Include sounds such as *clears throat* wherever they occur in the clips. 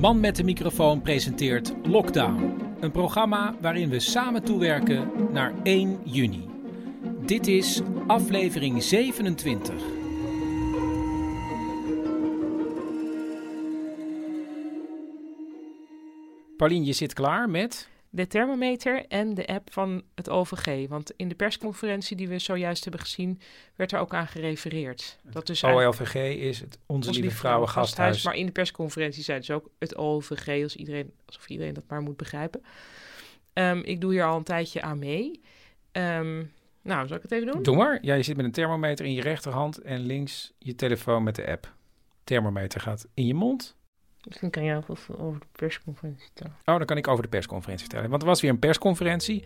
Man met de microfoon presenteert Lockdown. Een programma waarin we samen toewerken naar 1 juni. Dit is aflevering 27. Paulien, je zit klaar met... de thermometer en de app van het OVG. Want in de persconferentie die we zojuist hebben gezien, werd er ook aan gerefereerd. Dat dus OLVG is het Onze Lieve Vrouwen Gasthuis. Maar in de persconferentie zeiden ze ook het OVG, als iedereen, alsof iedereen dat maar moet begrijpen. Ehm, ik doe hier al een tijdje aan mee. Ehm, nou, zal ik het even doen? Doe maar. Ja, je zit met een thermometer in je rechterhand en links je telefoon met de app. Thermometer gaat in je mond. Misschien kan jij over, over de persconferentie vertellen. Oh, dan kan ik over de persconferentie vertellen. Want er was weer een persconferentie.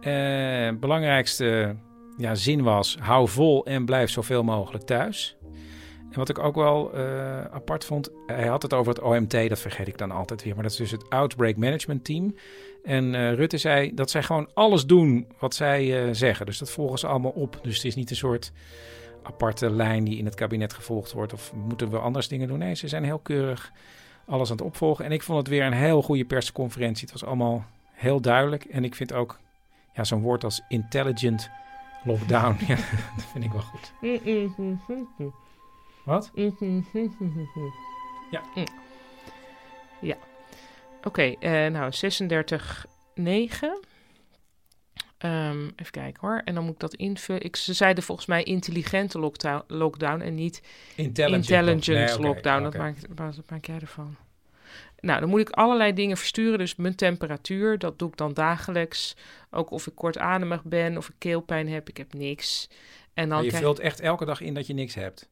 Eh, belangrijkste ja, zin was: hou vol en blijf zoveel mogelijk thuis. En wat ik ook wel eh, apart vond, hij had het over het OMT, dat vergeet ik dan altijd weer. Maar dat is dus het Outbreak Management Team. En eh, Rutte zei dat zij gewoon alles doen wat zij zeggen. Dus dat volgen ze allemaal op. Dus het is niet een soort aparte lijn die in het kabinet gevolgd wordt. Of moeten we anders dingen doen? Nee, ze zijn heel keurig alles aan het opvolgen. En ik vond het weer een heel goede persconferentie. Het was allemaal heel duidelijk. En ik vind ook ja, zo'n woord als intelligent lockdown. *laughs* ja, dat vind ik wel goed. Wat? Ja. Ja. Oké, eh, nou 36, 9. Ehm, even kijken hoor. En dan moet ik dat invullen. Ik, ze zeiden volgens mij intelligente lockdown, lockdown en niet Intelligent, intelligent Nee, oké, lockdown. Dat maakt, wat wat maak jij ervan? Nou, dan moet ik allerlei dingen versturen. Dus mijn temperatuur, dat doe ik dan dagelijks. Ook of ik kortademig ben, of ik keelpijn heb. Ik heb niks. En dan Maar je krijg- vult echt elke dag in dat je niks hebt.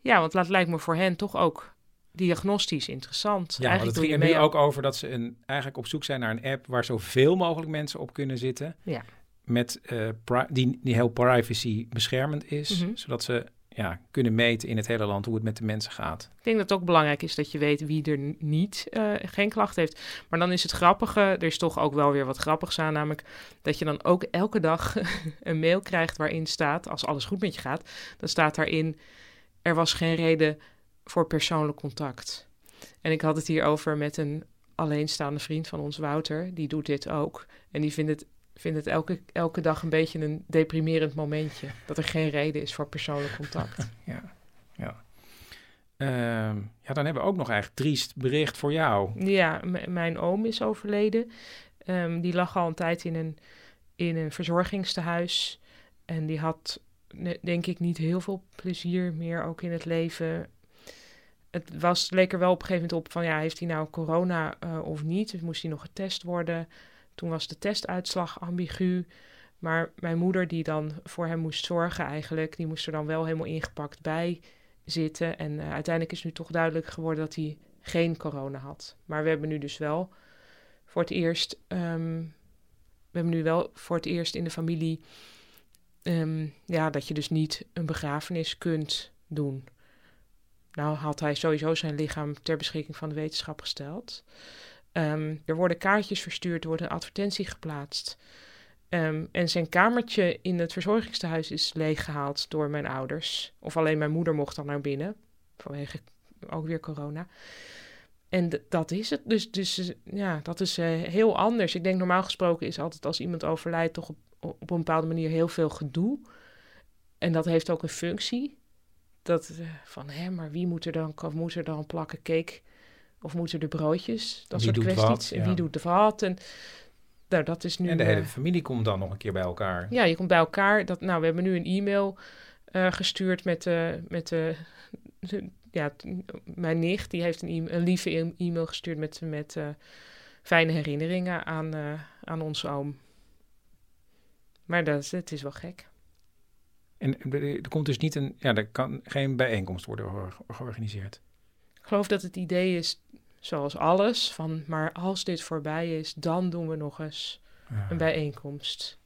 Ja, want dat lijkt me voor hen toch ook diagnostisch interessant. Ja, want Eigenlijk het ging er nu ook over dat ze een, eigenlijk op zoek zijn naar een app waar zoveel mogelijk mensen op kunnen zitten. Ja. Met, eh, die, die heel privacy beschermend is. Mhm. Zodat ze ja, kunnen meten in het hele land hoe het met de mensen gaat. Ik denk dat het ook belangrijk is dat je weet wie er niet eh, geen klacht heeft. Maar dan is het grappige, er is toch ook wel weer wat grappigs aan, namelijk dat je dan ook elke dag *laughs* een mail krijgt waarin staat, als alles goed met je gaat, dan staat daarin, er was geen reden voor persoonlijk contact. En ik had het hier over met een alleenstaande vriend van ons, Wouter, die doet dit ook. En die vindt het, vindt het elke, elke dag een beetje een deprimerend momentje, dat er geen reden is voor persoonlijk contact. *laughs* Ja, ja. Ehm, ja, dan hebben we ook nog eigenlijk triest bericht voor jou. Ja, mijn oom is overleden. Ehm, die lag al een tijd in een, in een verzorgingstehuis. En die had, denk ik, niet heel veel plezier meer ook in het leven. Het was, leek er wel op een gegeven moment op van, ja, heeft hij nou corona eh, of niet? Dus moest hij nog getest worden? Toen was de testuitslag ambigu. Maar mijn moeder, die dan voor hem moest zorgen eigenlijk, die moest er dan wel helemaal ingepakt bij zitten. En eh, uiteindelijk is nu toch duidelijk geworden dat hij geen corona had. Maar we hebben nu dus wel voor het eerst, ehm, we hebben nu wel voor het eerst in de familie, ehm, ja, dat je dus niet een begrafenis kunt doen. Nou had hij sowieso zijn lichaam ter beschikking van de wetenschap gesteld. Ehm, er worden kaartjes verstuurd, er wordt een advertentie geplaatst. Ehm, en zijn kamertje in het verzorgingstehuis is leeggehaald door mijn ouders. Of alleen mijn moeder mocht dan naar binnen, vanwege ook weer corona. En dat is het. Dus, dus ja, dat is eh, heel anders. Ik denk normaal gesproken is altijd als iemand overlijdt toch op, op een bepaalde manier heel veel gedoe. En dat heeft ook een functie. Dat eh, van, hè, maar wie moet er dan, moet er dan plakken cake? Of moeten er broodjes? Dat Wie soort kwesties. En ja. wie doet de wat? En nou, dat is nu... En de hele eh, familie komt dan nog een keer bij elkaar. ja, je komt bij elkaar. Dat, nou, we hebben nu een e-mail eh, gestuurd met, eh, met de, de- ja, mijn nicht. Die heeft een, e- een lieve e- e-mail gestuurd met, met fijne herinneringen aan, aan ons oom. Maar dat is, het is wel gek. En er komt dus niet een, ja, er kan geen bijeenkomst worden geor- georganiseerd. Geloof dat het idee is zoals alles, van maar als dit voorbij is, dan doen we nog eens een bijeenkomst.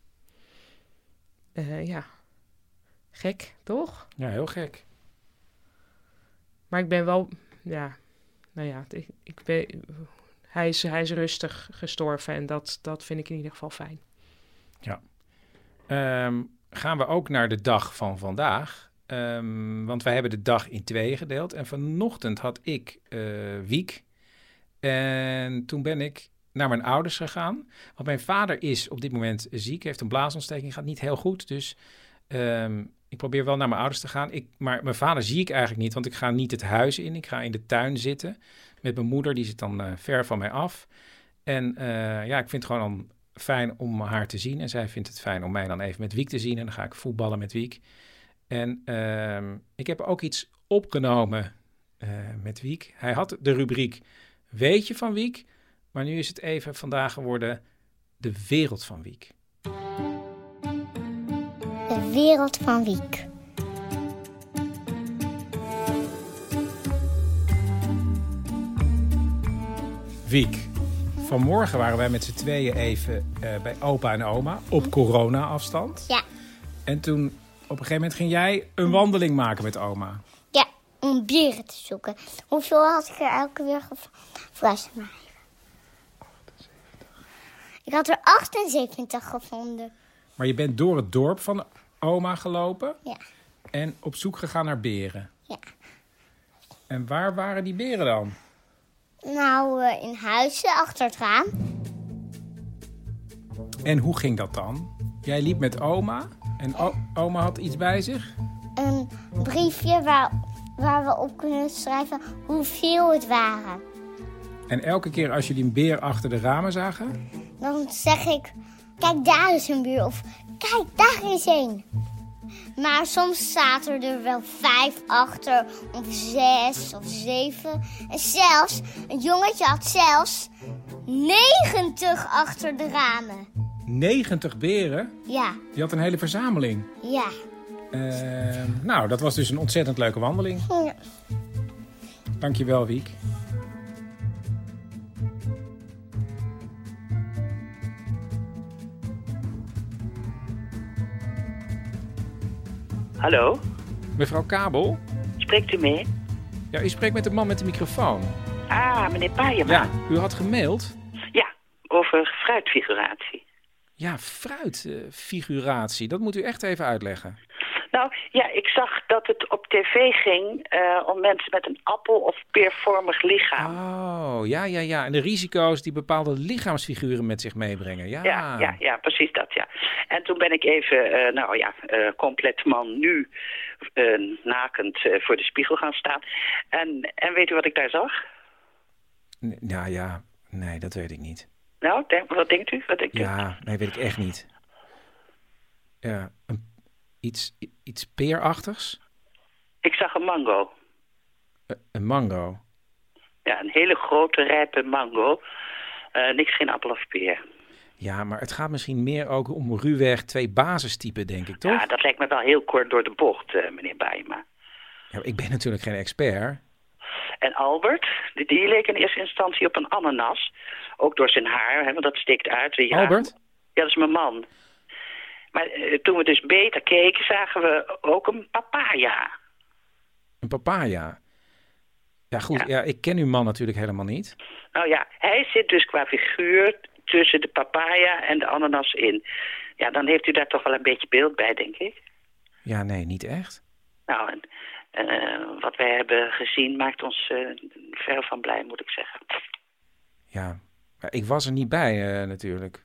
Eh, ja, gek, toch? Ja, heel gek. Maar ik ben wel, ja, nou ja, ik, ik ben, hij, is, hij is rustig gestorven en dat, dat vind ik in ieder geval fijn. Ehm, gaan we ook naar de dag van vandaag. Ehm, want wij hebben de dag in tweeën gedeeld. En vanochtend had ik eh, Wiek. En toen ben ik naar mijn ouders gegaan. Want mijn vader is op dit moment ziek. Heeft een blaasontsteking. Gaat niet heel goed. Dus ehm, ik probeer wel naar mijn ouders te gaan. Ik, maar mijn vader zie ik eigenlijk niet. Want ik ga niet het huis in. Ik ga in de tuin zitten. Met mijn moeder. Die zit dan eh, ver van mij af. En eh, ja, ik vind het gewoon fijn om haar te zien. En zij vindt het fijn om mij dan even met Wiek te zien. En dan ga ik voetballen met Wiek. En ehm, ik heb ook iets opgenomen eh, met Wiek. Hij had de rubriek Weet je van Wiek? Maar nu is het even vandaag geworden De Wereld van Wiek. De wereld van Wiek. Wiek. Vanmorgen waren wij met z'n tweeën even eh, bij opa en oma op corona-afstand. Ja. En toen een gegeven moment ging jij een wandeling maken met oma. Ja, om beren te zoeken. Hoeveel had ik er elke weer gevraagd? Maar... Ik had er 78 gevonden. Maar je bent door het dorp van oma gelopen Ja. en op zoek gegaan naar beren. Ja. En waar waren die beren dan? Nou, eh, in huizen achter het raam. En hoe ging dat dan? Jij liep met oma en oma had iets bij zich? Een briefje waar, waar we op kunnen schrijven hoeveel het waren. En elke keer als jullie een beer achter de ramen zagen, Dan zeg ik, kijk daar is een buur. Of kijk daar is een. Maar soms zaten er wel vijf achter, of zes of zeven. En zelfs, een jongetje had zelfs 90 achter de ramen. 90 beren. Ja, Die had een hele verzameling. ja. Ehm, nou, dat was dus een ontzettend leuke wandeling. Ja. Dankjewel, Wiek. Hallo, Mevrouw Kabel? spreekt u mee? Ja, u spreekt met de man met de microfoon. Ah, meneer Paaijema. Ja, u had gemaild. Ja, over fruitfiguratie. Ja, fruitfiguratie. dat moet u echt even uitleggen. Nou, ja, ik zag dat het op tv ging eh, om mensen met een appel- of peervormig lichaam. Oh, ja, ja, ja. En de risico's die bepaalde lichaamsfiguren met zich meebrengen. Ja, Ja, ja, ja, precies dat, ja. En toen ben ik even, eh, nou ja, eh, compleet man nu, nakend voor de spiegel gaan staan. En, en weet u wat ik daar zag? N- Ja, ja. Nee, dat weet ik niet. Nou, denk, wat denkt u? Wat denkt u? Ja, nee, weet ik echt niet. Ja, een, iets, iets peerachtigs? Ik zag een mango. Eh, Een mango. Ja, een hele grote, rijpe mango. Eh, niks, geen appel of peer. Ja, maar het gaat misschien meer ook om ruwweg twee basistypen, denk ik, toch? Ja, dat lijkt me wel heel kort door de bocht, eh, meneer Baima. Ja, ik ben natuurlijk geen expert. En Albert, die, leek in eerste instantie op een ananas. Ook door zijn haar, hè, want dat steekt uit. Ja, Albert? Ja, dat is mijn man. Maar eh, toen we dus beter keken, zagen we ook een papaya. Een papaya. Ja, goed. Ja. Ja. ik ken uw man natuurlijk helemaal niet. Nou ja, hij zit dus qua figuur tussen de papaya en de ananas in. Ja, dan heeft u daar toch wel een beetje beeld bij, denk ik. Ja, nee, niet echt. Nou, en wat wij hebben gezien maakt ons eh ver van blij, moet ik zeggen. Ja, maar ik was er niet bij eh, natuurlijk.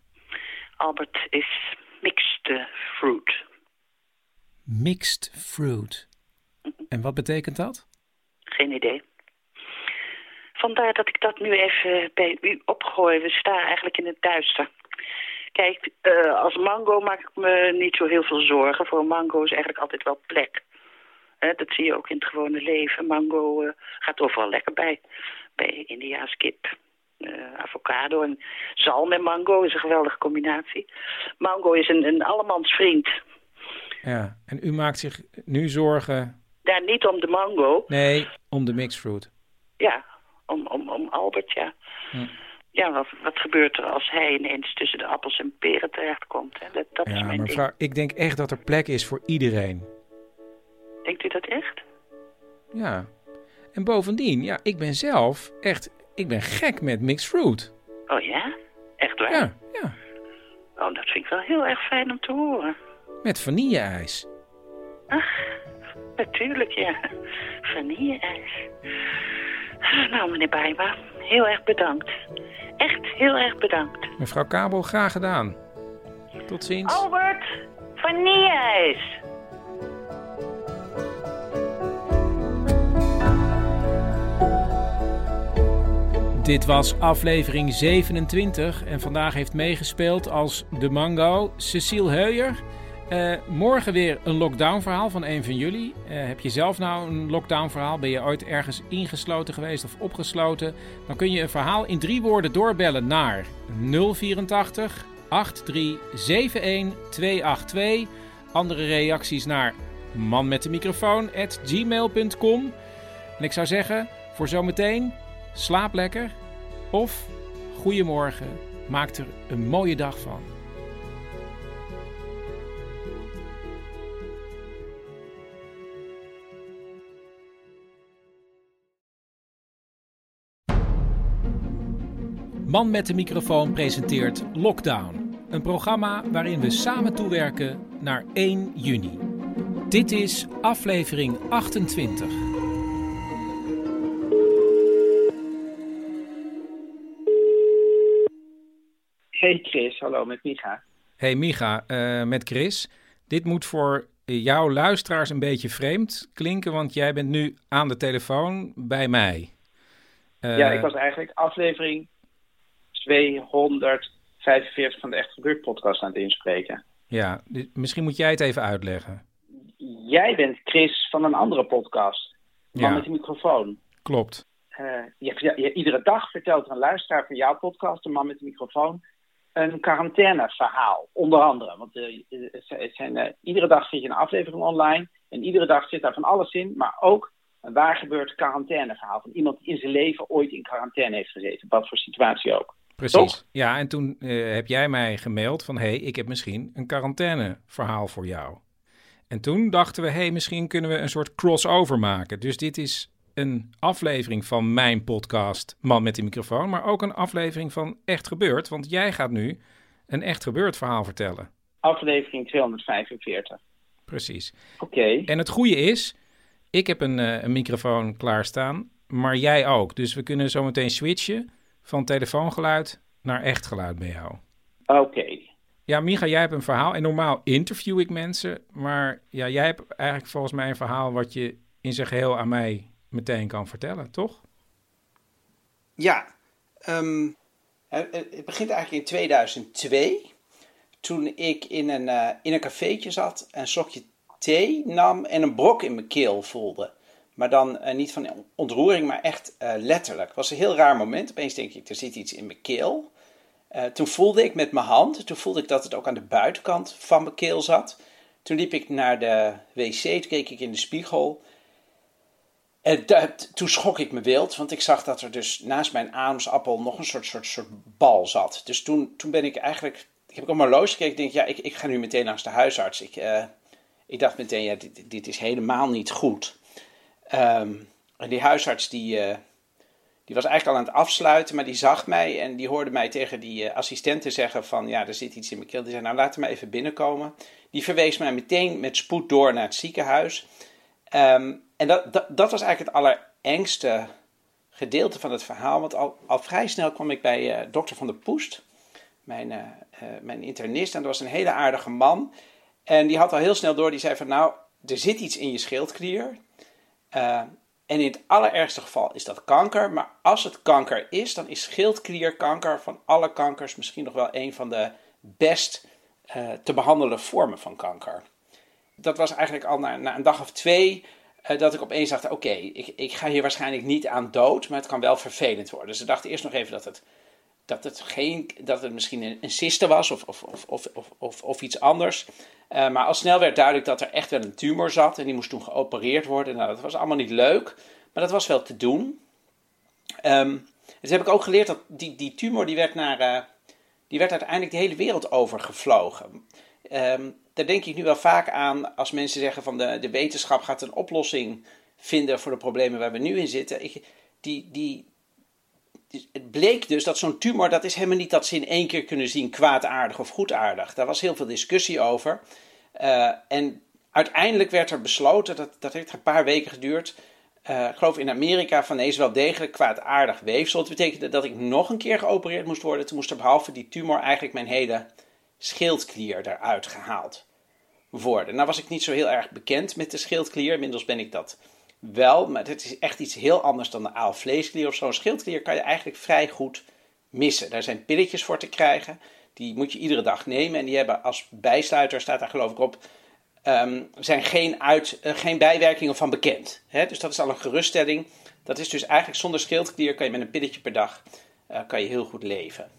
Albert is mixed eh, fruit. Mixed fruit. En wat betekent dat? Geen idee. Vandaar dat ik dat nu even bij u opgooi. We staan eigenlijk in het duister. Kijk, eh, als mango maak ik me niet zo heel veel zorgen. Voor een mango is eigenlijk altijd wel plek. Hè, dat zie je ook in het gewone leven. Mango eh, gaat overal lekker bij. Bij Indiaas kip. eh, avocado en zalm en mango is een geweldige combinatie. Mango is een, een allemans vriend. Ja, en u maakt zich nu zorgen... Daar niet om de mango. Nee, om de mixed fruit. Ja, om, om, om Albert, ja. Hm. Ja, wat, wat gebeurt er als hij ineens tussen de appels en peren terechtkomt? Hè? Dat, dat is Ja, mijn maar ding. ik denk echt dat er plek is voor iedereen. Denkt u dat echt? Ja. En bovendien, ja, ik ben zelf echt, ik ben gek met mixed fruit. Oh ja? Echt waar? Ja, ja. Oh, dat vind ik wel heel erg fijn om te horen. Met vanille-ijs. Ach, natuurlijk, ja. Vanille-ijs. Nou, meneer Bijma, heel erg bedankt. Echt heel erg bedankt. Mevrouw Kabel, graag gedaan. Tot ziens. Albert, vanille-ijs. Dit was aflevering 27 en vandaag heeft meegespeeld als de mango Cecile Heuyer. Eh, morgen weer een lockdown verhaal van een van jullie. Eh, heb je zelf nou een lockdown verhaal? Ben je ooit ergens ingesloten geweest of opgesloten? Dan kun je een verhaal in drie woorden doorbellen naar 084 8371 282. Andere reacties naar man met de microfoon at gmail.com. En ik zou zeggen, voor zometeen, slaap lekker. Of, goedemorgen, maak er een mooie dag van. Man met de microfoon presenteert Lockdown. Een programma waarin we samen toewerken naar 1 juni. Dit is aflevering 28. Hey Chris, hallo met Micha. Hey Micha, eh, met Chris. Dit moet voor jouw luisteraars een beetje vreemd klinken, want jij bent nu aan de telefoon bij mij. Eh, ja, ik was eigenlijk aflevering 245 van de Echt Gebeurd podcast aan het inspreken. Ja, dus misschien moet jij het even uitleggen. Jij bent Chris van een andere podcast, Man Ja. met de microfoon. Klopt. Eh, je, je- je- iedere dag vertelt er een luisteraar van jouw podcast, de Man met de microfoon, een quarantaineverhaal. Onder andere. Want eh, zijn- eh, iedere dag zit je een aflevering online. En iedere dag zit daar van alles in. Maar ook een waar gebeurd quarantaineverhaal. Van iemand die in zijn leven ooit in quarantaine heeft gezeten. Wat voor situatie ook. Precies. Toch? Ja, en toen eh, heb jij mij gemaild van... hé, hey, ik heb misschien een quarantaineverhaal voor jou. En toen dachten we, hé, hey, misschien kunnen we een soort crossover maken. Dus dit is een aflevering van mijn podcast Man met de microfoon... maar ook een aflevering van Echt Gebeurd. Want jij gaat nu een Echt Gebeurd verhaal vertellen. Aflevering 245. Precies. Oké. En het goede is, ik heb een, eh, een microfoon klaarstaan, maar jij ook. Dus we kunnen zo meteen switchen van telefoongeluid naar echt geluid bij jou. Oké. Ja, Micha, jij hebt een verhaal. En normaal interview ik mensen. Maar ja, jij hebt eigenlijk volgens mij een verhaal wat je in zijn geheel aan mij meteen kan vertellen, toch? Ja, ehm, het, begint eigenlijk in 2002. Toen ik in een, eh, in een cafeetje zat, een slokje thee nam en een brok in mijn keel voelde. Maar dan eh, niet van ontroering, maar echt eh, letterlijk. Het was een heel raar moment. Opeens denk ik, er zit iets in mijn keel. Toen voelde ik met mijn hand, toen voelde ik dat het ook aan de buitenkant van mijn keel zat. Toen liep ik naar de wc, toen keek ik in de spiegel. En da- toen schrok ik me wild, want ik zag dat er dus naast mijn ademsappel nog een soort, soort, soort bal zat. Dus toen, toen ben ik eigenlijk, ik heb op mijn gekeken, ik denk, ja, ik, ik ga nu meteen langs de huisarts. Ik, eh, ik dacht meteen, ja, dit, dit is helemaal niet goed. Ehm, en die huisarts, die, eh, die was eigenlijk al aan het afsluiten, maar die zag mij en die hoorde mij tegen die eh, assistenten zeggen van, ja, er zit iets in mijn keel. Die zei, nou, laat hem even binnenkomen. Die verwees mij meteen met spoed door naar het ziekenhuis. Ehm, en dat, dat, was eigenlijk het allerengste gedeelte van het verhaal. Want al, vrij snel kwam ik bij eh, dokter Van der Poest, mijn, eh, eh, mijn internist. En dat was een hele aardige man. En die had al heel snel door, die zei van nou, er zit iets in je schildklier. En in het allerergste geval is dat kanker. Maar als het kanker is, dan is schildklierkanker van alle kankers misschien nog wel een van de best te behandelen vormen van kanker. Dat was eigenlijk al na, na een dag of twee dat ik opeens dacht: oké, ik, ik ga hier waarschijnlijk niet aan dood, maar het kan wel vervelend worden. Dus ik dacht eerst nog even dat het, dat het, geen, dat het misschien een, cyste was of, of, of, of, of, iets anders. Eh, maar al snel werd duidelijk dat er echt wel een tumor zat en die moest toen geopereerd worden. Nou, dat was allemaal niet leuk, maar dat was wel te doen. Ehm, dus heb ik ook geleerd dat die, die tumor die werd, naar, eh, die werd uiteindelijk de hele wereld over gevlogen. Ehm, daar denk ik nu wel vaak aan als mensen zeggen van de, de wetenschap gaat een oplossing vinden voor de problemen waar we nu in zitten. Ik, die, die, het bleek dus dat zo'n tumor, dat is helemaal niet dat ze in één keer kunnen zien kwaadaardig of goedaardig. Daar was heel veel discussie over. Uh, en uiteindelijk werd er besloten, dat, dat heeft een paar weken geduurd, uh, ik geloof in Amerika, van is wel degelijk kwaadaardig weefsel. Dat betekende dat ik nog een keer geopereerd moest worden. Toen moest er behalve die tumor eigenlijk mijn hele schildklier eruit gehaald worden. Nou was ik niet zo heel erg bekend met de schildklier. Inmiddels ben ik dat wel, maar het is echt iets heel anders dan de aalvleesklier of zo. Een schildklier kan je eigenlijk vrij goed missen. Daar zijn pilletjes voor te krijgen. Die moet je iedere dag nemen. En die hebben als bijsluiter, staat daar geloof ik op, um, zijn geen, uit, uh, geen bijwerkingen van bekend. Dus dat is al een geruststelling. Dat is dus eigenlijk zonder schildklier kan je met een pilletje per dag uh, kan je heel goed leven.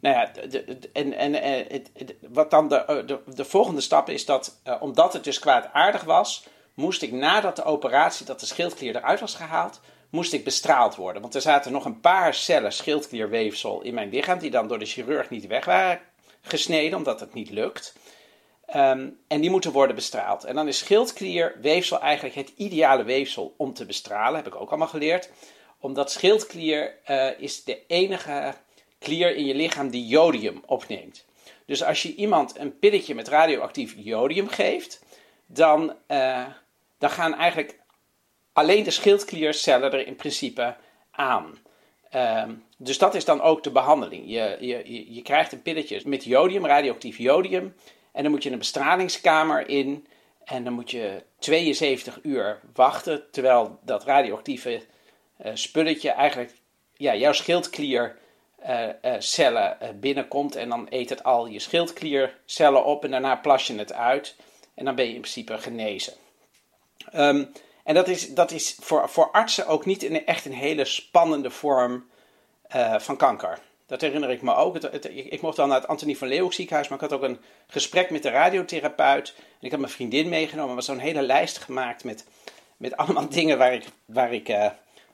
Nou ja, de, en, en uh, het, wat dan de, de, de, volgende stap is dat, omdat het dus kwaadaardig was, moest ik nadat de operatie, dat de schildklier eruit was gehaald, moest ik bestraald worden. Want er zaten nog een paar cellen schildklierweefsel in mijn lichaam, die dan door de chirurg niet weg waren gesneden, omdat het niet lukt. Um, en die moeten worden bestraald. En dan is schildklierweefsel eigenlijk het ideale weefsel om te bestralen, heb ik ook allemaal geleerd. Omdat schildklier is de enige klier in je lichaam die jodium opneemt. Dus als je iemand een pilletje met radioactief jodium geeft, dan, uh, dan gaan eigenlijk alleen de schildkliercellen er in principe aan. Um, dus dat is dan ook de behandeling. Je, je, je krijgt een pilletje met jodium, radioactief jodium. En dan moet je een bestralingskamer in. En dan moet je 72 uur wachten. Terwijl dat radioactieve uh, spulletje eigenlijk ja, jouw schildkliercellen uh, uh, binnenkomt. En dan eet het al je schildkliercellen op. En daarna plas je het uit. En dan ben je in principe genezen. Um, en dat is, dat is voor, voor artsen ook niet echt een hele spannende vorm van kanker. Dat herinner ik me ook. Ik, ik, mocht dan naar het Antonie van Leeuwenhoek ziekenhuis, maar ik had ook een gesprek met de radiotherapeut. En ik had mijn vriendin meegenomen. Er was zo'n hele lijst gemaakt met, met allemaal *laughs* dingen waar ik, waar, ik,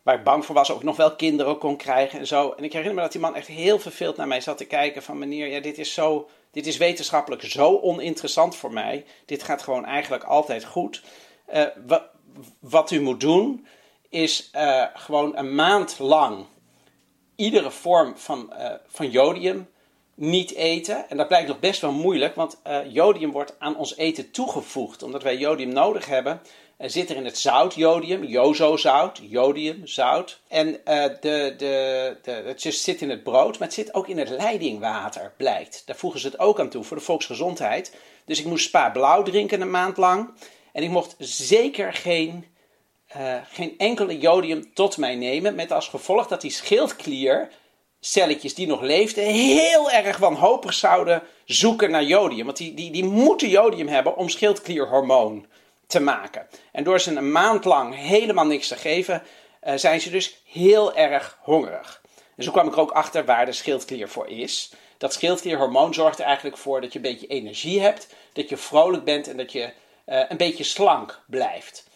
waar ik bang voor was. Ook nog wel kinderen kon krijgen en zo. En ik herinner me dat die man echt heel verveeld naar mij zat te kijken. Van meneer, ja, dit is zo... Dit is wetenschappelijk zo oninteressant voor mij. Dit gaat gewoon eigenlijk altijd goed. Uh, wat, wat u moet doen, is uh, gewoon een maand lang iedere vorm van, uh, van jodium niet eten. En dat blijkt nog best wel moeilijk, want jodium wordt aan ons eten toegevoegd. Omdat wij jodium nodig hebben, uh, zit er in het zout jodium, jozozout, jodium, zout. En de, de, de, het zit in het brood, maar het zit ook in het leidingwater, blijkt. Daar voegen ze het ook aan toe voor de volksgezondheid. Dus ik moest spa blauw drinken een maand lang. En ik mocht zeker geen, uh, geen enkele jodium tot mij nemen. Met als gevolg dat die schildkliercelletjes die nog leefden heel erg wanhopig zouden zoeken naar jodium. Want die, die, die moeten jodium hebben om schildklierhormoon te maken. En door ze een maand lang helemaal niks te geven, uh, zijn ze dus heel erg hongerig. En zo kwam ik ook achter waar de schildklier voor is. Dat schildklierhormoon zorgt er eigenlijk voor dat je een beetje energie hebt, dat je vrolijk bent en dat je uh, een beetje slank blijft.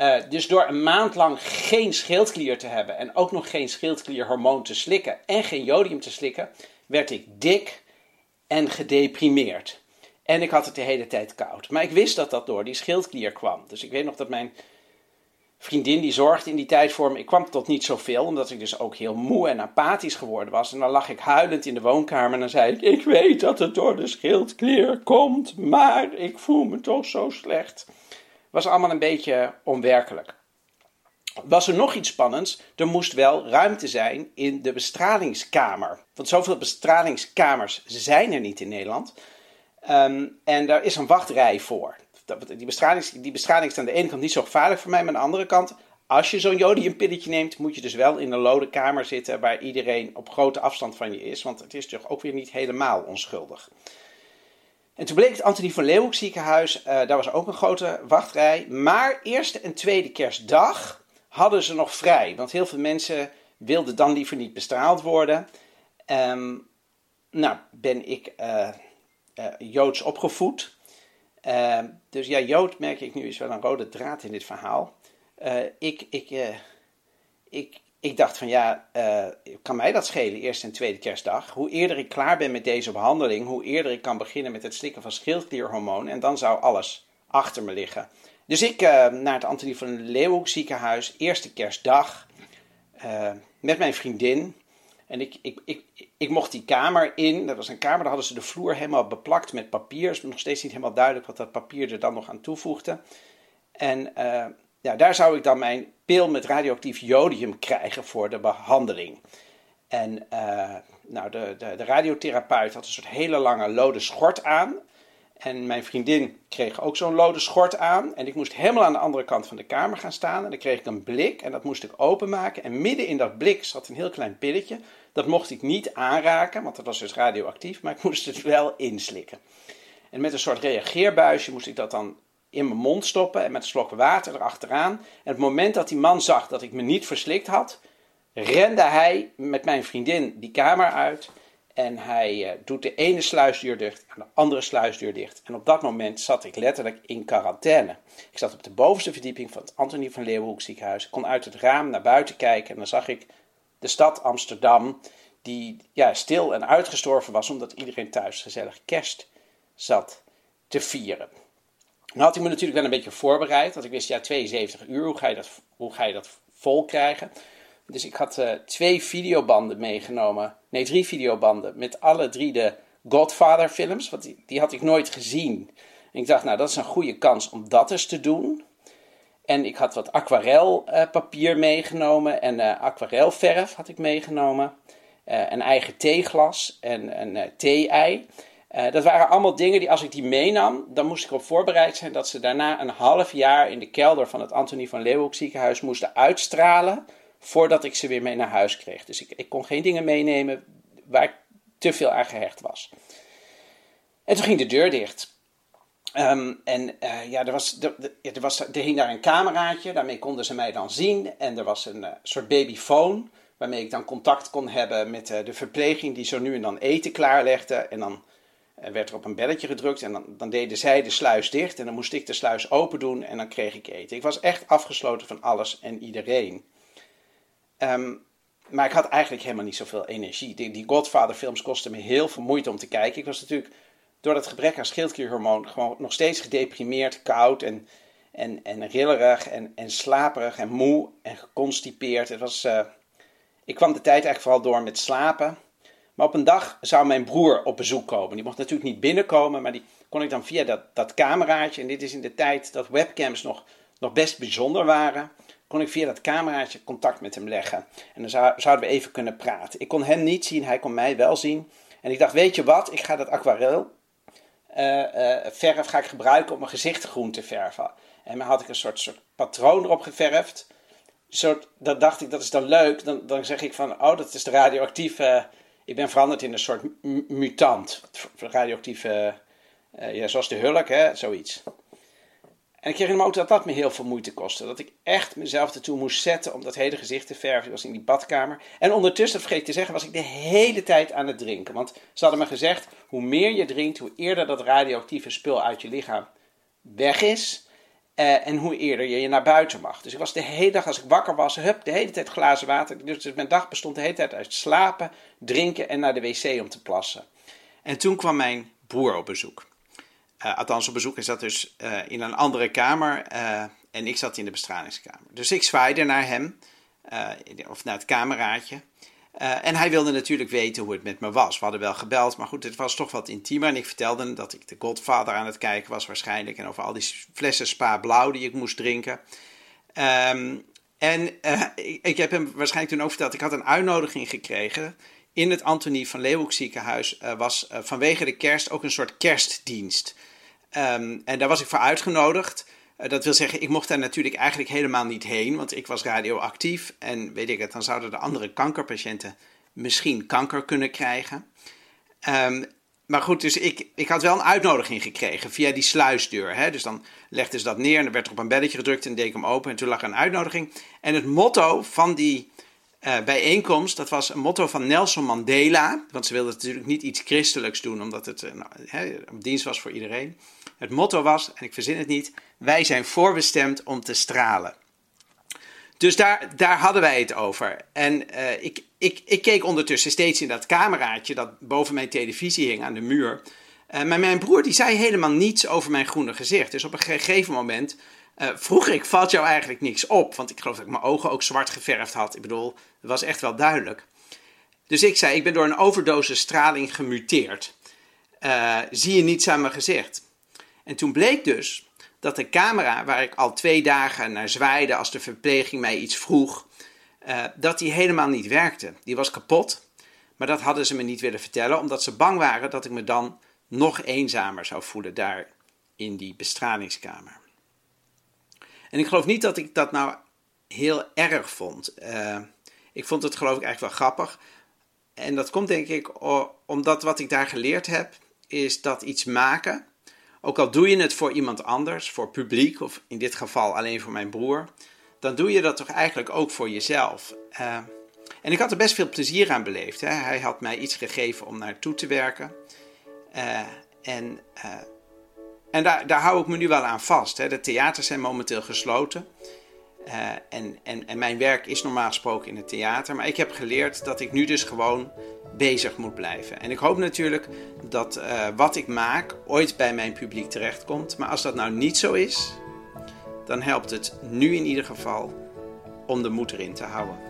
Uh, dus door een maand lang geen schildklier te hebben en ook nog geen schildklierhormoon te slikken en geen jodium te slikken, werd ik dik en gedeprimeerd. En ik had het de hele tijd koud. Maar ik wist dat dat door die schildklier kwam. Dus ik weet nog dat mijn vriendin die zorgde in die tijd voor me. Ik kwam tot niet zoveel, omdat ik dus ook heel moe en apathisch geworden was. En dan lag ik huilend in de woonkamer en dan zei ik: Ik weet dat het door de schildklier komt, maar ik voel me toch zo slecht. Was allemaal een beetje onwerkelijk. Was er nog iets spannends? Er moest wel ruimte zijn in de bestralingskamer. Want zoveel bestralingskamers zijn er niet in Nederland. Um, en daar is een wachtrij voor die bestraling, die bestraling is aan de ene kant niet zo gevaarlijk voor mij, maar aan de andere kant, als je zo'n jodiumpilletje neemt, moet je dus wel in een lode kamer zitten waar iedereen op grote afstand van je is, want het is toch ook weer niet helemaal onschuldig. En toen bleek het Antonie van Leeuwenhoek ziekenhuis, uh, daar was ook een grote wachtrij, maar eerste en tweede kerstdag hadden ze nog vrij, want heel veel mensen wilden dan liever niet bestraald worden. Um, nou, ben ik uh, joods opgevoed. Uh, dus ja, Jood merk ik nu is wel een rode draad in dit verhaal. Uh, ik, ik, uh, ik, ik dacht van ja, kan mij dat schelen, eerste en tweede kerstdag? Hoe eerder ik klaar ben met deze behandeling, hoe eerder ik kan beginnen met het slikken van schildklierhormoon. En dan zou alles achter me liggen. Dus ik naar het Antonie van Leeuwenhoek ziekenhuis, eerste kerstdag, met mijn vriendin. En ik, ik, ik, ik mocht die kamer in. Dat was een kamer, daar hadden ze de vloer helemaal beplakt met papier. Het is nog steeds niet helemaal duidelijk wat dat papier er dan nog aan toevoegde. En uh, ja, daar zou ik dan mijn pil met radioactief jodium krijgen voor de behandeling. En uh, nou, de, de, de, radiotherapeut had een soort hele lange lode schort aan. En mijn vriendin kreeg ook zo'n lode schort aan. En ik moest helemaal aan de andere kant van de kamer gaan staan. En dan kreeg ik een blik en dat moest ik openmaken. En midden in dat blik zat een heel klein pilletje. Dat mocht ik niet aanraken, want dat was dus radioactief. Maar ik moest het wel inslikken. En met een soort reageerbuisje moest ik dat dan in mijn mond stoppen en met een slok water erachteraan. En het moment dat die man zag dat ik me niet verslikt had, rende hij met mijn vriendin die kamer uit. En hij uh, doet de ene sluisdeur dicht en de andere sluisdeur dicht. En op dat moment zat ik letterlijk in quarantaine. Ik zat op de bovenste verdieping van het Antonie van Leeuwenhoek ziekenhuis. Ik kon uit het raam naar buiten kijken en dan zag ik de stad Amsterdam, die ja, stil en uitgestorven was omdat iedereen thuis gezellig kerst zat te vieren. Nou had ik me natuurlijk wel een beetje voorbereid, want ik wist, ja, 72 uur, hoe ga je dat, hoe ga je dat vol krijgen? Dus ik had uh, twee videobanden meegenomen, nee, drie videobanden, met alle drie de Godfather films, want die, die had ik nooit gezien. En ik dacht, nou, dat is een goede kans om dat eens te doen. En ik had wat aquarelpapier uh, meegenomen en uh, aquarelverf had ik meegenomen. Uh, een eigen theeglas en een thee-ei. Dat waren allemaal dingen die als ik die meenam, dan moest ik erop voorbereid zijn dat ze daarna een half jaar in de kelder van het Antonie van Leeuwenhoek ziekenhuis moesten uitstralen voordat ik ze weer mee naar huis kreeg. Dus ik, ik kon geen dingen meenemen waar ik te veel aan gehecht was. En toen ging de deur dicht. Um, en uh, ja, er, was, er, er, was, er hing daar een cameraatje, daarmee konden ze mij dan zien. En er was een uh, soort babyfoon, waarmee ik dan contact kon hebben met uh, de verpleging die zo nu en dan eten klaarlegde. En dan werd er op een belletje gedrukt en dan, dan, deden zij de sluis dicht en dan moest ik de sluis open doen en dan kreeg ik eten. Ik was echt afgesloten van alles en iedereen. Um, maar ik had eigenlijk helemaal niet zoveel energie. Die, die Godfather films kostten me heel veel moeite om te kijken. Ik was natuurlijk door dat gebrek aan schildklierhormoon gewoon nog steeds gedeprimeerd, koud en, en, en rillerig en, en slaperig en moe en geconstipeerd. Het was, uh, ik kwam de tijd eigenlijk vooral door met slapen. Maar op een dag zou mijn broer op bezoek komen. Die mocht natuurlijk niet binnenkomen, maar die kon ik dan via dat, dat cameraatje. En dit is in de tijd dat webcams nog, nog best bijzonder waren. Kon ik via dat cameraatje contact met hem leggen. En dan zou, zouden we even kunnen praten. Ik kon hem niet zien, hij kon mij wel zien. En ik dacht, weet je wat, ik ga dat aquarel verf ga ik gebruiken om mijn gezicht groen te verven. En dan had ik een soort, soort patroon erop geverfd. Dat dacht ik, dat is dan leuk. Dan, dan zeg ik van, oh, dat is de radioactieve ik ben veranderd in een soort mutant. Radioactieve, uh, ja, zoals de hulk, hè, zoiets. En ik kreeg hem ook dat dat me heel veel moeite kostte. Dat ik echt mezelf ertoe moest zetten om dat hele gezicht te verven. Ik was in die badkamer. En ondertussen, vergeet ik te zeggen, was ik de hele tijd aan het drinken. Want ze hadden me gezegd, hoe meer je drinkt, hoe eerder dat radioactieve spul uit je lichaam weg is. Uh, en hoe eerder je je naar buiten mag. Dus ik was de hele dag, als ik wakker was, hup, de hele tijd glazen water. Dus mijn dag bestond de hele tijd uit slapen, drinken en naar de wc om te plassen. En toen kwam mijn broer op bezoek. Uh, althans, op bezoek. Hij zat dus uh, in een andere kamer en ik zat in de bestralingskamer. Dus ik zwaaide naar hem, of naar het kameraadje. Uh, en hij wilde natuurlijk weten hoe het met me was. We hadden wel gebeld, maar goed, het was toch wat intiemer. En ik vertelde hem dat ik de Godfather aan het kijken was waarschijnlijk. En over al die flessen Spa Blauw die ik moest drinken. Um, en ik, ik, heb hem waarschijnlijk toen ook verteld, ik had een uitnodiging gekregen. In het Antonie van Leeuwenhoek ziekenhuis was vanwege de kerst ook een soort kerstdienst. Um, en daar was ik voor uitgenodigd. Uh, dat wil zeggen, ik mocht daar natuurlijk eigenlijk helemaal niet heen, want ik was radioactief. En weet ik het, dan zouden de andere kankerpatiënten misschien kanker kunnen krijgen. Um, maar goed, dus ik, ik had wel een uitnodiging gekregen via die sluisdeur. Hè? Dus dan legden ze dat neer en dan werd er op een belletje gedrukt en deed ik hem open. En toen lag er een uitnodiging. En het motto van die uh, bijeenkomst, dat was een motto van Nelson Mandela. Want ze wilden natuurlijk niet iets christelijks doen, omdat het nou, hè, dienst was voor iedereen. Het motto was, en ik verzin het niet, wij zijn voorbestemd om te stralen. Dus daar, daar hadden wij het over. En uh, ik, ik, ik keek ondertussen steeds in dat cameraatje dat boven mijn televisie hing aan de muur. Uh, maar mijn broer die zei helemaal niets over mijn groene gezicht. Dus op een gegeven moment uh, vroeg ik, valt jou eigenlijk niks op? Want ik geloof dat ik mijn ogen ook zwart geverfd had. Ik bedoel, het was echt wel duidelijk. Dus ik zei, ik ben door een overdosis straling gemuteerd. zie je niets aan mijn gezicht? En toen bleek dus dat de camera, waar ik al twee dagen naar zwaaide als de verpleging mij iets vroeg, uh, dat die helemaal niet werkte. Die was kapot, maar dat hadden ze me niet willen vertellen, omdat ze bang waren dat ik me dan nog eenzamer zou voelen daar in die bestralingskamer. En ik geloof niet dat ik dat nou heel erg vond. Uh, ik vond het geloof ik eigenlijk wel grappig. En dat komt denk ik omdat wat ik daar geleerd heb, is dat iets maken ook al doe je het voor iemand anders, voor publiek of in dit geval alleen voor mijn broer, dan doe je dat toch eigenlijk ook voor jezelf. Uh, en ik had er best veel plezier aan beleefd. Hè. Hij had mij iets gegeven om naartoe te werken. Uh, en uh, en daar, daar hou ik me nu wel aan vast. Hè. De theaters zijn momenteel gesloten. En, en, en mijn werk is normaal gesproken in het theater. Maar ik heb geleerd dat ik nu dus gewoon bezig moet blijven. En ik hoop natuurlijk dat uh, wat ik maak ooit bij mijn publiek terechtkomt. Maar als dat nou niet zo is, dan helpt het nu in ieder geval om de moed erin te houden.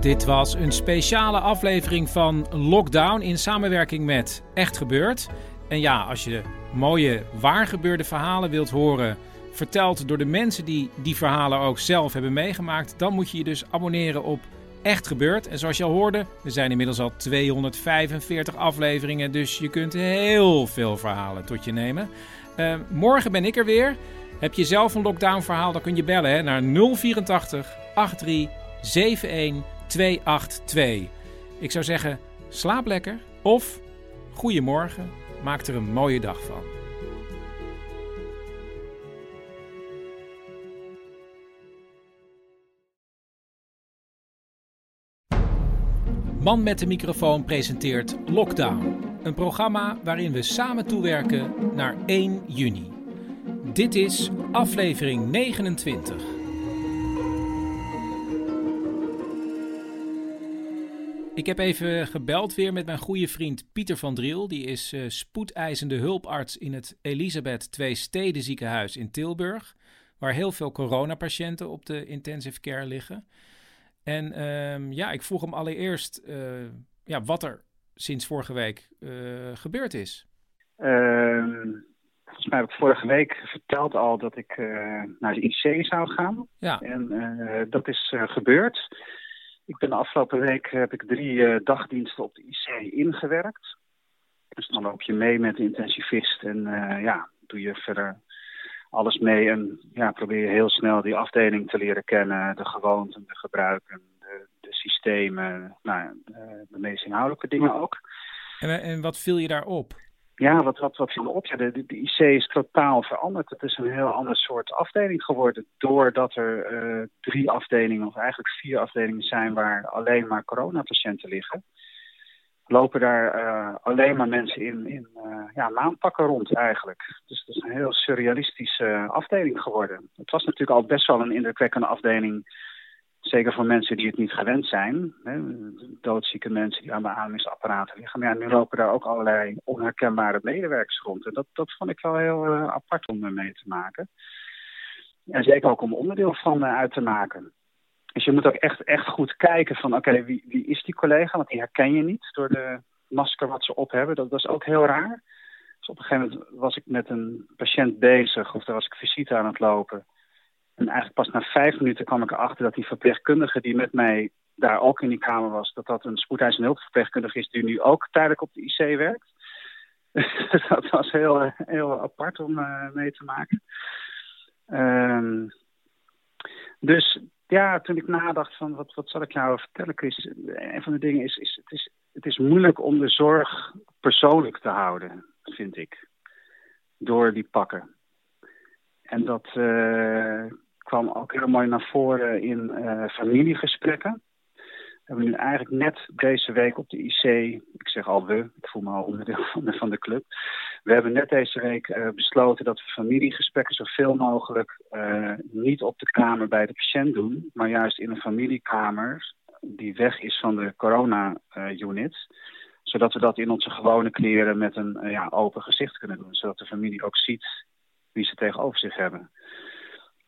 Dit was een speciale aflevering van Lockdown in samenwerking met Echt Gebeurd. En ja, als je mooie waargebeurde verhalen wilt horen verteld door de mensen die die verhalen ook zelf hebben meegemaakt, dan moet je je dus abonneren op Echt Gebeurd. En zoals je al hoorde, er zijn inmiddels al 245 afleveringen, dus je kunt heel veel verhalen tot je nemen. Uh, morgen ben ik er weer. Heb je zelf een lockdown verhaal, dan kun je bellen naar 084 83 71 282. Ik zou zeggen, slaap lekker of goedemorgen, maak er een mooie dag van. Man met de microfoon presenteert Lockdown, een programma waarin we samen toewerken naar 1 juni. Dit is aflevering 29. Ik heb even gebeld weer met mijn goede vriend Pieter van Driel. Die is uh, spoedeisende hulparts in het Elisabeth II Steden ziekenhuis in Tilburg. Waar heel veel coronapatiënten op de intensive care liggen. En um, ja, ik vroeg hem allereerst uh, ja, wat er sinds vorige week uh, gebeurd is. Uh, volgens mij heb ik vorige week verteld al dat ik naar de IC zou gaan. Ja. En dat is gebeurd. Ik ben de afgelopen week heb ik drie dagdiensten op de IC ingewerkt. Dus dan loop je mee met de intensivist en ja, doe je verder alles mee en ja, probeer je heel snel die afdeling te leren kennen, de gewoonten, de gebruiken, de, de systemen, nou, de, de meest inhoudelijke dingen ook. En, en wat viel je daarop? Ja, wat, wat, wat viel op? De, de, IC is totaal veranderd. Het is een heel ander soort afdeling geworden. Doordat er uh, drie afdelingen, of eigenlijk vier afdelingen zijn waar alleen maar coronapatiënten liggen lopen daar uh, alleen maar mensen in, in uh, ja, maandpakken rond eigenlijk. Dus het is een heel surrealistische afdeling geworden. Het was natuurlijk al best wel een indrukwekkende afdeling, zeker voor mensen die het niet gewend zijn. Hè, doodzieke mensen die aan beademingsapparaten liggen. Maar ja, nu lopen daar ook allerlei onherkenbare medewerkers rond. En dat, dat vond ik wel heel apart om mee te maken. En zeker ook om onderdeel van uit te maken. Dus je moet ook echt, echt goed kijken van oké, wie, wie is die collega? Want die herken je niet door de masker wat ze op hebben. Dat, was ook heel raar. Dus op een gegeven moment was ik met een patiënt bezig of daar was ik visite aan het lopen. En eigenlijk pas na vijf minuten kwam ik erachter dat die verpleegkundige die met mij daar ook in die kamer was, dat dat een spoedeisende hulpverpleegkundige is die nu ook tijdelijk op de IC werkt. *laughs* Dat was heel, heel apart om uh, mee te maken. Um, dus ja, toen ik nadacht van wat, wat zal ik jou vertellen, Chris. Een van de dingen is, is, het is, het is moeilijk om de zorg persoonlijk te houden, vind ik. Door die pakken. En dat uh, kwam ook heel mooi naar voren in uh, familiegesprekken. We hebben nu eigenlijk net deze week op de IC, ik zeg al we, ik voel me al onderdeel van de, van de club. We hebben net deze week uh, besloten dat we familiegesprekken zoveel mogelijk uh, niet op de kamer bij de patiënt doen, maar juist in een familiekamer die weg is van de corona-unit. zodat we dat in onze gewone kleren met een ja, open gezicht kunnen doen. Zodat de familie ook ziet wie ze tegenover zich hebben.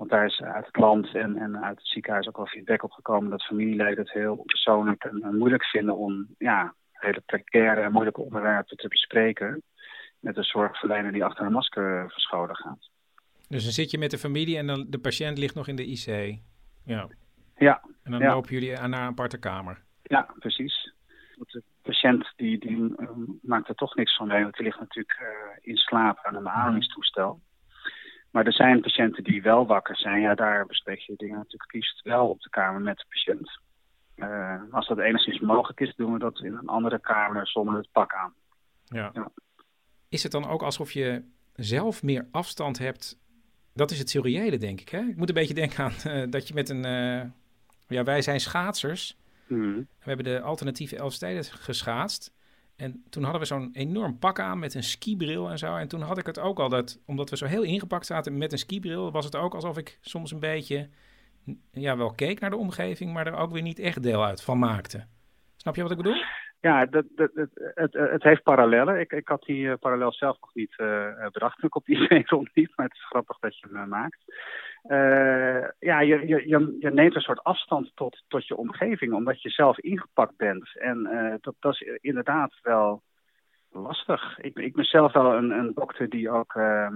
Want daar is uit het land en, en uit het ziekenhuis ook wel feedback op gekomen dat familieleden het heel persoonlijk en, en moeilijk vinden om ja, hele precaire en moeilijke onderwerpen te bespreken. Met een zorgverlener die achter een masker verscholen gaat. Dus dan zit je met de familie en dan de patiënt ligt nog in de IC. Ja. Ja. En dan ja. lopen jullie naar een aparte kamer. Ja, precies. Want de patiënt die, die uh, maakt er toch niks van mee, want die ligt natuurlijk uh, in slaap aan een beademingstoestel. Maar er zijn patiënten die wel wakker zijn. Ja, daar bespreek je dingen natuurlijk liefst wel op de kamer met de patiënt. Uh, als dat enigszins mogelijk is, doen we dat in een andere kamer zonder het pak aan. Ja. ja. Is het dan ook alsof je zelf meer afstand hebt? Dat is het seriële, denk ik. Hè? Ik moet een beetje denken aan uh, dat je met een... Uh, ja, wij zijn schaatsers. Mm. We hebben de alternatieve Elfsteden geschaatst. En toen hadden we zo'n enorm pak aan met een skibril en zo. En toen had ik het ook al dat, omdat we zo heel ingepakt zaten met een skibril, was het ook alsof ik soms een beetje, ja, wel keek naar de omgeving, maar er ook weer niet echt deel uit van maakte. Snap je wat ik bedoel? Ja, dat, dat, het, het, heeft parallellen. Ik, ik had die uh, parallel zelf nog niet uh, bedacht toen ik op die *laughs* idee rondliep, maar het is grappig dat je hem maakt. Uh, ja, je, je, je, neemt een soort afstand tot, tot je omgeving, omdat je zelf ingepakt bent. En uh, dat, dat is inderdaad wel lastig. Ik, ik ben zelf wel een, een dokter die ook uh,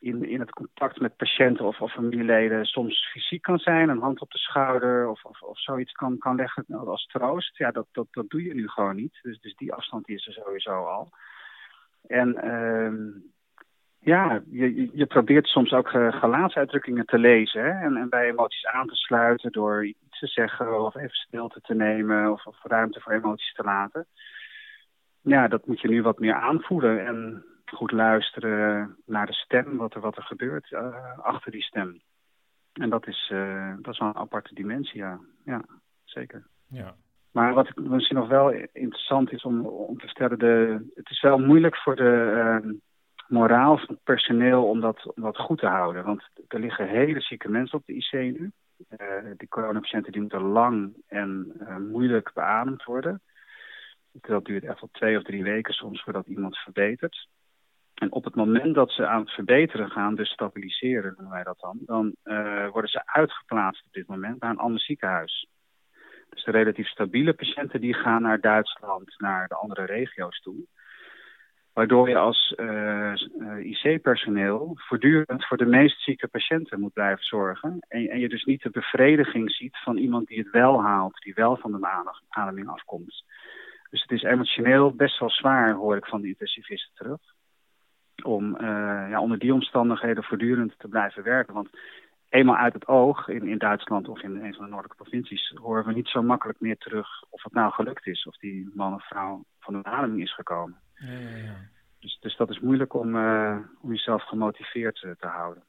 in, in het contact met patiënten of, of familieleden soms fysiek kan zijn, een hand op de schouder of, of, of zoiets kan, kan leggen als troost. Ja, dat, dat, dat doe je nu gewoon niet. Dus, dus die afstand is er sowieso al. En ja, je, je probeert soms ook uh, gelaatsuitdrukkingen te lezen hè? En, en bij emoties aan te sluiten door iets te zeggen of even stilte te nemen of, of ruimte voor emoties te laten. Ja, dat moet je nu wat meer aanvoelen en goed luisteren naar de stem, wat er, wat er gebeurt uh, achter die stem. En dat is, uh, dat is wel een aparte dimensie, ja. ja zeker. Ja. Maar wat misschien nog wel interessant is om, om te vertellen, de, het is wel moeilijk voor de moraal van het personeel om dat, goed te houden. Want er liggen hele zieke mensen op de IC nu. Uh, die coronapatiënten die moeten lang en uh, moeilijk beademd worden. Dat duurt echt wel twee of drie weken soms voordat iemand verbetert. En op het moment dat ze aan het verbeteren gaan, dus stabiliseren noemen wij dat dan, dan uh, worden ze uitgeplaatst op dit moment naar een ander ziekenhuis. Dus de relatief stabiele patiënten die gaan naar Duitsland, naar de andere regio's toe. Waardoor je als uh, IC-personeel voortdurend voor de meest zieke patiënten moet blijven zorgen. En, en, je dus niet de bevrediging ziet van iemand die het wel haalt, die wel van de ademing afkomt. Dus het is emotioneel best wel zwaar, hoor ik van de intensivisten terug. Om uh, ja, onder die omstandigheden voortdurend te blijven werken. Want eenmaal uit het oog, in, in Duitsland of in een van de noordelijke provincies, horen we niet zo makkelijk meer terug of het nou gelukt is. Of die man of vrouw van de ademing is gekomen. Ja, ja, ja. Dus, dus dat is moeilijk om, uh, om jezelf gemotiveerd uh, te houden.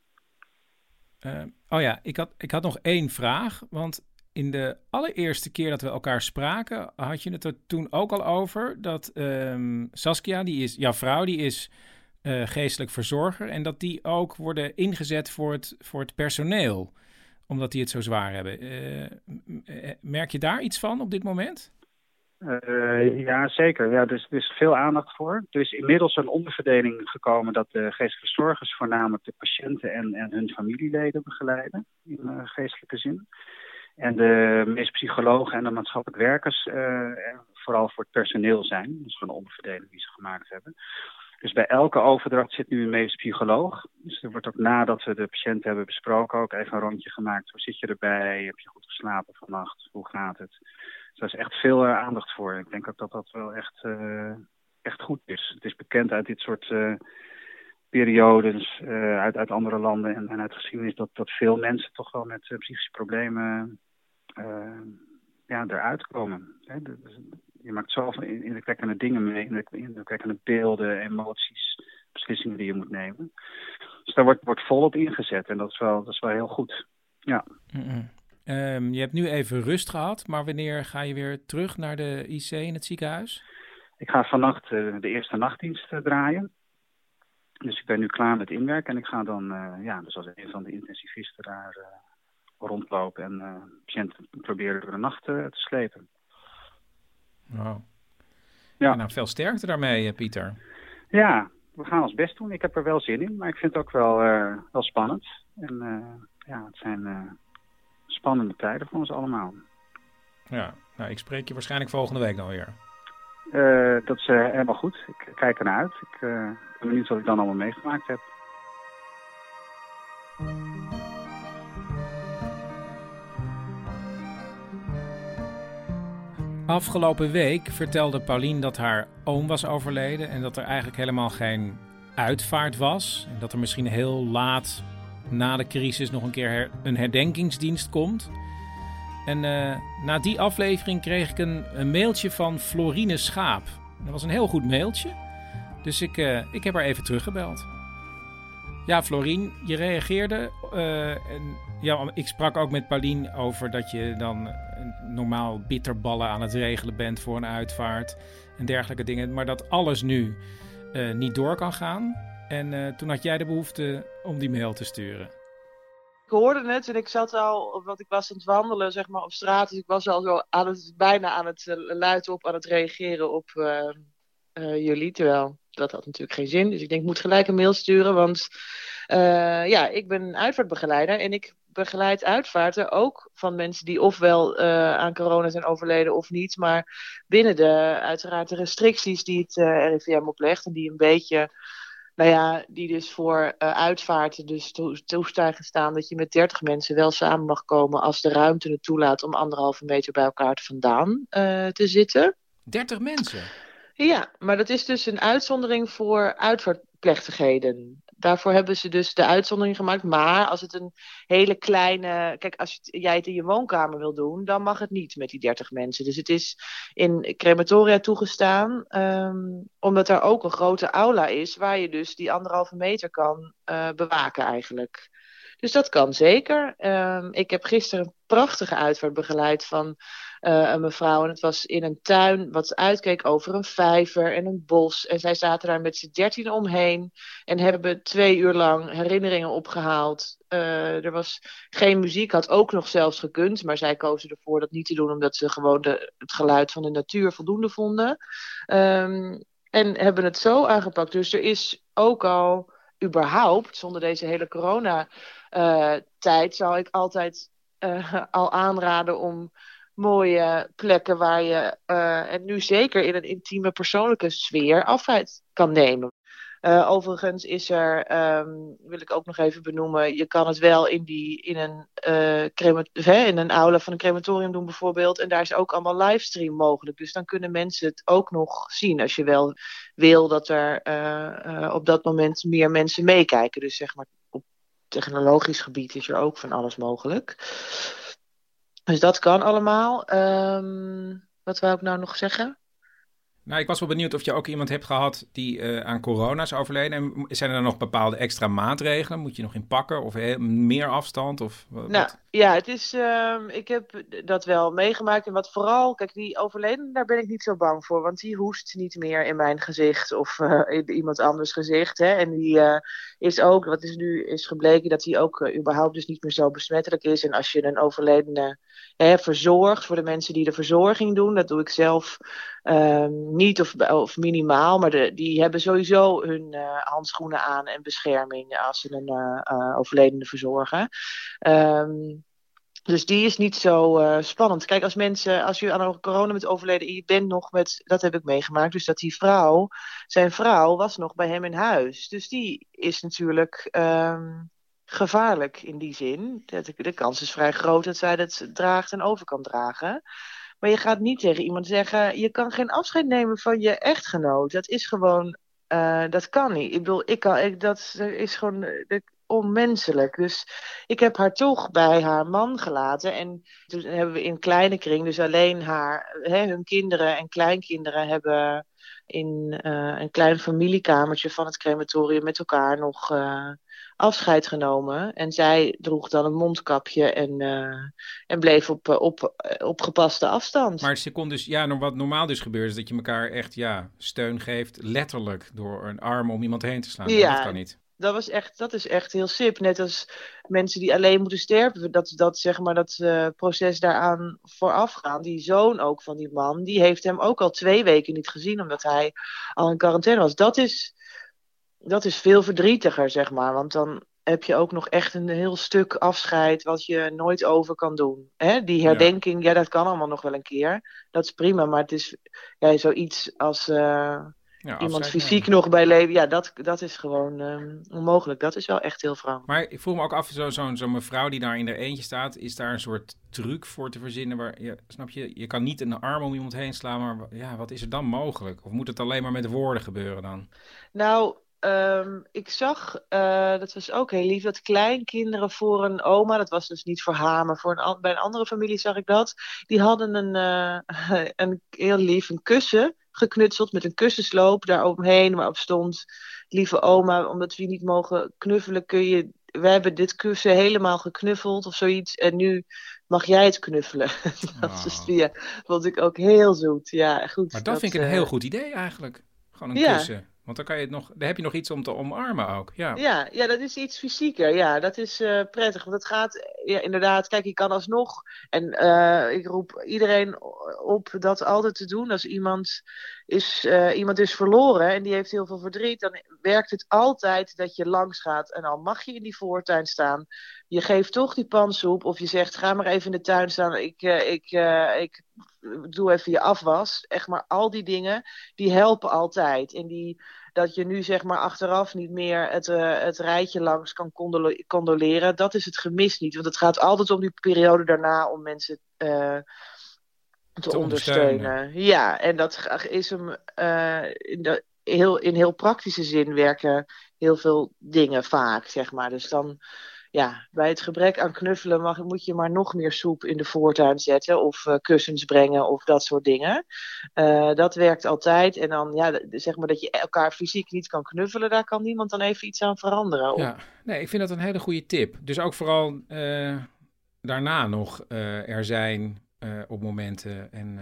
Uh, oh ja, ik had, ik had nog één vraag. Want in de allereerste keer dat we elkaar spraken, had je het er toen ook al over dat um, Saskia, die is, jouw vrouw, die is geestelijk verzorger. En dat die ook worden ingezet voor het, voor het personeel, omdat die het zo zwaar hebben. merk je daar iets van op dit moment? Uh, ja, zeker. Ja, dus er is veel aandacht voor. Er is inmiddels een onderverdeling gekomen dat de geestelijke zorgers voornamelijk de patiënten en, en hun familieleden begeleiden, in uh, geestelijke zin. En de meeste psychologen en de maatschappelijk werkers uh, vooral voor het personeel zijn. Dat is een onderverdeling die ze gemaakt hebben. Dus bij elke overdracht zit nu een medisch psycholoog. Dus er wordt ook nadat we de patiënt hebben besproken ook even een rondje gemaakt. Hoe zit je erbij? Heb je goed geslapen vannacht? Hoe gaat het? Daar is echt veel uh, aandacht voor. Ik denk ook dat dat wel echt, uh, echt goed is. Het is bekend uit dit soort uh, periodes, uit, uit andere landen en, en uit geschiedenis, dat, dat veel mensen toch wel met psychische problemen ja, eruit komen. Hè? Je maakt zoveel indrukwekkende dingen mee, indrukwekkende beelden, emoties, beslissingen die je moet nemen. Dus daar wordt, wordt volop ingezet en dat is wel, dat is wel heel goed. Ja. Um, je hebt nu even rust gehad, maar wanneer ga je weer terug naar de IC in het ziekenhuis? Ik ga vannacht uh, de eerste nachtdienst uh, draaien. Dus ik ben nu klaar met inwerken en ik ga dan uh, ja, dus als een van de intensivisten daar rondlopen en patiënten proberen door de nacht te slepen. Wow. Ja. nou, veel sterkte daarmee, Pieter. Ja, we gaan ons best doen. Ik heb er wel zin in, maar ik vind het ook wel, wel spannend. En ja, het zijn spannende tijden voor ons allemaal. Ja, nou, ik spreek je waarschijnlijk volgende week dan weer. Uh, dat is uh, helemaal goed. Ik kijk ernaar uit. Ik uh, ben benieuwd wat ik dan allemaal meegemaakt heb. Afgelopen week vertelde Paulien dat haar oom was overleden en dat er eigenlijk helemaal geen uitvaart was. En dat er misschien heel laat na de crisis nog een keer een herdenkingsdienst komt. En uh, na die aflevering kreeg ik een, een, mailtje van Florine Schaap. Dat was een heel goed mailtje. Dus ik, uh, ik heb haar even teruggebeld. Ja, Florien, je reageerde. Uh, en, ja, ik sprak ook met Paulien over dat je dan normaal bitterballen aan het regelen bent voor een uitvaart. En dergelijke dingen. Maar dat alles nu niet door kan gaan. En toen had jij de behoefte om die mail te sturen ik hoorde het en ik zat al, want ik was aan het wandelen zeg maar, op straat. Dus ik was al zo bijna aan het uh, op, aan het reageren op uh, jullie. Terwijl dat had natuurlijk geen zin. Dus ik denk, ik moet gelijk een mail sturen. Want ja, ik ben uitvaartbegeleider en ik begeleid uitvaarten ook van mensen die ofwel aan corona zijn overleden of niet. Maar binnen de, uiteraard de restricties die het RIVM oplegt en die een beetje nou ja, die dus voor uh, uitvaarten dus to toestaan gestaan dat je met 30 mensen wel samen mag komen als de ruimte het toelaat om anderhalve meter bij elkaar vandaan uh, te zitten. 30 mensen? Ja, maar dat is dus een uitzondering voor uitvaartplechtigheden daarvoor hebben ze dus de uitzondering gemaakt. Maar als het een hele kleine. Kijk, als jij het in je woonkamer wil doen, dan mag het niet met die 30 mensen. Dus het is in crematoria toegestaan, um, omdat er ook een grote aula is, waar je dus die anderhalve meter kan uh, bewaken eigenlijk. Dus dat kan zeker. Um, ik heb gisteren een prachtige uitvaart begeleid van uh, een mevrouw. En het was in een tuin wat uitkeek over een vijver en een bos. En zij zaten daar met z'n dertien omheen. En hebben twee uur lang herinneringen opgehaald. Uh, er was geen muziek, had ook nog zelfs gekund. Maar zij kozen ervoor dat niet te doen, omdat ze gewoon de, het geluid van de natuur voldoende vonden. Um, en hebben het zo aangepakt. Dus er is ook al überhaupt, zonder deze hele corona-tijd, uh, zou ik altijd uh, *laughs* al aanraden om mooie plekken waar je, uh, en nu zeker in een intieme persoonlijke sfeer, afscheid kan nemen. Overigens is er, um, wil ik ook nog even benoemen, je kan het wel in, die, in, een, uh, in een aula van een crematorium doen bijvoorbeeld. En daar is ook allemaal livestream mogelijk. Dus dan kunnen mensen het ook nog zien als je wel wil dat er op dat moment meer mensen meekijken. Dus zeg maar technologisch gebied is er ook van alles mogelijk. Dus dat kan allemaal. Um, wat wou ik nou nog zeggen? Nou, ik was wel benieuwd of je ook iemand hebt gehad die uh, aan corona is overleden. En zijn er nog bepaalde extra maatregelen? Moet je nog in pakken of meer afstand? Of? Nou, ja, het is, uh, ik heb dat wel meegemaakt. En wat vooral, kijk, die overleden, daar ben ik niet zo bang voor. Want die hoest niet meer in mijn gezicht of uh, in iemand anders gezicht. Hè. En die is ook, wat is nu is gebleken, dat die ook überhaupt dus niet meer zo besmettelijk is. En als je een overledene verzorgt, voor de mensen die de verzorging doen, dat doe ik zelf um, niet of, of minimaal. Maar de, die hebben sowieso hun handschoenen aan en bescherming als ze een overledene verzorgen. Um, dus die is niet zo uh, spannend. Kijk, als mensen, als je aan corona bent overleden en je bent nog met, dat heb ik meegemaakt, dus dat die vrouw, zijn vrouw was nog bij hem in huis. Dus die is natuurlijk um, gevaarlijk in die zin. De kans is vrij groot dat zij dat draagt en over kan dragen. Maar je gaat niet tegen iemand zeggen, je kan geen afscheid nemen van je echtgenoot. Dat is gewoon, uh, dat kan niet. Ik bedoel, ik kan, ik, dat is gewoon, onmenselijk. Dus ik heb haar toch bij haar man gelaten. En toen hebben we in kleine kring, dus alleen haar, hè, hun kinderen en kleinkinderen hebben in een klein familiekamertje van het crematorium met elkaar nog afscheid genomen. En zij droeg dan een mondkapje en, eh, en bleef op, eh, op, eh, op gepaste afstand. Maar ze kon dus, ja, wat normaal dus gebeurt, is dat je elkaar echt ja, steun geeft, letterlijk door een arm om iemand heen te slaan. Ja. Dat kan niet. Dat, was echt, dat is echt heel sip. Net als mensen die alleen moeten sterven. Dat, dat, zeg maar, dat proces daaraan voorafgaan. Die zoon ook van die man, die heeft hem ook al twee weken niet gezien. Omdat hij al in quarantaine was. Dat is, dat is veel verdrietiger, zeg maar. Want dan heb je ook nog echt een heel stuk afscheid wat je nooit over kan doen. Hè? Die herdenking, ja. dat kan allemaal nog wel een keer. Dat is prima, maar het is ja, zoiets als eh, iemand afscheid fysiek nog bij leven. Ja, dat, dat is gewoon ehm, onmogelijk. Dat is wel echt heel wrang. Maar ik vroeg me ook af, zo'n zo, zo mevrouw die daar in haar eentje staat, is daar een soort truc voor te verzinnen? Waar, je, snap je, je kan niet een arm om iemand heen slaan, maar ja, wat is er dan mogelijk? Of moet het alleen maar met woorden gebeuren dan? Nou, ehm, ik zag, eh, dat was ook heel lief, dat kleinkinderen voor een oma, dat was dus niet voor haar, maar voor een, bij een andere familie zag ik dat, die hadden een, eh, *laughs* een heel lief een kussen geknutseld met een kussensloop daar omheen, waarop stond, lieve oma, omdat we niet mogen knuffelen, kun je, we hebben dit kussen helemaal geknuffeld of zoiets, en nu mag jij het knuffelen. *laughs* dat is, ja, vond ik ook heel zoet. Ja, goed. Maar dat, vind ik een eh, heel goed idee eigenlijk. Gewoon een ja. kussen. Want dan, kan je het nog, dan heb je nog iets om te omarmen ook. Ja. Ja, ja, dat is iets fysieker. Ja, dat is eh, prettig. Want het gaat ja, inderdaad, kijk, je kan alsnog. En eh, ik roep iedereen op dat altijd te doen. Als iemand is, eh, iemand is verloren en die heeft heel veel verdriet, dan werkt het altijd dat je langs gaat. En al mag je in die voortuin staan, je geeft toch die pansoep. Of je zegt, ga maar even in de tuin staan. Ik, eh, ik, eh, ik doe even je afwas. Echt maar al die dingen, die helpen altijd. En die, dat je nu zeg maar achteraf niet meer het, eh, het rijtje langs kan condole- condoleren, dat is het gemis niet. Want het gaat altijd om die periode daarna om mensen te, Te ondersteunen. ondersteunen. Ja, en dat is hem in, de, heel, in heel praktische zin werken heel veel dingen vaak, zeg maar. Dus dan, ja, bij het gebrek aan knuffelen mag, moet je maar nog meer soep in de voortuin zetten of eh, kussens brengen of dat soort dingen. Eh, dat werkt altijd. En dan, ja, zeg maar dat je elkaar fysiek niet kan knuffelen, daar kan niemand dan even iets aan veranderen. Of- Ja, nee, ik vind dat een hele goede tip. Dus ook vooral eh, daarna nog er zijn op momenten en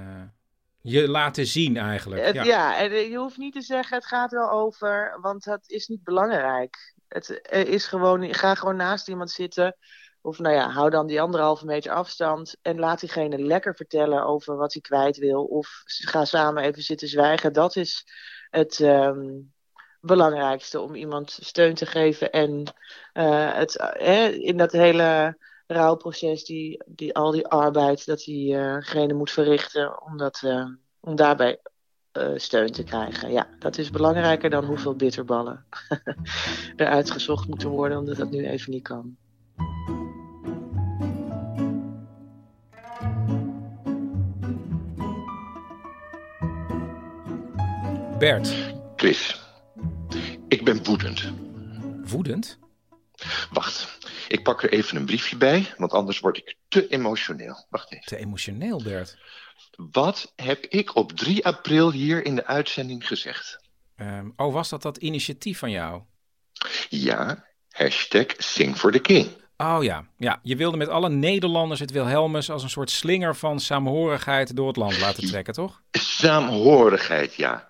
je laten zien eigenlijk. Het- ja. ja. en je hoeft niet te zeggen het gaat wel over, want dat is niet belangrijk. Het eh, is gewoon, ga gewoon naast iemand zitten. Of nou ja, hou dan die anderhalve meter afstand en laat diegene lekker vertellen over wat hij kwijt wil. Of ga samen even zitten zwijgen. Dat is het ehm, belangrijkste om iemand steun te geven. En eh, het, eh, in dat hele rouwproces, die, die, al die arbeid dat diegene moet verrichten, om, dat, om daarbij eh, steun te krijgen. Ja, dat is belangrijker dan hoeveel bitterballen *laughs* eruit gezocht moeten worden, omdat dat nu even niet kan. Bert. Chris, ik ben woedend. Woedend? Ik pak er even een briefje bij, want anders word ik te emotioneel. Wacht even. Te emotioneel, Bert. Wat heb ik op 3 april hier in de uitzending gezegd? Ehm, oh, was dat dat initiatief van jou? Ja, hashtag Sing for the King. Oh ja. ja, je wilde met alle Nederlanders het Wilhelmus als een soort slinger van saamhorigheid door het land laten trekken, toch? Saamhorigheid, ja.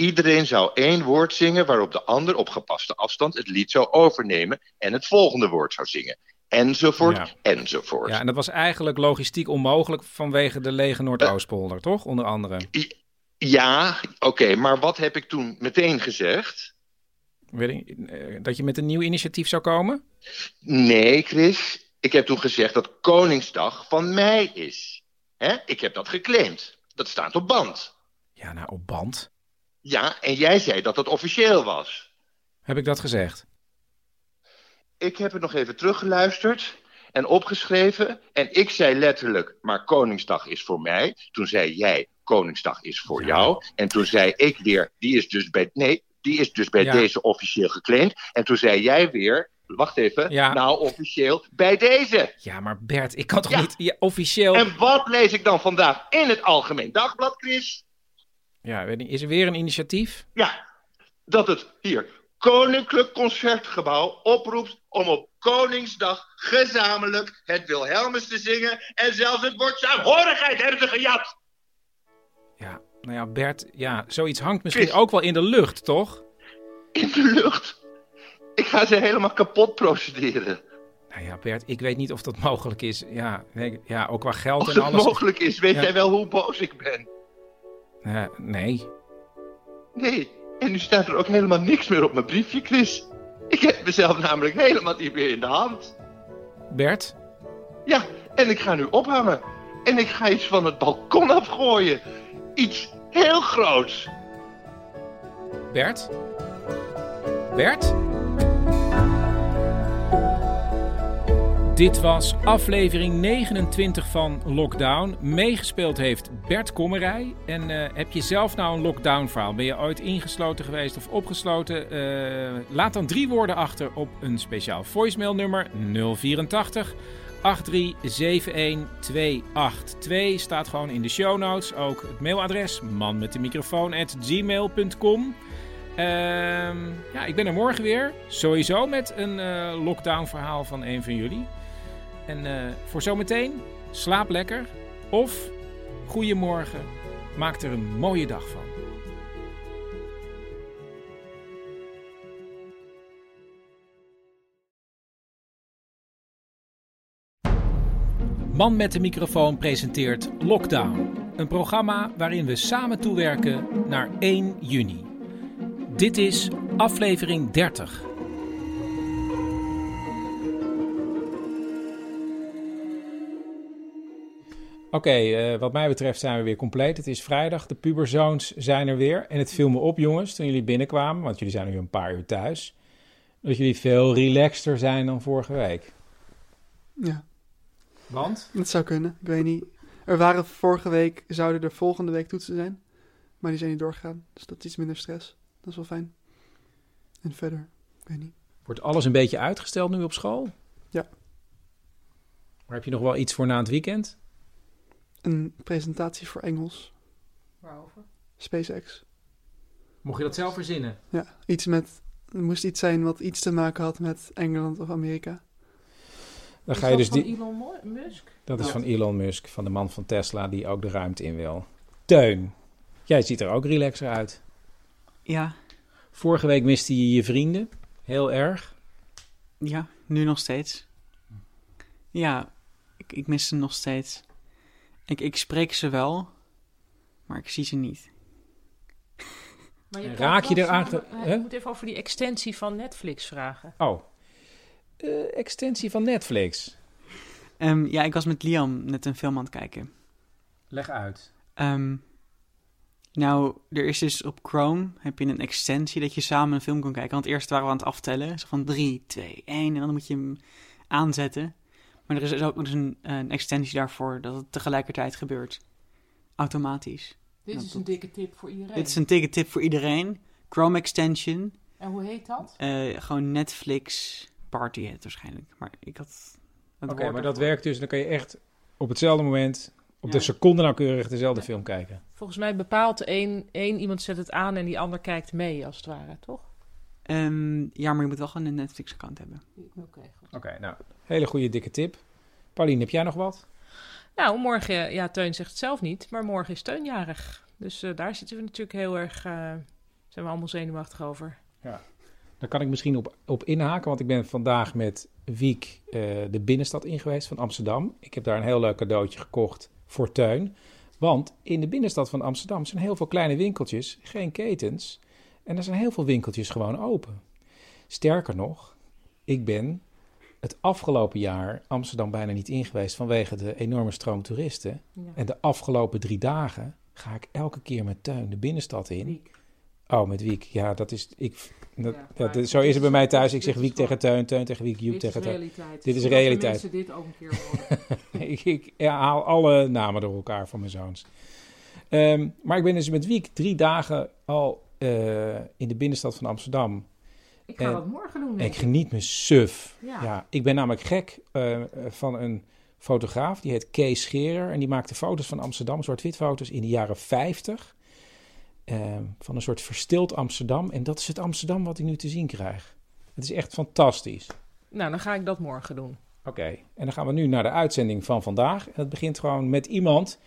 Iedereen zou één woord zingen waarop de ander op gepaste afstand het lied zou overnemen en het volgende woord zou zingen. Enzovoort, Ja. enzovoort. Ja, en dat was eigenlijk logistiek onmogelijk vanwege de lege Noordoostpolder, toch? Onder andere. Ja, oké, maar wat heb ik toen meteen gezegd? Ik, eh, dat je met een nieuw initiatief zou komen? Nee, Chris. Ik heb toen gezegd dat Koningsdag van mij is. Hè? Ik heb dat geclaimd. Dat staat op band. Ja, nou, op band. Ja, en jij zei dat het officieel was. Heb ik dat gezegd? Ik heb het nog even teruggeluisterd en opgeschreven. En ik zei letterlijk, maar Koningsdag is voor mij. Toen zei jij, Koningsdag is voor jou. En toen zei ik weer, die is dus bij, nee, die is dus bij Ja. deze officieel geclaimd. En toen zei jij weer, wacht even, Ja. nou officieel bij deze. Ja, maar Bert, ik kan toch niet officieel... En wat lees ik dan vandaag in het Algemeen Dagblad, Chris? Ja, weet niet, is er weer een initiatief? Ja, dat het hier Koninklijk Concertgebouw oproept om op Koningsdag gezamenlijk het Wilhelmus te zingen en zelfs het woord saamhorigheid hebben ze gejat. Ja, nou ja, Bert, ja, zoiets hangt misschien ook wel in de lucht, toch? In de lucht? Ik ga ze helemaal kapot procederen. Nou ja, Bert, ik weet niet of dat mogelijk is. Ja, nee, ja ook qua geld Of en het alles. mogelijk is, weet Ja. jij wel hoe boos ik ben? Eh, nee. Nee, en nu staat er ook helemaal niks meer op mijn briefje, Chris. Ik heb mezelf namelijk helemaal niet meer in de hand. Bert? Ja, en ik ga nu ophangen. En ik ga iets van het balkon afgooien. Iets heel groots. Bert? Bert? Dit was aflevering 29 van Lockdown. Meegespeeld heeft Bert Kommerij. En eh, heb je zelf nou een lockdown verhaal? Ben je ooit ingesloten geweest of opgesloten? Eh, laat dan drie woorden achter op een speciaal voicemail nummer 084 8371282. Staat gewoon in de show notes. Ook het mailadres man met de microfoon at gmail.com. Ehm, ja, ik ben er morgen weer. Sowieso met een eh, lockdown verhaal van een van jullie. En eh, voor zometeen, slaap lekker. Of, goedemorgen, maak er een mooie dag van. Man met de microfoon presenteert Lockdown. Een programma waarin we samen toewerken naar 1 juni. Dit is aflevering 30. Oké, eh, wat mij betreft zijn we weer compleet. Het is vrijdag, de puberzoons zijn er weer. En het viel me op, jongens, toen jullie binnenkwamen, want jullie zijn nu een paar uur thuis, dat jullie veel relaxter zijn dan vorige week. Ja. Want? Dat zou kunnen, ik weet niet. Er waren vorige week, zouden er volgende week toetsen zijn. Maar die zijn niet doorgegaan. Dus dat is iets minder stress. Dat is wel fijn. En verder, ik weet niet. Wordt alles een beetje uitgesteld nu op school? Ja. Maar heb je nog wel iets voor na het weekend? Een presentatie voor Engels. Waarover? SpaceX. Mocht je dat zelf verzinnen? Ja, iets met... Er moest iets zijn wat iets te maken had met Engeland of Amerika. Dan Is ga je dat dus van die. Elon Musk? Dat is van Elon Musk, van de man van Tesla, die ook de ruimte in wil. Teun, jij ziet er ook relaxer uit. Ja. Vorige week miste je je vrienden. Heel erg. Ja, nu nog steeds. Ja, ik, ik mis ze nog steeds. Ik, ik spreek ze wel, maar ik zie ze niet. Maar kan raak je eraan eh, hè? Ik moet even over die extensie van Netflix vragen. Oh. Eh, extensie van Netflix. Ehm, ja, ik was met Liam net een film aan het kijken. Leg uit. Ehm, nou, er is dus op Chrome heb je een extensie dat je samen een film kan kijken. Want eerst waren we aan het aftellen. Zo van 3, 2, 1. En dan moet je hem aanzetten. Maar er is dus ook dus een, een extensie daarvoor dat het tegelijkertijd gebeurt. Automatisch. Dit Nou, is een dikke tip voor iedereen. Dit is een dikke tip voor iedereen. Chrome extension. En hoe heet dat? Eh, gewoon Netflix Party het waarschijnlijk. Maar ik had... Oké, maar dat werkt dus. Dan kan je echt op hetzelfde moment, op de seconde nauwkeurig dezelfde film kijken. Volgens mij bepaalt één, één iemand zet het aan en die ander kijkt mee, als het ware, toch? Ehm, ja, maar je moet wel gewoon een Netflix-account hebben. Oké. Oké, nou, hele goede dikke tip. Pauline, heb jij nog wat? Nou, morgen, ja, Teun zegt het zelf niet, maar morgen is Teun jarig. Dus eh, daar zitten we natuurlijk heel erg, eh, zijn we allemaal zenuwachtig over. Ja. Daar kan ik misschien op, op inhaken, want ik ben vandaag met Wiek eh, de binnenstad in geweest van Amsterdam. Ik heb daar een heel leuk cadeautje gekocht voor Teun. Want in de binnenstad van Amsterdam zijn heel veel kleine winkeltjes, geen ketens. En er zijn heel veel winkeltjes gewoon open. Sterker nog, ik ben het afgelopen jaar Amsterdam bijna niet in geweest vanwege de enorme stroom toeristen. Ja. En de afgelopen drie dagen ga ik elke keer met Teun de binnenstad in. Oh, met Wiek. Ja, dat is. Ik, dat, dat- zo is het bij mij thuis. Ik dit zeg is Wiek tegen Teun, Teun tegen Wiek, Joep Dit is tegen Teun. realiteit. Dit is Zodat de realiteit. mensen dit ook een keer *laughs* horen. ik ik ja, haal alle namen door elkaar van mijn zoons. Ehm, maar ik ben dus met Wiek drie dagen al eh, in de binnenstad van Amsterdam. Ik ga En- dat morgen doen, ik geniet me suf. Ja. Ja. ik ben namelijk gek eh, van een fotograaf. Die heet Kees Scherer. En die maakte foto's van Amsterdam, zwart-wit foto's, in de jaren 50. eh, van een soort verstild Amsterdam. En dat is het Amsterdam wat ik nu te zien krijg. Het is echt fantastisch. Nou, dan ga ik dat morgen doen. Oké, en dan gaan we nu naar de uitzending van vandaag. En het begint gewoon met iemand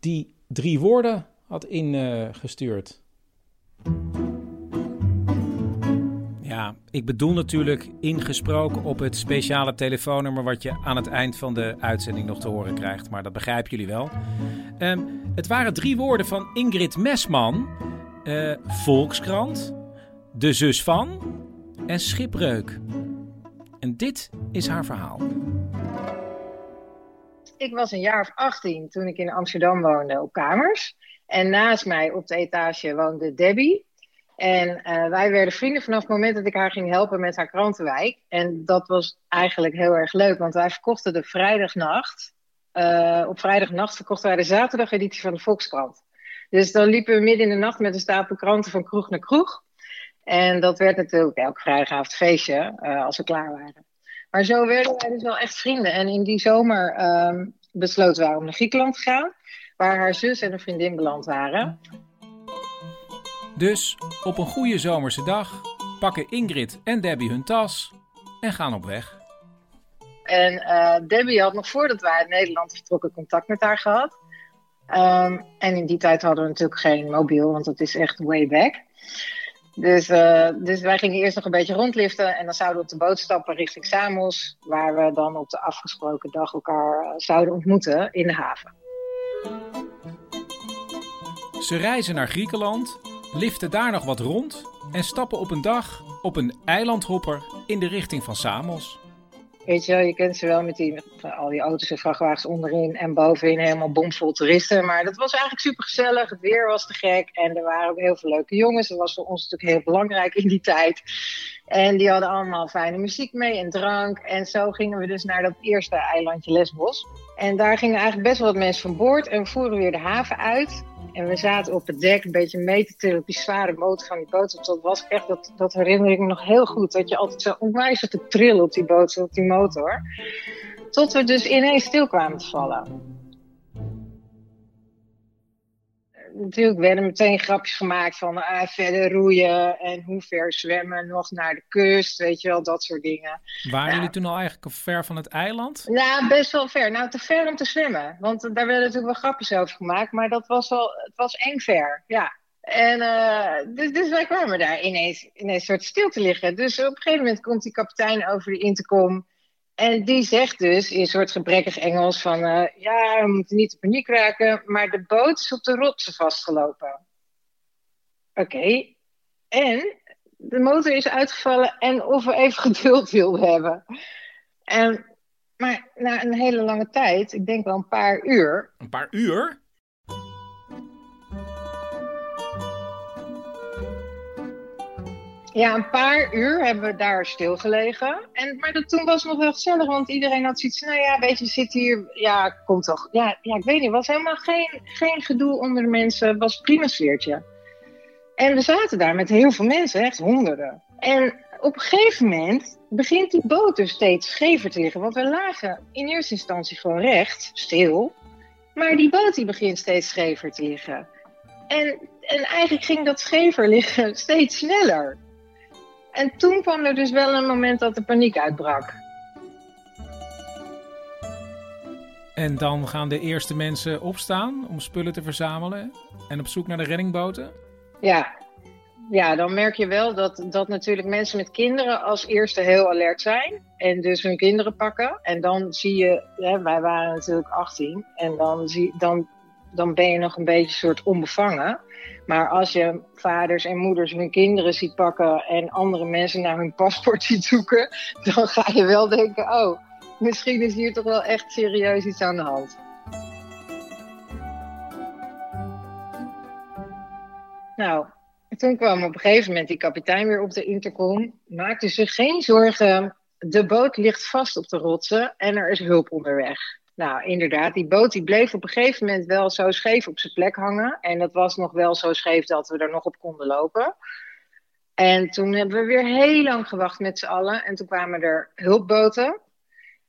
die drie woorden had ingestuurd. Ja, ik bedoel natuurlijk ingesproken op het speciale telefoonnummer wat je aan het eind van de uitzending nog te horen krijgt. Maar dat begrijpen jullie wel. Ehm, het waren drie woorden van Ingrid Mesman, eh, Volkskrant, De Zus van en Schipbreuk. En dit is haar verhaal. Ik was een jaar of 18 toen ik in Amsterdam woonde op kamers. En naast mij op de etage woonde Debbie. En uh, wij werden vrienden vanaf het moment dat ik haar ging helpen met haar krantenwijk. En dat was eigenlijk heel erg leuk, want wij verkochten de vrijdagnacht. Uh, op vrijdagnacht verkochten wij de zaterdageditie van de Volkskrant. Dus dan liepen we midden in de nacht met een stapel kranten van kroeg naar kroeg. En dat werd natuurlijk elk vrijdagavond feestje uh, als we klaar waren. Maar zo werden wij dus wel echt vrienden. En in die zomer um, besloten wij om naar Griekenland te gaan. Waar haar zus en een vriendin beland waren. Dus op een goede zomerse dag pakken Ingrid en Debbie hun tas en gaan op weg. En uh, Debbie had nog voordat wij uit Nederland vertrokken contact met haar gehad. Um, en in die tijd hadden we natuurlijk geen mobiel, want dat is echt way back. Dus, uh, dus wij gingen eerst nog een beetje rondliften en dan zouden we op de boot stappen richting Samos, waar we dan op de afgesproken dag elkaar uh, zouden ontmoeten in de haven. Ze reizen naar Griekenland liften daar nog wat rond en stappen op een dag op een eilandhopper in de richting van Samos. Weet je wel, je kent ze wel met die, al die auto's en vrachtwagens onderin en bovenin helemaal bomvol toeristen. Maar dat was eigenlijk super gezellig. Het weer was te gek en er waren ook heel veel leuke jongens. Dat was voor ons natuurlijk heel belangrijk in die tijd. En die hadden allemaal fijne muziek mee en drank. En zo gingen we dus naar dat eerste eilandje Lesbos. En daar gingen eigenlijk best wel wat mensen van boord en we voeren weer de haven uit. En we zaten op het dek een beetje mee te tillen op die zware motor van die boot. Dat was echt, dat, dat herinner ik me nog heel goed. Dat je altijd zo onwijs te trillen op die boot, op die motor. Tot we dus ineens stil kwamen te vallen. Natuurlijk werden meteen grapjes gemaakt van ah, verder roeien en hoe ver zwemmen nog naar de kust, weet je wel, dat soort dingen. Waren jullie toen al eigenlijk ver van het eiland? Nou, best wel ver. Nou, te ver om te zwemmen, want daar werden natuurlijk wel grapjes over gemaakt, maar dat was wel, het was eng ver, ja. En uh, dus, dus wij kwamen daar ineens, ineens soort stil te liggen. Dus op een gegeven moment komt die kapitein over de intercom. En die zegt dus in een soort gebrekkig Engels van... Uh, ja, we moeten niet in paniek raken, maar de boot is op de rotsen vastgelopen. Oké. En de motor is uitgevallen en of we even *laughs* geduld wilden hebben. En, maar na een hele lange tijd, ik denk wel een paar uur... Een paar uur? Ja, een paar uur hebben we daar stilgelegen. En, maar dat, toen was het nog wel gezellig, want iedereen had zoiets nou ja, weet je, zit hier, ja, komt toch. Ja, ja ik weet niet, was helemaal geen, geen gedoe onder de mensen, was prima sfeertje. En we zaten daar met heel veel mensen, echt honderden. En op een gegeven moment begint die boot dus steeds schever te liggen, want we lagen in eerste instantie gewoon recht, stil. Maar die boot die begint steeds schever te liggen. En, en eigenlijk ging dat schever liggen *laughs* steeds sneller. En toen kwam er dus wel een moment dat de paniek uitbrak. En dan gaan de eerste mensen opstaan om spullen te verzamelen en op zoek naar de reddingboten? Ja, ja dan merk je wel dat, dat natuurlijk mensen met kinderen als eerste heel alert zijn. En dus hun kinderen pakken. En dan zie je, hè, wij waren natuurlijk 18. En dan, zie, dan, dan ben je nog een beetje soort onbevangen. Maar als je vaders en moeders hun kinderen ziet pakken en andere mensen naar hun paspoort *laughs* ziet zoeken, dan ga je wel denken: oh, misschien is hier toch wel echt serieus iets aan de hand. Nou, toen kwam op een gegeven moment die kapitein weer op de intercom. Maakte zich geen zorgen. De boot ligt vast op de rotsen en er is hulp onderweg. Nou, inderdaad, die boot die bleef op een gegeven moment wel zo scheef op zijn plek hangen. En dat was nog wel zo scheef dat we er nog op konden lopen. En toen hebben we weer heel lang gewacht met z'n allen. En toen kwamen er hulpboten.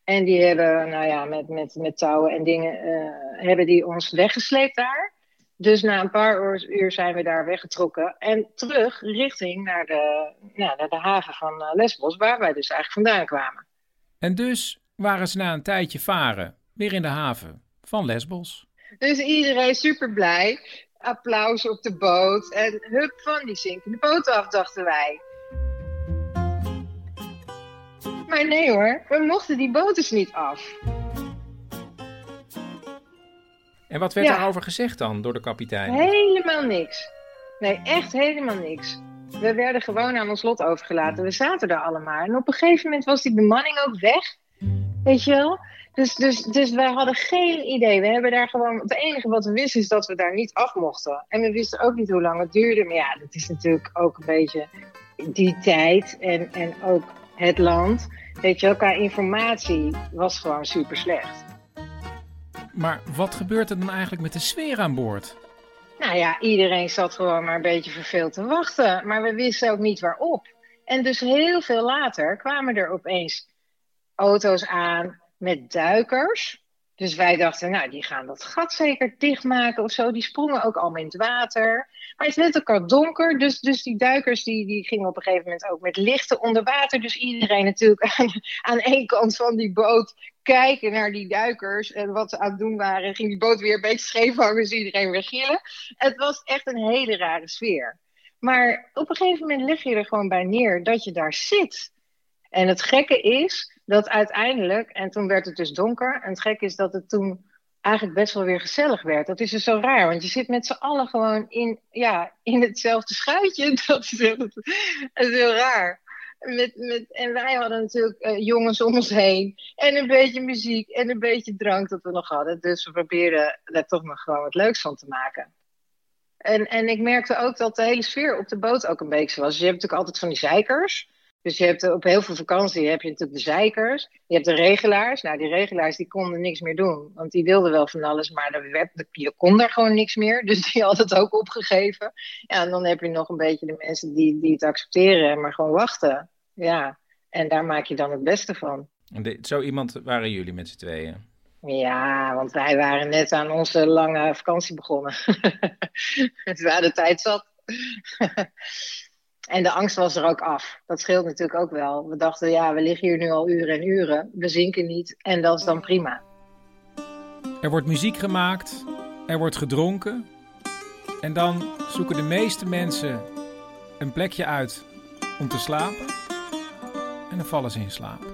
En die hebben, nou ja, met, met, met touwen en dingen, uh, hebben die ons weggesleept daar. Dus na een paar uur, uur zijn we daar weggetrokken. En terug richting naar de, nou, naar de haven van eh, Lesbos, waar wij dus eigenlijk vandaan kwamen. En dus waren ze na een tijdje varen weer in de haven van Lesbos. Dus iedereen super blij. Applaus op de boot. En hup van die zinkende boot af, dachten wij. Maar nee hoor, we mochten die boot dus niet af. En wat werd Ja. daarover gezegd dan door de kapitein? Helemaal niks. Nee, echt helemaal niks. We werden gewoon aan ons lot overgelaten. We zaten er allemaal. En op een gegeven moment was die bemanning ook weg. Weet je wel? Dus, dus, dus wij hadden geen idee. We hebben daar gewoon. Het enige wat we wisten is dat we daar niet af mochten. En we wisten ook niet hoe lang het duurde. Maar ja, dat is natuurlijk ook een beetje die tijd en, en ook het land. Weet je qua informatie was gewoon super slecht. Maar wat gebeurt er dan eigenlijk met de sfeer aan boord? Nou ja, iedereen zat gewoon maar een beetje verveeld te wachten. Maar we wisten ook niet waarop. En dus heel veel later kwamen er opeens auto's aan met duikers. Dus wij dachten, nou, die gaan dat gat zeker dichtmaken of zo. Die sprongen ook allemaal in het water. Maar het werd ook al donker, dus, dus die duikers die, die gingen op een gegeven moment ook met lichten onder water. Dus iedereen natuurlijk *laughs* aan, één kant van die boot kijken naar die duikers en wat ze aan het doen waren. Ging die boot weer een beetje scheef hangen, dus iedereen weer gillen. Het was echt een hele rare sfeer. Maar op een gegeven moment lig je er gewoon bij neer dat je daar zit. En het gekke is dat uiteindelijk, en toen werd het dus donker, en het gekke is dat het toen eigenlijk best wel weer gezellig werd. Dat is dus zo raar, want je zit met z'n allen gewoon in, ja, in hetzelfde schuitje. *laughs* Dat is, heel- raar. Met, met, en wij hadden natuurlijk eh, jongens om ons heen. En een beetje muziek en een beetje drank dat we nog hadden. Dus we probeerden daar toch nog gewoon wat leuks van te maken. En, en ik merkte ook dat de hele sfeer op de boot ook een beetje was. Je hebt natuurlijk altijd van die zeikers. Dus je hebt op heel veel vakantie heb je natuurlijk de zeikers. Je hebt de regelaars. Nou, die regelaars die konden niks meer doen. Want die wilden wel van alles, maar je kon daar gewoon niks meer. *laughs* Dus die hadden het ook opgegeven. Ja, en dan heb je nog een beetje de mensen die, die het accepteren, maar gewoon wachten. Ja, en daar maak je dan het beste van. En de- zo iemand waren jullie met z'n tweeën. Ja, want wij waren net aan onze lange vakantie begonnen. dus we hadden tijd zat. *laughs* en de angst was er ook af. Dat scheelt natuurlijk ook wel. We dachten, ja, we liggen hier nu al uren en uren. We zinken niet en dat is dan prima. Er wordt muziek gemaakt, er wordt gedronken. En dan zoeken de meeste mensen een plekje uit om te slapen. En dan vallen ze in slaap.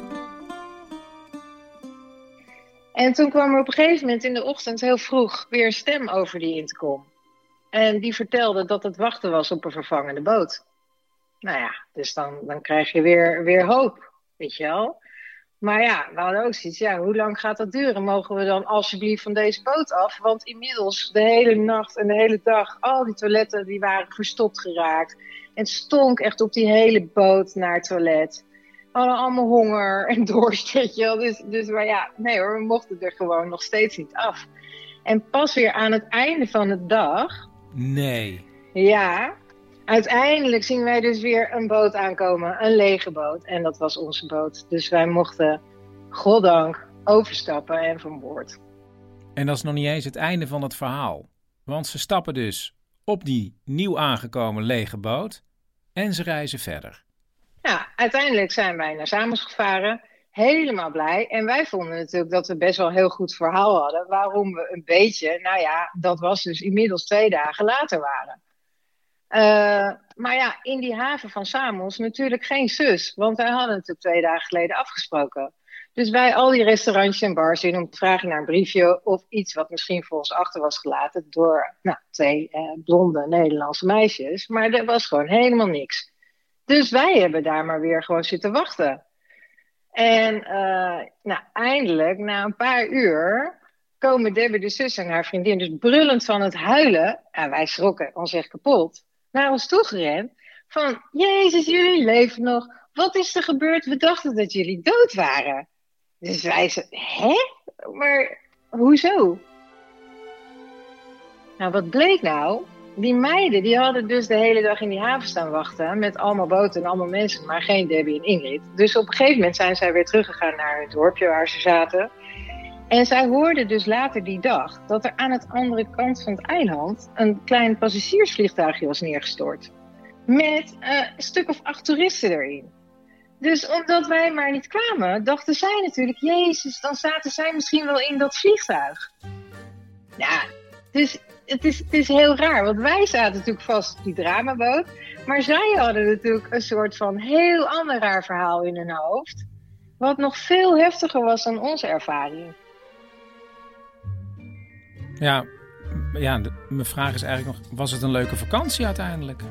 En toen kwam er op een gegeven moment in de ochtend heel vroeg weer een stem over die intercom. En die vertelde dat het wachten was op een vervangende boot. Nou ja, dus dan, dan krijg je weer, weer hoop, weet je wel. Maar ja, we hadden ook zoiets, ja, hoe lang gaat dat duren? Mogen we dan alsjeblieft van deze boot af? Want inmiddels de hele nacht en de hele dag, al die toiletten die waren verstopt geraakt. En stonk echt op die hele boot naar het toilet. We hadden allemaal honger en *laughs* dorst, weet je wel. Dus, dus maar ja, nee hoor, we mochten er gewoon nog steeds niet af. En pas weer aan het einde van de dag, Nee. ja, uiteindelijk zien wij dus weer een boot aankomen, een lege boot. En dat was onze boot. Dus wij mochten, goddank, overstappen en van boord. En dat is nog niet eens het einde van het verhaal. Want ze stappen dus op die nieuw aangekomen lege boot en ze reizen verder. Ja, uiteindelijk zijn wij naar Samos gevaren. Helemaal blij. En wij vonden natuurlijk dat we best wel een heel goed verhaal hadden. Waarom we een beetje, nou ja, dat was dus inmiddels twee dagen later waren. Eh, maar ja, in die haven van Samos natuurlijk geen zus. Want wij hadden natuurlijk twee dagen geleden afgesproken. Dus bij al die restaurantjes en bars in om te vragen naar een briefje of iets wat misschien voor ons achter was gelaten door nou, twee eh, blonde Nederlandse meisjes. Maar er was gewoon helemaal niks. Dus wij hebben daar maar weer gewoon zitten wachten. En eh, nou, eindelijk, na een paar uur, komen Debbie de zus en haar vriendin, dus brullend van het huilen, en wij schrokken ons echt kapot, naar ons toe gerend. Van, Jezus, jullie leven nog. Wat is er gebeurd? We dachten dat jullie dood waren. Dus wij zeiden, hè? Maar hoezo? Nou, wat bleek nou? Die meiden die hadden dus de hele dag in die haven staan wachten. Met allemaal boten en allemaal mensen, maar geen Debbie en Ingrid. Dus op een gegeven moment zijn zij weer teruggegaan naar het dorpje waar ze zaten. En zij hoorden dus later die dag dat er aan het andere kant van het eiland een klein passagiersvliegtuigje was neergestort. Met een stuk of acht toeristen erin. Dus omdat wij maar niet kwamen, dachten zij natuurlijk, Jezus, dan zaten zij misschien wel in dat vliegtuig. Ja, dus het is, het is heel raar, want wij zaten natuurlijk vast op die dramaboot. Maar zij hadden natuurlijk een soort van heel ander raar verhaal in hun hoofd. Wat nog veel heftiger was dan onze ervaring. Ja, ja de- mijn vraag is eigenlijk nog, was het een leuke vakantie uiteindelijk?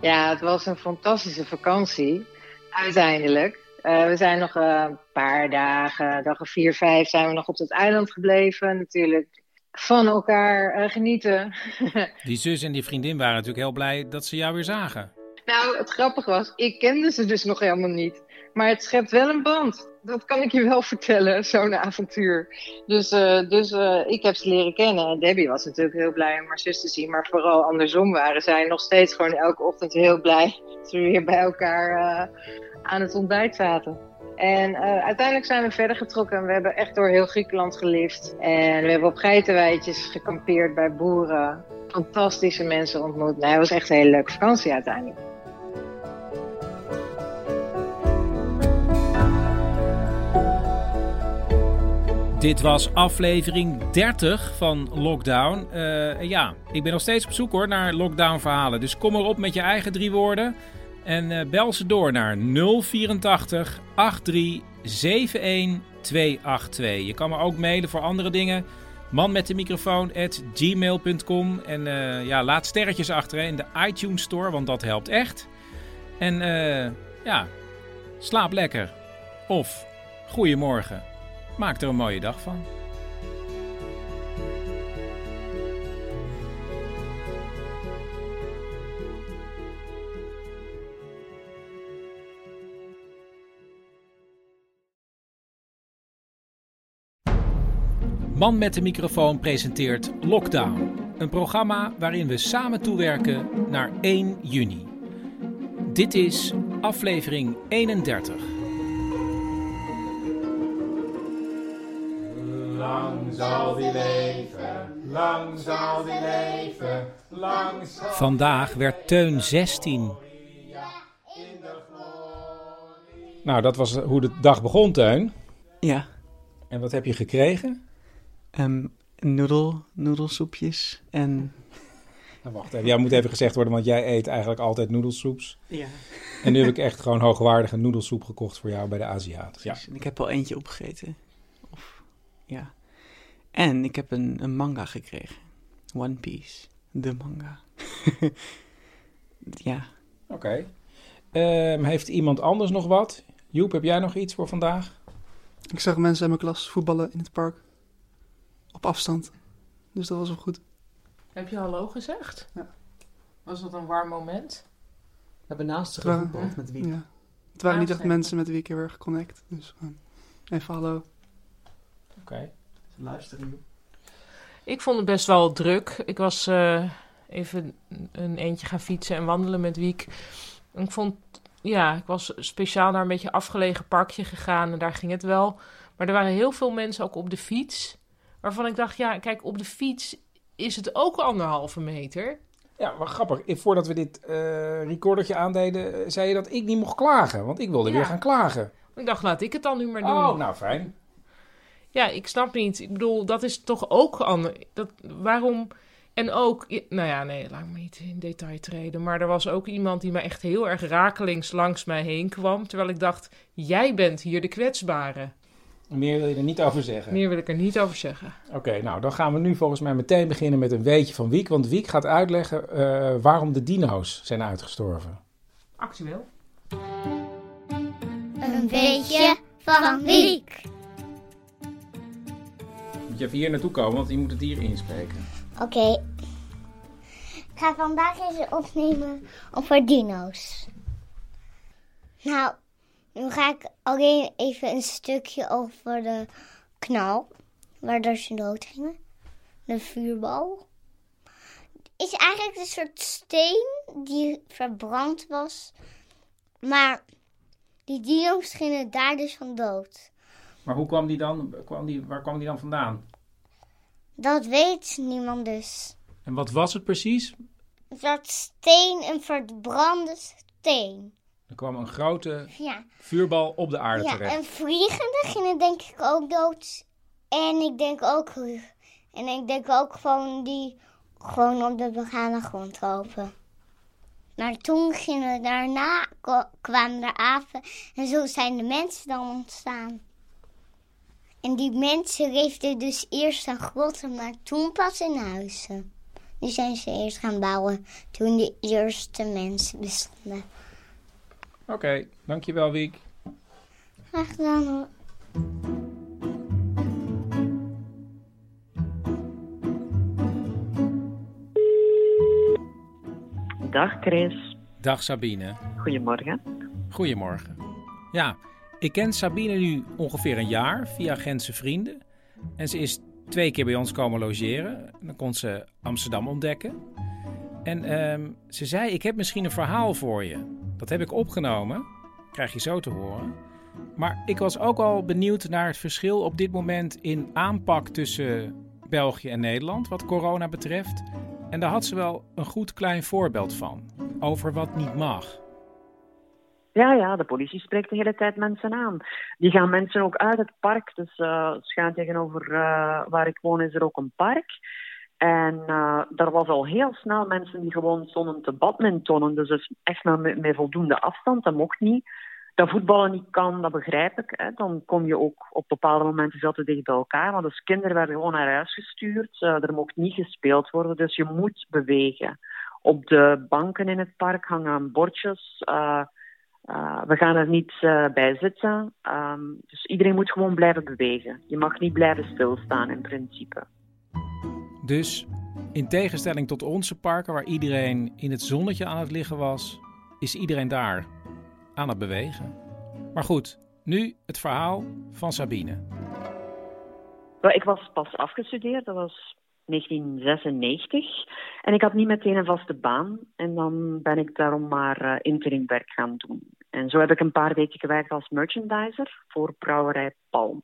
Ja, het was een fantastische vakantie. Uiteindelijk. Eh, we zijn nog eh, een paar dagen, dag of vier, vijf, zijn we nog op dat eiland gebleven. Natuurlijk van elkaar eh, genieten. *laughs* Die zus en die vriendin waren natuurlijk heel blij dat ze jou weer zagen. nou, het grappige was, ik kende ze dus nog helemaal niet. Maar het schept wel een band. Dat kan ik je wel *laughs* vertellen, zo'n avontuur. Dus, eh, dus eh, ik heb ze leren kennen. En Debbie was natuurlijk heel blij om haar zus te zien. Maar vooral andersom waren zij nog steeds gewoon elke ochtend heel blij dat we weer bij elkaar eh, aan het ontbijt zaten. En uiteindelijk zijn we verder getrokken. en We hebben echt door heel Griekenland geliefd. En we hebben op geitenweidjes gekampeerd bij boeren. Fantastische mensen ontmoet. Nee, het was echt een hele leuke vakantie uiteindelijk. Dit was aflevering 30 van Lockdown. Eh, ja, ik ben nog steeds op zoek hoor naar lockdown verhalen. Dus kom erop met je eigen drie woorden. En eh, bel ze door naar 084 83 71 282. Je kan me ook mailen voor andere dingen. Man met de microfoon at gmail.com. En eh, ja, laat sterretjes achter in de iTunes Store, want dat helpt echt. En ja, slaap lekker. Of goeiemorgen. Maak er een mooie dag van. Man met de microfoon presenteert Lockdown. Een programma waarin we samen toewerken naar 1 juni. Dit is aflevering 31. Lang zal die leven, lang zal die leven, lang zal Vandaag werd Teun 16. Nou, dat was hoe de dag begon, Teun. Ja. En wat heb je gekregen? Ehm noedel, noedelsoepjes en... Nou, wacht even. Ja, moet even gezegd worden, want jij eet eigenlijk altijd noedelsoeps. Ja. En nu heb ik echt gewoon hoogwaardige noedelsoep gekocht voor jou bij de Aziat. Ja. En ik heb al eentje opgegeten. Of, ja. En ik heb een, een manga gekregen. One Piece. De manga. *laughs* ja. Oké. Ehm, heeft iemand anders nog wat? Joep, heb jij nog iets voor vandaag? Ik zag mensen in mijn klas voetballen in het park. Op afstand. Dus dat was wel goed. Heb je hallo gezegd? Ja. Was dat een warm moment? We hebben naast Het waren, ja, het waren niet echt mensen met wie ik heel erg connect. Dus gewoon even hallo. Oké. Luisteren. Ik vond het best wel druk. Ik was eh, even een eentje gaan fietsen en wandelen met Wiek. En ik vond, ja, ik was speciaal naar een beetje afgelegen parkje gegaan en daar ging het wel. Maar er waren heel veel mensen ook op de fiets. Waarvan ik dacht, ja, kijk, op de fiets is het ook anderhalve meter. Ja, maar grappig. Voordat we dit eh recordertje aandeden, eh, zei je dat ik niet mocht klagen. Want ik wilde Ja. weer gaan klagen. Ik dacht, laat ik het dan nu maar doen. Oh, nou fijn. Ja, ik snap niet. Ik bedoel, dat is toch ook ander. Dat, waarom? En ook, nou ja, nee, laat me niet in detail treden. Maar er was ook iemand die me echt heel erg rakelings langs mij heen kwam. Terwijl ik dacht, jij bent hier de kwetsbare. Meer wil je er niet over zeggen. Meer wil ik er niet over zeggen. Oké, nou dan gaan we nu volgens mij meteen beginnen met een weetje van Wiek. Want Wiek gaat uitleggen eh, waarom de dino's zijn uitgestorven. Actueel. Een beetje van Wiek. Moet je even hier naartoe komen, want die moet het hier inspreken. Oké. Ik ga vandaag eens opnemen over dino's. Nou, nu ga ik alleen even een stukje over de knal, waardoor ze dood gingen. De vuurbal. Is eigenlijk een soort steen die verbrand was. Maar die dino's gingen daar dus van dood. Maar hoe kwam die dan, kwam die, waar kwam die dan vandaan? Dat weet niemand dus. En wat was het precies? Dat steen, een verbrande steen. Er kwam een grote Ja. vuurbal op de aarde Ja, terecht. en vliegende gingen denk ik ook dood. En ik denk ook, en ik denk ook gewoon die gewoon op de begane grond lopen. Maar toen gingen daarna kwamen er apen en zo zijn de mensen dan ontstaan. En die mensen leefden dus eerst aan grotten, maar toen pas in huizen. Die zijn ze eerst gaan bouwen toen de eerste mensen bestonden. Oké, dankjewel Wiek. Graag gedaan hoor. Dag Chris. Dag Sabine. Goedemorgen. Goedemorgen. Ja, ik ken Sabine nu ongeveer een jaar via Gentse vrienden. En ze is twee keer bij ons komen logeren. Dan kon ze Amsterdam ontdekken. En ehm, ze zei, ik heb misschien een verhaal voor je. Dat heb ik opgenomen. Krijg je zo te horen. Maar ik was ook al benieuwd naar het verschil op dit moment in aanpak tussen België en Nederland, wat corona betreft. En daar had ze wel een goed klein voorbeeld van. Over wat niet mag. Ja, ja, de politie spreekt de hele tijd mensen aan. Die gaan mensen ook uit het park. Dus eh schuin tegenover eh, waar ik woon is er ook een park. En eh daar was al heel snel mensen die gewoon stonden te badmintonnen. Dus echt met, voldoende afstand. Dat mocht niet. Dat voetballen niet kan, dat begrijp ik. Hè. Dan kom je ook op bepaalde momenten veel te dicht bij elkaar. Maar dus kinderen werden gewoon naar huis gestuurd. Er mocht niet gespeeld worden, dus je moet bewegen. Op de banken in het park hangen bordjes. Eh, we gaan er niet eh, bij zitten. Ehm, dus iedereen moet gewoon blijven bewegen. Je mag niet blijven stilstaan in principe. Dus in tegenstelling tot onze parken, waar iedereen in het zonnetje aan het liggen was, is iedereen daar aan het bewegen. Maar goed, nu het verhaal van Sabine. Ik was pas afgestudeerd, dat was 1996. En ik had niet meteen een vaste baan. En dan ben ik daarom maar eh interimwerk gaan doen. En zo heb ik een paar weken gewerkt als merchandiser voor brouwerij Palm.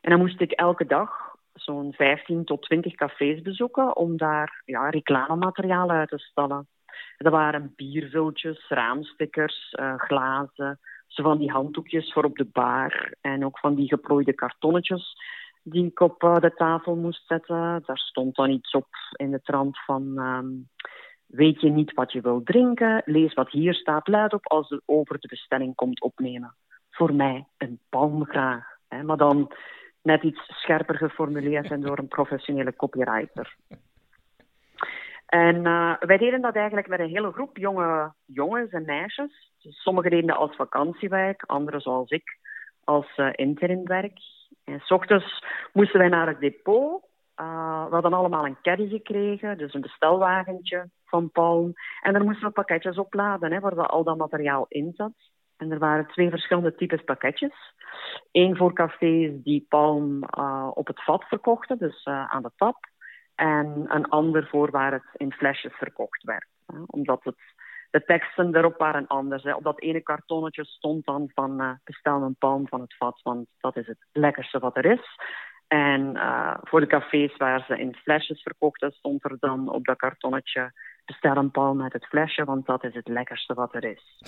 En dan moest ik elke dag zo'n 15 tot 20 cafés bezoeken om daar ja, reclamemateriaal uit te stallen. Dat waren biervultjes, raamstickers, eh, glazen, zo van die handdoekjes voor op de bar en ook van die geplooide kartonnetjes die ik op eh, de tafel moest zetten. Daar stond dan iets op in de trant van... ehm, weet je niet wat je wil drinken? Lees wat hier staat luid op als je over de bestelling komt opnemen. Voor mij een palm graag. Hè? Maar dan net iets scherper geformuleerd en door een professionele copywriter. En eh, wij deden dat eigenlijk met een hele groep jonge jongens en meisjes. Dus sommigen deden dat als vakantiewerk, anderen zoals ik als uh, interimwerk. En s ochtends moesten wij naar het depot. Uh, we hadden allemaal een caddy gekregen, dus een bestelwagentje van Palm. En daar moesten we pakketjes opladen, hè, waar al dat materiaal in zat. En er waren twee verschillende types pakketjes. Eén voor cafés die Palm uh, op het vat verkochten, dus uh, aan de tap. En een ander voor waar het in flesjes verkocht werd. Hè, omdat het, de teksten erop waren anders. Hè. Op dat ene kartonnetje stond dan van uh, bestel een palm van het vat, want dat is het lekkerste wat er is. En voor de cafés waar ze in flesjes verkochten, stond er dan op dat kartonnetje bestel een palm met het flesje, want dat is het lekkerste wat er is.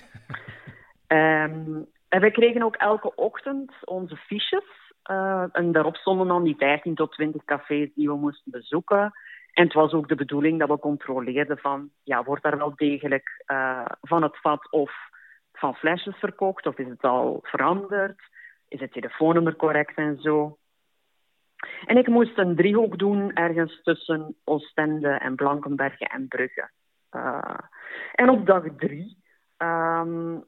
um, *laughs* en we kregen ook elke ochtend onze fiches. Uh, en daarop stonden dan die 15 tot 20 cafés die we moesten bezoeken. En het was ook de bedoeling dat we controleerden van, ja, wordt daar wel degelijk uh, van het vat of van flesjes verkocht? Of is het al veranderd? Is het telefoonnummer correct en zo? En ik moest een driehoek doen ergens tussen Oostende en Blankenberge en Brugge. Uh, en op dag drie um,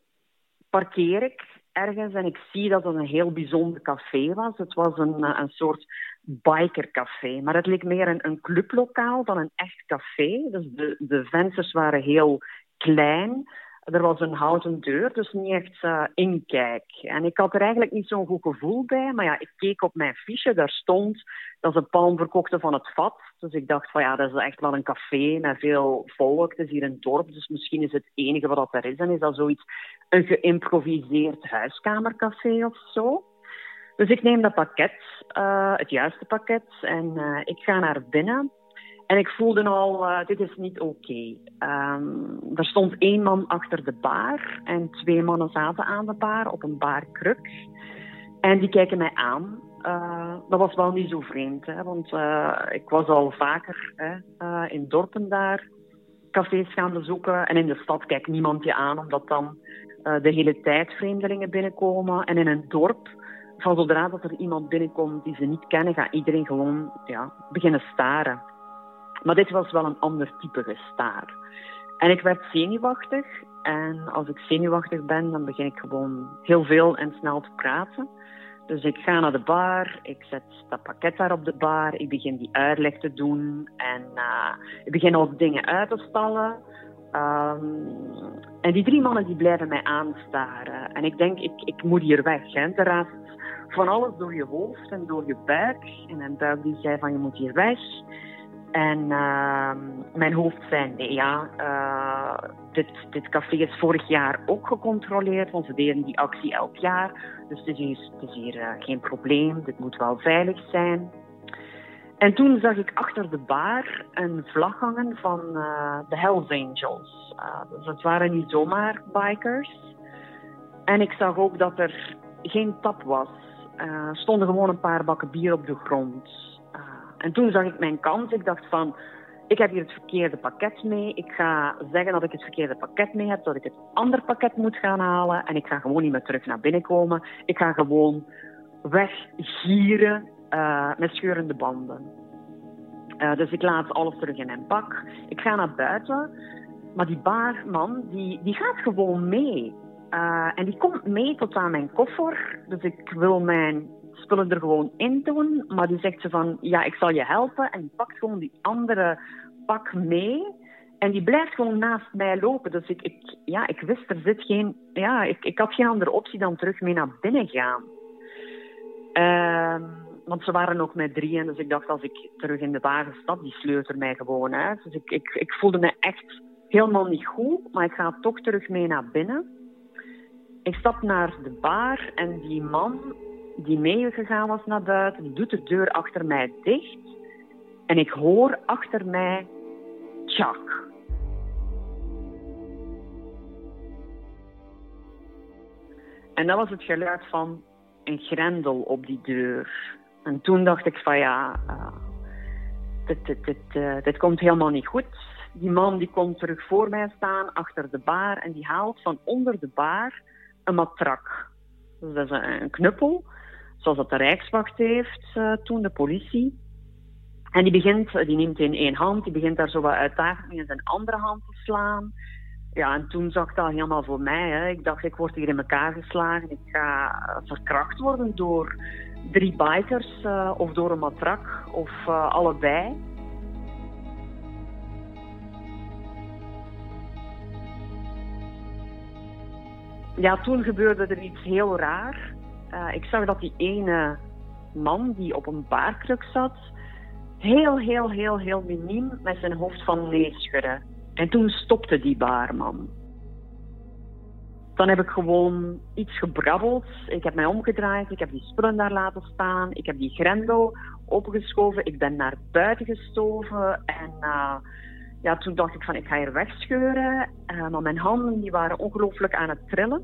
parkeer ik ergens en ik zie dat het een heel bijzonder café was. Het was een, een soort bikercafé, maar het leek meer een, een clublokaal dan een echt café. Dus de, de vensters waren heel klein. Er was een houten deur, dus niet echt uh, inkijk. En ik had er eigenlijk niet zo'n goed gevoel bij. Maar ja, ik keek op mijn fiche, daar stond dat ze palm verkochten van het vat. Dus ik dacht van ja, dat is echt wel een café met veel volk. Het is hier een dorp, dus misschien is het enige wat er is. En is dat zoiets, een geïmproviseerd huiskamercafé of zo. Dus ik neem dat pakket, uh, het juiste pakket, en uh, ik ga naar binnen. En ik voelde al, uh, dit is niet oké. Um, er stond één man achter de bar en twee mannen zaten aan de bar op een barkruk. En die kijken mij aan. Uh, dat was wel niet zo vreemd, hè, want uh, ik was al vaker hè, in dorpen daar cafés gaan bezoeken. En in de stad kijkt niemand je aan, omdat dan de hele tijd vreemdelingen binnenkomen. En in een dorp van zodra dat er iemand binnenkomt die ze niet kennen, gaat iedereen gewoon ja, beginnen staren. Maar dit was wel een ander type gestaar. En ik werd zenuwachtig. En als ik zenuwachtig ben, dan begin ik gewoon heel veel en snel te praten. Dus ik ga naar de bar, ik zet dat pakket daar op de bar, ik begin die uitleg te doen en uh, ik begin ook dingen uit te stallen. Um, en die drie mannen die blijven mij aanstaren. En ik denk, ik, ik moet hier weg. Hè. Er van alles door je hoofd en door je buik. En een buik die zei van je moet hier weg. En uh, mijn hoofd zei nee, ja, uh, dit, dit café is vorig jaar ook gecontroleerd, want ze deden die actie elk jaar. Dus het is hier, hier uh, geen probleem, dit moet wel veilig zijn. En toen zag ik achter de bar een vlag hangen van uh, de Hells Angels. dus het waren niet zomaar bikers. En ik zag ook dat er geen tap was. Er stonden gewoon een paar bakken bier op de grond. En toen zag ik mijn kans. Ik dacht van, ik heb hier het verkeerde pakket mee. Ik ga zeggen dat ik het verkeerde pakket mee heb, dat ik het ander pakket moet gaan halen. En ik ga gewoon niet meer terug naar binnen komen. Ik ga gewoon weggieren uh, met scheurende banden. Uh, dus ik laat alles terug in mijn pak. Ik ga naar buiten. Maar die baarman, die, die gaat gewoon mee. Uh, en die komt mee tot aan mijn koffer. Dus ik wil mijn spullen er gewoon in doen. Maar die zegt ze van, ja, ik zal je helpen. En die pakt gewoon die andere pak mee. En die blijft gewoon naast mij lopen. Dus ik, ja, ik wist, er zit geen... Ja, ik, ik had geen andere optie dan terug mee naar binnen gaan. Uh, want ze waren nog met drieën. Dus ik dacht, als ik terug in de wagen stap, die sleurt er mij gewoon uit. Dus ik, ik, ik voelde me echt helemaal niet goed. Maar ik ga toch terug mee naar binnen. Ik stap naar de bar en die man die meegegaan was naar buiten, doet de deur achter mij dicht. En ik hoor achter mij Chuck. En dat was het geluid van een grendel op die deur. En toen dacht ik van ja, uh, dit, dit, dit, uh, dit komt helemaal niet goed. Die man die komt terug voor mij staan, achter de bar, en die haalt van onder de bar een matrak. Dus dat is een knuppel zoals dat de Rijkswacht heeft uh, toen, de politie. En die begint, die neemt in één hand, die begint daar zo wat uitdagend in zijn andere hand te slaan. Ja, en toen zag dat helemaal voor mij. Hè. Ik dacht, ik word hier in elkaar geslagen. Ik ga verkracht worden door drie bikers uh, of door een matrak of allebei. Ja, toen gebeurde er iets heel raar. Uh, ik zag dat die ene man die op een baarkruk zat, heel, heel, heel, heel miniem met zijn hoofd van nee schudde. En toen stopte die baarman. Dan heb ik gewoon iets gebrabbeld. Ik heb mij omgedraaid. Ik heb die spullen daar laten staan. Ik heb die grendel opgeschoven. Ik ben naar buiten gestoven. En uh, ja, toen dacht ik van ik ga hier wegscheuren. Uh, maar mijn handen die waren ongelooflijk aan het trillen.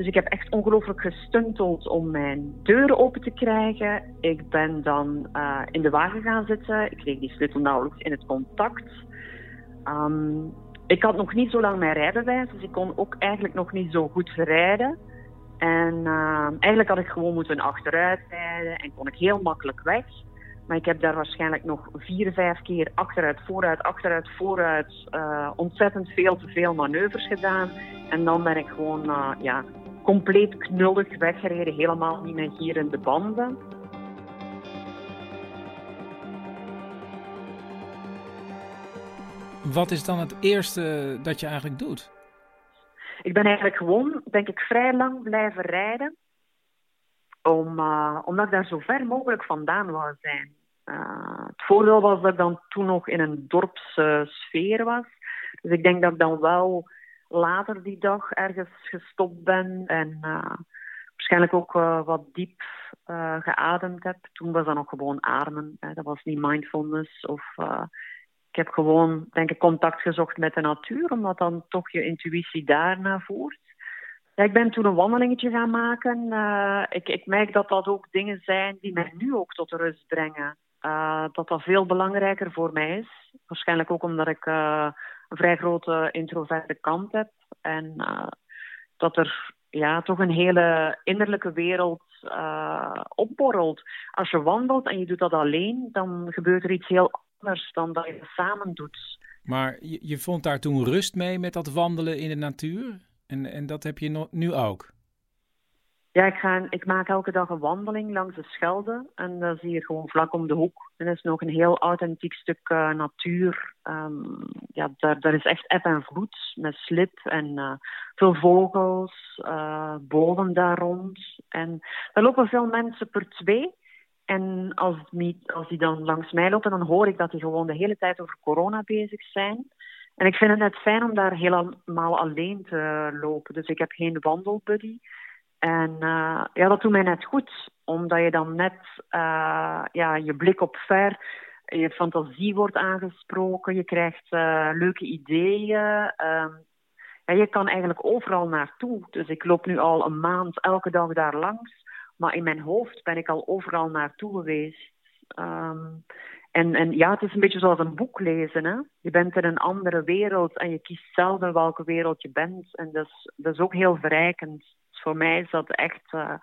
Dus ik heb echt ongelooflijk gestunteld om mijn deuren open te krijgen. Ik ben dan uh, in de wagen gaan zitten. Ik kreeg die sleutel nauwelijks in het contact. Um, ik had nog niet zo lang mijn rijbewijs, dus ik kon ook eigenlijk nog niet zo goed rijden. En uh, eigenlijk had ik gewoon moeten achteruit rijden en kon ik heel makkelijk weg. Maar ik heb daar waarschijnlijk nog vier, vijf keer achteruit, vooruit, achteruit, vooruit. Uh, ontzettend veel te veel manoeuvres gedaan. En dan ben ik gewoon uh, ja, compleet knullig weggereden, helemaal niet meer hier in de banden. Wat is dan het eerste dat je eigenlijk doet? Ik ben eigenlijk gewoon, denk ik, vrij lang blijven rijden. Om, uh, omdat ik daar zo ver mogelijk vandaan wou zijn. Uh, het voordeel was dat ik dan toen nog in een dorpssfeer was. Dus ik denk dat ik dan wel later die dag ergens gestopt ben. En uh, waarschijnlijk ook eh, wat diep eh, geademd heb. Toen was dat nog gewoon ademen. Hè. Dat was niet mindfulness. Of, ik heb gewoon, denk ik, contact gezocht met de natuur, omdat dan toch je intuïtie daarna voert. Ja, ik ben toen een wandelingetje gaan maken. Ik, ik merk dat dat ook dingen zijn die mij nu ook tot rust brengen. dat dat veel belangrijker voor mij is. Waarschijnlijk ook omdat ik een vrij grote introverte kant heb. En dat er ja, toch een hele innerlijke wereld uh, opborrelt. Als je wandelt en je doet dat alleen, dan gebeurt er iets heel anders dan dat je het samen doet. Maar je, je vond daar toen rust mee met dat wandelen in de natuur? En, en dat heb je nu ook? Ja, ik, ga, ik maak elke dag een wandeling langs de Schelde. En dat is hier gewoon vlak om de hoek. En dat is nog een heel authentiek stuk uh, natuur. Um, ja, daar, daar is echt eb en vloed met slip en uh, veel vogels, uh, boven daar rond. En daar lopen veel mensen per twee. En als die, als die dan langs mij lopen, dan hoor ik dat die gewoon de hele tijd over corona bezig zijn. En ik vind het net fijn om daar helemaal alleen te lopen. Dus ik heb geen wandelbuddy. En uh, ja, dat doet mij net goed, omdat je dan net uh, ja, je blik op ver, je fantasie wordt aangesproken, je krijgt uh, leuke ideeën. ja, je kan eigenlijk overal naartoe. Dus ik loop nu al een maand elke dag daar langs, maar in mijn hoofd ben ik al overal naartoe geweest. Um, en, en ja, het is een beetje zoals een boek lezen. Hè? Je bent in een andere wereld en je kiest zelf in welke wereld je bent. En dat is, dat is ook heel verrijkend voor mij is dat echt uh,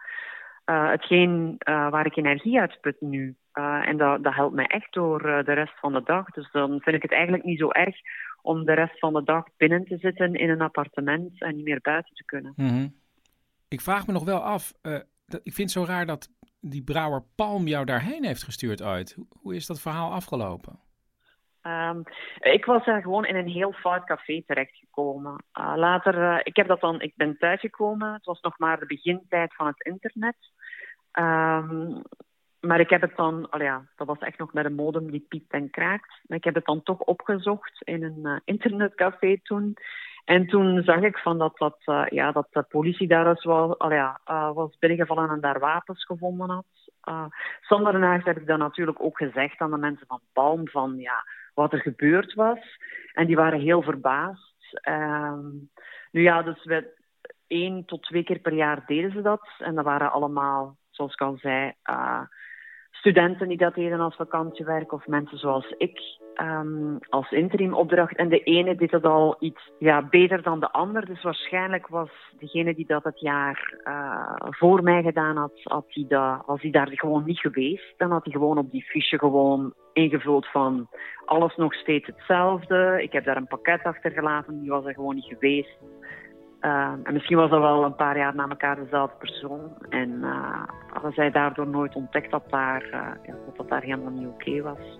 uh, hetgeen uh, waar ik energie uit put nu. en dat, dat helpt mij echt door de rest van de dag. Dus dan vind ik het eigenlijk niet zo erg om de rest van de dag binnen te zitten in een appartement en niet meer buiten te kunnen. -hmm. Ik vraag me nog wel af, ik vind het zo raar dat die brouwer Palm jou daarheen heeft gestuurd uit. Hoe is dat verhaal afgelopen? Um, ik was daar gewoon in een heel fout café terechtgekomen. Uh, later, uh, ik heb dat dan, ik ben thuisgekomen. Het was nog maar de begintijd van het internet. Um, maar ik heb het dan, oh ja, dat was echt nog met een modem die piept en kraakt. Maar ik heb het dan toch opgezocht in een uh, internetcafé toen. En toen zag ik van dat, dat, ja, dat de politie daar dus wel, oh ja, was binnengevallen en daar wapens gevonden had. Uh, daarnaast heb ik dan natuurlijk ook gezegd aan de mensen van Palm van ja, wat er gebeurd was. En die waren heel verbaasd. Um, nu ja, dus we, één tot twee keer per jaar deden ze dat. En dat waren allemaal, zoals ik al zei, uh, studenten die dat deden als vakantiewerk of mensen zoals ik um, als interim opdracht. En de ene deed dat al iets ja, beter dan de ander. Dus waarschijnlijk was degene die dat het jaar uh, voor mij gedaan had, had die dat, was hij daar gewoon niet geweest. Dan had hij gewoon op die fiche gewoon ingevuld van alles nog steeds hetzelfde. Ik heb daar een pakket achtergelaten, die was er gewoon niet geweest. Uh, en misschien was dat wel een paar jaar na elkaar dezelfde persoon. En uh, hadden zij daardoor nooit ontdekt dat, daar, uh, ja, dat, dat daar helemaal niet oké was.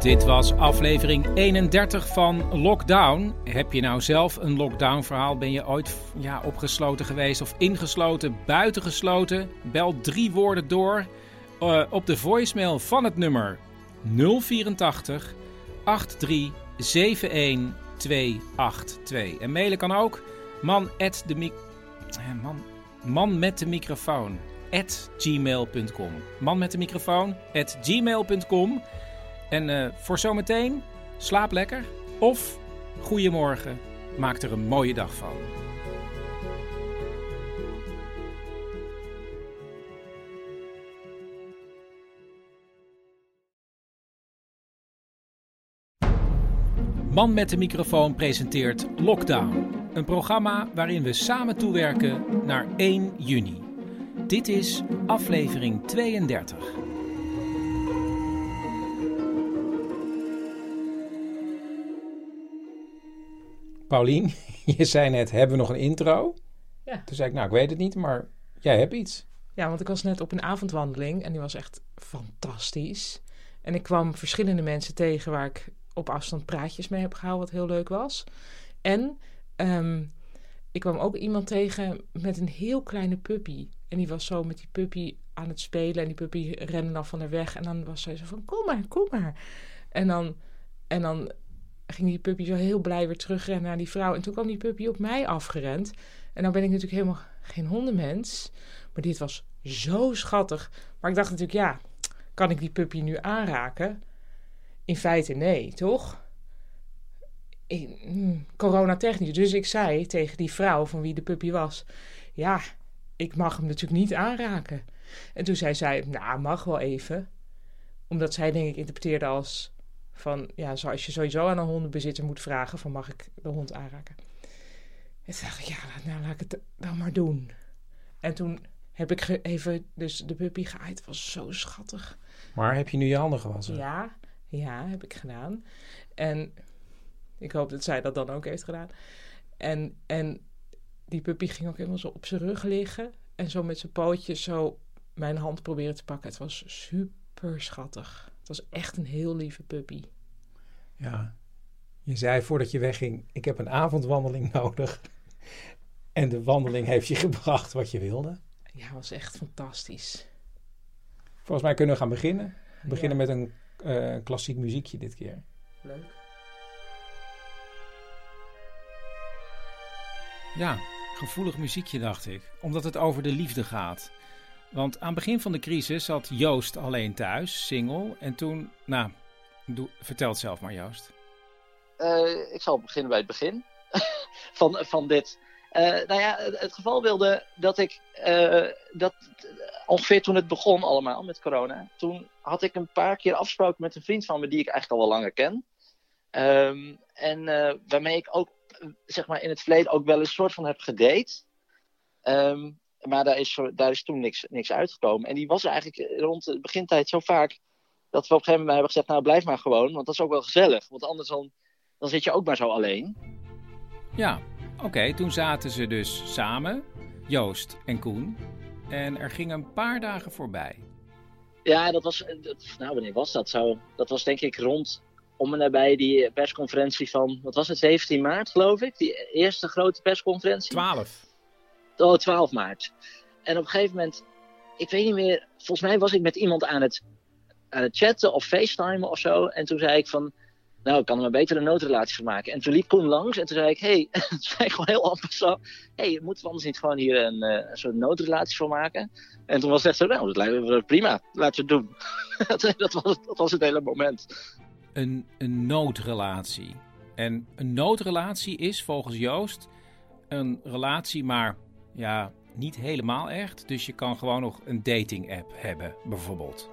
Dit was aflevering 31 van Lockdown. Heb je nou zelf een lockdown verhaal? Ben je ooit ja, opgesloten geweest of ingesloten, buitengesloten? Bel drie woorden door uh, op de voicemail van het nummer 084 83 71 282. En mailen kan ook man, de man, man met de microfoon at gmail.com. Man met de microfoon at gmail.com. En uh, voor zometeen, slaap lekker. Of, goedemorgen, maak er een mooie dag van. Man met de microfoon presenteert Lockdown. Een programma waarin we samen toewerken naar 1 juni. Dit is aflevering 32. Paulien, *laughs* je zei net, hebben we nog een intro? Ja. Toen zei ik, nou, ik weet het niet, maar jij hebt iets. Ja, want ik was net op een avondwandeling en die was echt fantastisch. En ik kwam verschillende mensen tegen waar ik op afstand praatjes mee heb gehouden, wat heel leuk was. En um, ik kwam ook iemand tegen met een heel kleine puppy. En die was zo met die puppy aan het spelen. En die puppy rende dan van haar weg. En dan was zij zo van, kom maar, kom maar. En dan, en dan ging die puppy zo heel blij weer terugrennen naar die vrouw. En toen kwam die puppy op mij afgerend. En nou ben ik natuurlijk helemaal geen hondenmens. Maar dit was zo schattig. Maar ik dacht natuurlijk, ja, kan ik die puppy nu aanraken? In feite nee, toch? In, hmm, coronatechnisch. Dus ik zei tegen die vrouw van wie de puppy was... Ja, ik mag hem natuurlijk niet aanraken. En toen zei zij, nou, mag wel even. Omdat zij denk ik interpreteerde als van... Ja, zoals je sowieso aan een hondenbezitter moet vragen van mag ik de hond aanraken. En toen dacht ik, ja, nou laat ik het dan maar doen. En toen heb ik even dus de puppy geaaid. Het was zo schattig. Maar heb je nu je handen gewassen? Ja, ja, heb ik gedaan. En ik hoop dat zij dat dan ook heeft gedaan. En, en die puppy ging ook helemaal zo op zijn rug liggen. En zo met zijn pootjes zo mijn hand proberen te pakken. Het was super schattig. Het was echt een heel lieve puppy. Ja. Je zei voordat je wegging, ik heb een avondwandeling *laughs* nodig. En de wandeling heeft je gebracht wat je wilde. Ja, het was echt fantastisch. Volgens mij kunnen we gaan beginnen. We beginnen met een eh, klassiek muziekje dit keer. Leuk. Ja, gevoelig muziekje dacht ik. Omdat het over de liefde gaat. Want aan het begin van de crisis zat Joost alleen thuis, single. En toen, nou, doe, vertel het zelf maar Joost. Eh, ik zal beginnen bij het begin *laughs* van, van dit. Eh, nou ja, het, geval wilde dat ik, eh, dat ongeveer toen het begon allemaal met corona, toen had ik een paar keer afgesproken met een vriend van me die ik eigenlijk al wel langer ken. Ehm, en eh, waarmee ik ook, zeg maar, in het verleden ook wel een soort van heb gedate. Ehm, maar daar is, daar is toen niks, niks uitgekomen. En die was eigenlijk rond de begintijd zo vaak dat we op een gegeven moment hebben gezegd, nou blijf maar gewoon, want dat is ook wel gezellig. Want anders dan, dan zit je ook maar zo alleen. Ja, oké, toen zaten ze dus samen, Joost en Koen. En er gingen een paar dagen voorbij. Ja, dat was, dat- nou wanneer was dat zo? Dat was denk ik rond om en nabij die persconferentie van, wat was het, 17 maart geloof ik? Die eerste grote persconferentie. 12. Oh, 12 maart. En op een gegeven moment, ik weet niet meer, volgens mij was ik met iemand aan het, aan het chatten of facetimen of zo. En toen zei ik van, nou, ik kan er maar beter een noodrelatie van maken. En toen liep Koen langs en toen zei ik, hé, hey, toen zei gewoon heel zo, hé, hey, moeten we anders niet gewoon hier een, eh, een soort noodrelatie van maken? En toen was het echt zo, nou, dat lijkt me prima, laten we het doen. *laughs* dat, dat, was, dat was het hele moment. Een, een noodrelatie. En een noodrelatie is volgens Joost een relatie, maar ja, niet helemaal echt. Dus je kan gewoon nog een dating app hebben, bijvoorbeeld.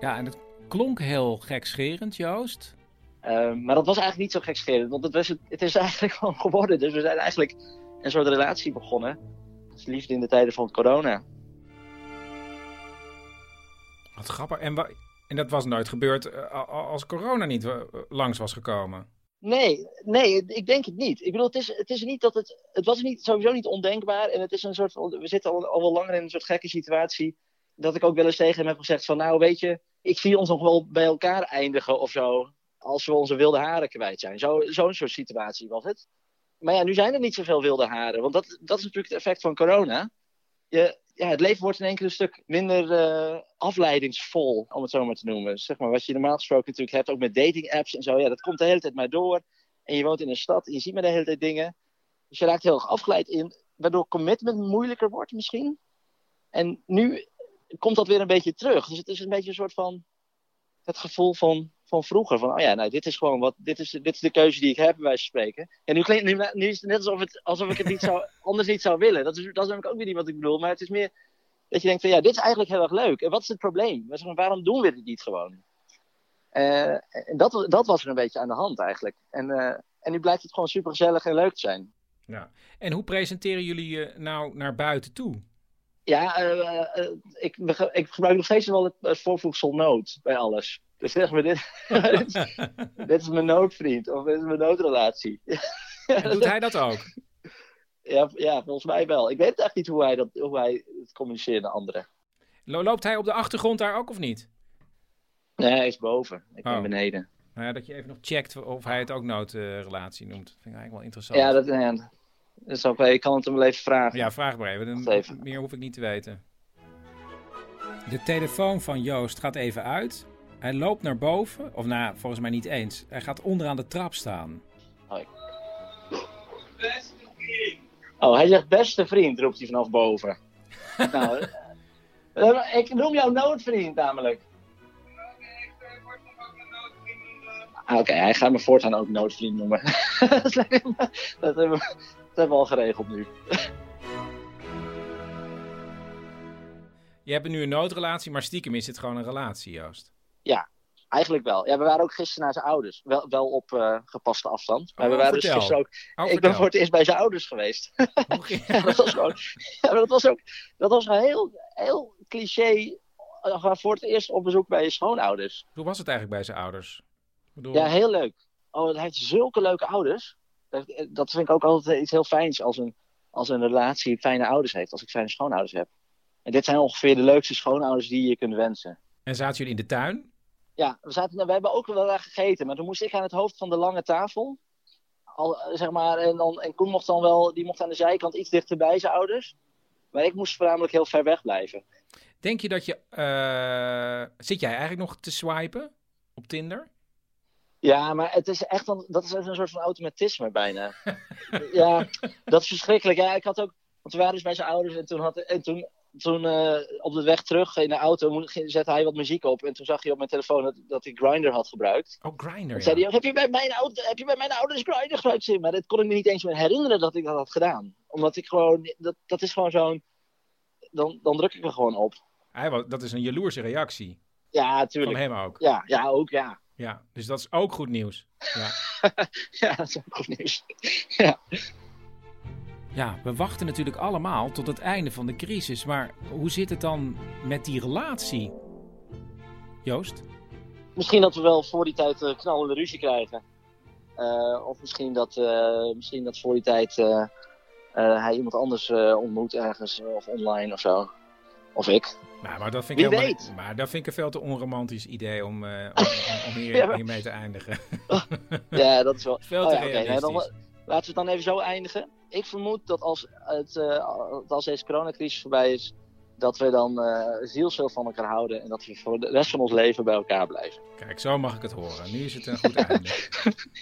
Ja, en het klonk heel gekscherend, Joost. Eh, maar dat was eigenlijk niet zo gekscherend, want het, was, het, het is *laughs* eigenlijk gewoon geworden. Dus we zijn eigenlijk een soort relatie begonnen. Dus liefde in de tijden van corona. Wat grappig. En, wa- en dat was nooit gebeurd eh, als corona niet eh, langs was gekomen. Nee, nee, ik denk het niet. Ik bedoel, het is, het is niet dat het. Het was niet, sowieso niet ondenkbaar. En het is een soort. We zitten al, al wel langer in een soort gekke situatie. Dat ik ook wel eens tegen hem heb gezegd: van nou, weet je, ik zie ons nog wel bij elkaar eindigen of zo. Als we onze wilde haren kwijt zijn. Zo- Zo'n soort situatie was het. Maar ja, nu zijn er niet zoveel wilde haren. Want dat, dat is natuurlijk het effect van corona. Je, ja, het leven wordt in één keer een stuk minder eh, afleidingsvol, om het zo maar te noemen. Zeg maar, wat je normaal gesproken natuurlijk hebt, ook met dating apps en zo. Ja, dat komt de hele tijd maar door. En je woont in een stad en je ziet maar de hele tijd dingen. Dus je raakt heel erg afgeleid in, waardoor commitment moeilijker wordt misschien. En nu komt dat weer een beetje terug. Dus het is een beetje een soort van het gevoel van, van vroeger. Van, oh ja, nou, dit is gewoon wat, dit is, dit is de keuze die ik heb, bij wijze van spreken. En nu, klinkt, nu, nu is het net alsof, het, alsof ik het niet zou, *laughs* anders niet zou willen. Dat is, dat is namelijk ook weer niet wat ik bedoel. Maar het is meer dat je denkt van, ja, dit is eigenlijk heel erg leuk. En wat is het probleem? We zeggen, Waarom doen we dit niet gewoon? Eh, en dat, dat was er een beetje aan de hand eigenlijk. En, eh, en nu blijkt het gewoon super gezellig en leuk te zijn. Ja. En hoe presenteren jullie je nou naar buiten toe? Ja, eh, eh, ik, ik gebruik nog steeds wel het, het voorvoegsel nood bij alles. Dus zeg maar, dit, *laughs* dit, is, dit is mijn noodvriend of dit is mijn noodrelatie. En doet hij dat ook? Ja, ja, volgens mij wel. Ik weet echt niet hoe hij, dat, hoe hij het communiceert naar anderen. Lo- Loopt hij op de achtergrond daar ook of niet? Nee, hij is boven. Ik ben Oh. beneden. Nou ja, dat je even nog checkt of hij het ook noodrelatie noemt. Dat vind ik eigenlijk wel interessant. Ja, dat, ja, dat is ook, ik kan het hem wel even vragen. Ja, vraag maar even. Dan- even. Meer hoef ik niet te weten. De telefoon van Joost gaat even uit. Hij loopt naar boven, of nou, volgens mij niet eens. Hij gaat onderaan de trap staan. Hoi. Oh, hij zegt beste vriend, roept hij vanaf boven. *laughs* nou, eh, ik noem jou noodvriend namelijk. Ah, Oké, hij gaat me voortaan ook noodvriend noemen. *laughs* hebben we- dat hebben we al geregeld nu. Je hebt nu een noodrelatie, maar stiekem is het gewoon een relatie, Joost. Ja, eigenlijk wel. Ja, we waren ook gisteren naar zijn ouders. Wel, wel op eh, gepaste afstand. Maar Oh, we waren vertel. dus gisteren ook... Oh, ik vertel. ben voor het eerst bij zijn ouders geweest. ja, *laughs* dat was gewoon... Ja, maar dat was ook... Dat was een heel, heel cliché... eh, voor het eerst op bezoek bij je schoonouders. Hoe was het eigenlijk bij zijn ouders? Bedoel, Ja, heel leuk. Oh, hij heeft zulke leuke ouders. Dat, dat vind ik ook altijd iets heel fijns als een, als een relatie fijne ouders heeft. Als ik fijne schoonouders heb. En dit zijn ongeveer de leukste schoonouders die je kunt wensen. En zaten jullie in de tuin? Ja, we, zaten, we hebben ook wel daar gegeten. Maar toen moest ik aan het hoofd van de lange tafel. Al, eh, zeg maar, en, dan, en Koen mocht dan wel, die mocht aan de zijkant iets dichter bij zijn ouders. Maar ik moest voornamelijk heel ver weg blijven. Denk je dat je... eh, zit jij eigenlijk nog te swipen op Tinder? Ja, maar het is echt een, dat is een soort van automatisme bijna. *laughs* ja, dat is verschrikkelijk. Ja, ik had ook, want we waren dus bij zijn ouders en toen, had, en toen, toen eh, op de weg terug in de auto zette hij wat muziek op. En toen zag hij op mijn telefoon dat, dat hij Grindr had gebruikt. Oh, Grindr, En zei hij heb je, bij mijn heb je bij mijn ouders Grindr gebruikt? Sim? Maar dat kon ik me niet eens meer herinneren dat ik dat had gedaan. Omdat ik gewoon, dat, dat is gewoon zo'n, dan, dan druk ik er gewoon op. Hij, dat is een jaloerse reactie. Ja, tuurlijk. Van hem ook. Ja, ja ook, ja. Ja, dus dat is ook goed nieuws. Ja. *laughs* ja, dat is ook goed nieuws. *laughs* ja. Ja, we wachten natuurlijk allemaal tot het einde van de crisis. Maar hoe zit het dan met die relatie? Joost? Misschien dat we wel voor die tijd eh, knallende ruzie krijgen. Eh, of misschien dat, eh, misschien dat voor die tijd eh, eh, hij iemand anders eh, ontmoet ergens of online of zo. Of ik. Nou, maar dat vind ik Wie helemaal- weet. Maar dat vind ik een veel te onromantisch idee om, eh, om, om- om hier, *laughs* Ja, maar- hiermee te eindigen. *laughs* Ja, dat is wel. Veel Oh te nee, dan. Laten we het dan even zo eindigen. Ik vermoed dat als, het, eh, als deze coronacrisis voorbij is, dat we dan eh zielsveel van elkaar houden en dat we voor de rest van ons leven bij elkaar blijven. Kijk, zo mag ik het horen. Nu is het een goed einde.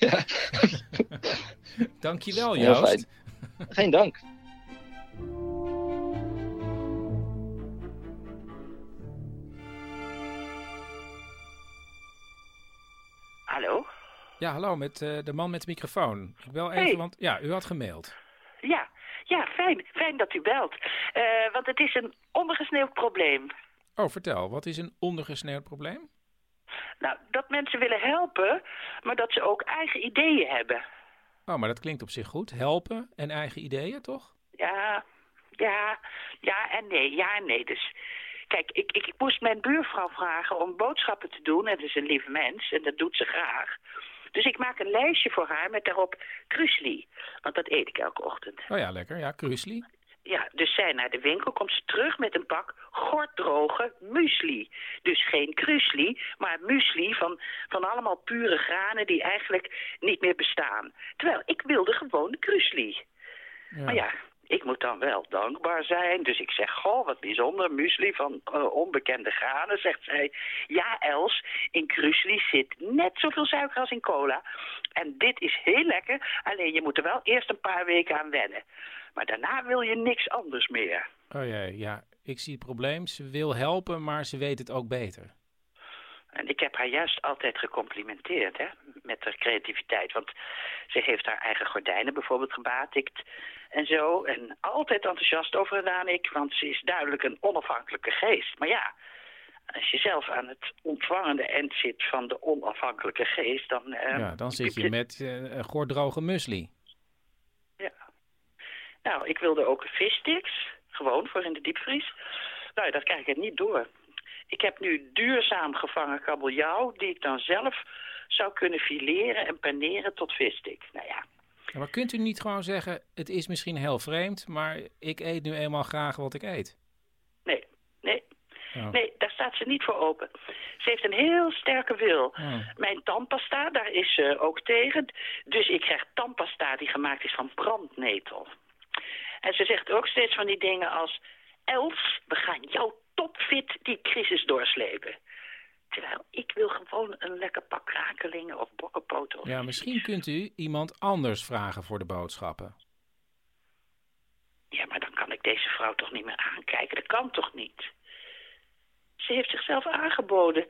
*laughs* *laughs* Dankjewel, Joost. Geen dank. Hallo? Ja, hallo, met eh, de man met de microfoon. Ik bel even, Hey. want ja, u had gemaild. Ja, ja, fijn. Fijn dat u belt. Eh, want het is een ondergesneeuwd probleem. Oh, vertel, wat is een ondergesneeuwd probleem? Nou, dat mensen willen helpen, maar dat ze ook eigen ideeën hebben. Oh, maar dat klinkt op zich goed. Helpen en eigen ideeën, toch? Ja, ja, ja en nee, ja en nee. Dus kijk, ik, ik, ik moest mijn buurvrouw vragen om boodschappen te doen. En dat is een lieve mens en dat doet ze graag. Dus ik maak een lijstje voor haar met daarop krusli. Want dat eet ik elke ochtend. Oh ja, lekker. Ja, krusli. Ja, dus zij naar de winkel, komt ze terug met een pak gorddroge muesli. Dus geen krusli, maar muesli van, van allemaal pure granen die eigenlijk niet meer bestaan. Terwijl ik wilde gewoon de krusli. Maar ja, ik moet dan wel dankbaar zijn. Dus ik zeg, goh, wat bijzonder, muesli van eh, onbekende granen. Zegt zij, ja Els, in krusli zit net zoveel suiker als in cola. En dit is heel lekker, alleen je moet er wel eerst een paar weken aan wennen. Maar daarna wil je niks anders meer. Oh jee, ja. Ik zie het probleem. Ze wil helpen, maar ze weet het ook beter. En ik heb haar juist altijd gecomplimenteerd, hè, met haar creativiteit. Want ze heeft haar eigen gordijnen bijvoorbeeld gebatikt en zo. En altijd enthousiast over gedaan ik, want ze is duidelijk een onafhankelijke geest. Maar ja, als je zelf aan het ontvangende eind zit van de onafhankelijke geest, dan... eh, ja, dan zit je met eh, een gorddroge muesli. Nou, ik wilde ook vissticks, gewoon voor in de diepvries. Nou, ja, dat krijg ik niet door. Ik heb nu duurzaam gevangen kabeljauw, die ik dan zelf zou kunnen fileren en paneren tot visstick. Nou ja, Ja, maar kunt u niet gewoon zeggen, het is misschien heel vreemd, maar ik eet nu eenmaal graag wat ik eet? nee, nee. Oh. Nee, daar staat ze niet voor open. Ze heeft een heel sterke wil. Oh. Mijn tandpasta, daar is ze ook tegen. Dus ik krijg tandpasta die gemaakt is van brandnetel. En ze zegt ook steeds van die dingen als... Els, we gaan jou topfit die crisis doorslepen. Terwijl ik wil gewoon een lekker pak krakelingen of bokkenpoten. Of Ja, misschien kunt u iemand anders vragen voor de boodschappen. Ja, maar dan kan ik deze vrouw toch niet meer aankijken. Dat kan toch niet? Ze heeft zichzelf aangeboden.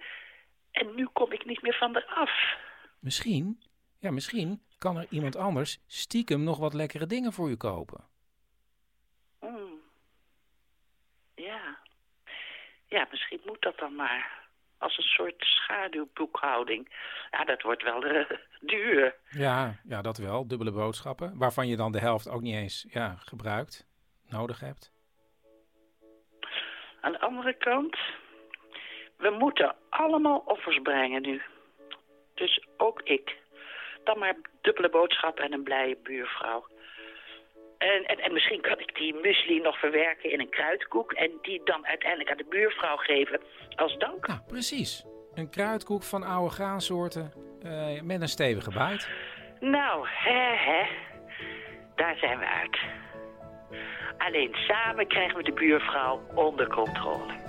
En nu kom ik niet meer van haar af. Misschien, ja, misschien kan er iemand anders stiekem nog wat lekkere dingen voor u kopen. Hmm. Ja. Ja, misschien moet dat dan maar. Als een soort schaduwboekhouding. Ja, dat wordt wel eh, *laughs* duur. Ja, ja, dat wel. Dubbele boodschappen. Waarvan je dan de helft ook niet eens ja, gebruikt, nodig hebt. Aan de andere kant, we moeten allemaal offers brengen nu. Dus ook ik. Dan maar dubbele boodschappen en een blije buurvrouw. En, en, en misschien kan ik die muesli nog verwerken in een kruidkoek... en die dan uiteindelijk aan de buurvrouw geven als dank. Nou, precies. Een kruidkoek van oude graansoorten eh, met een stevige bite. Nou, hè, hè. Daar zijn we uit. Alleen samen krijgen we de buurvrouw onder controle.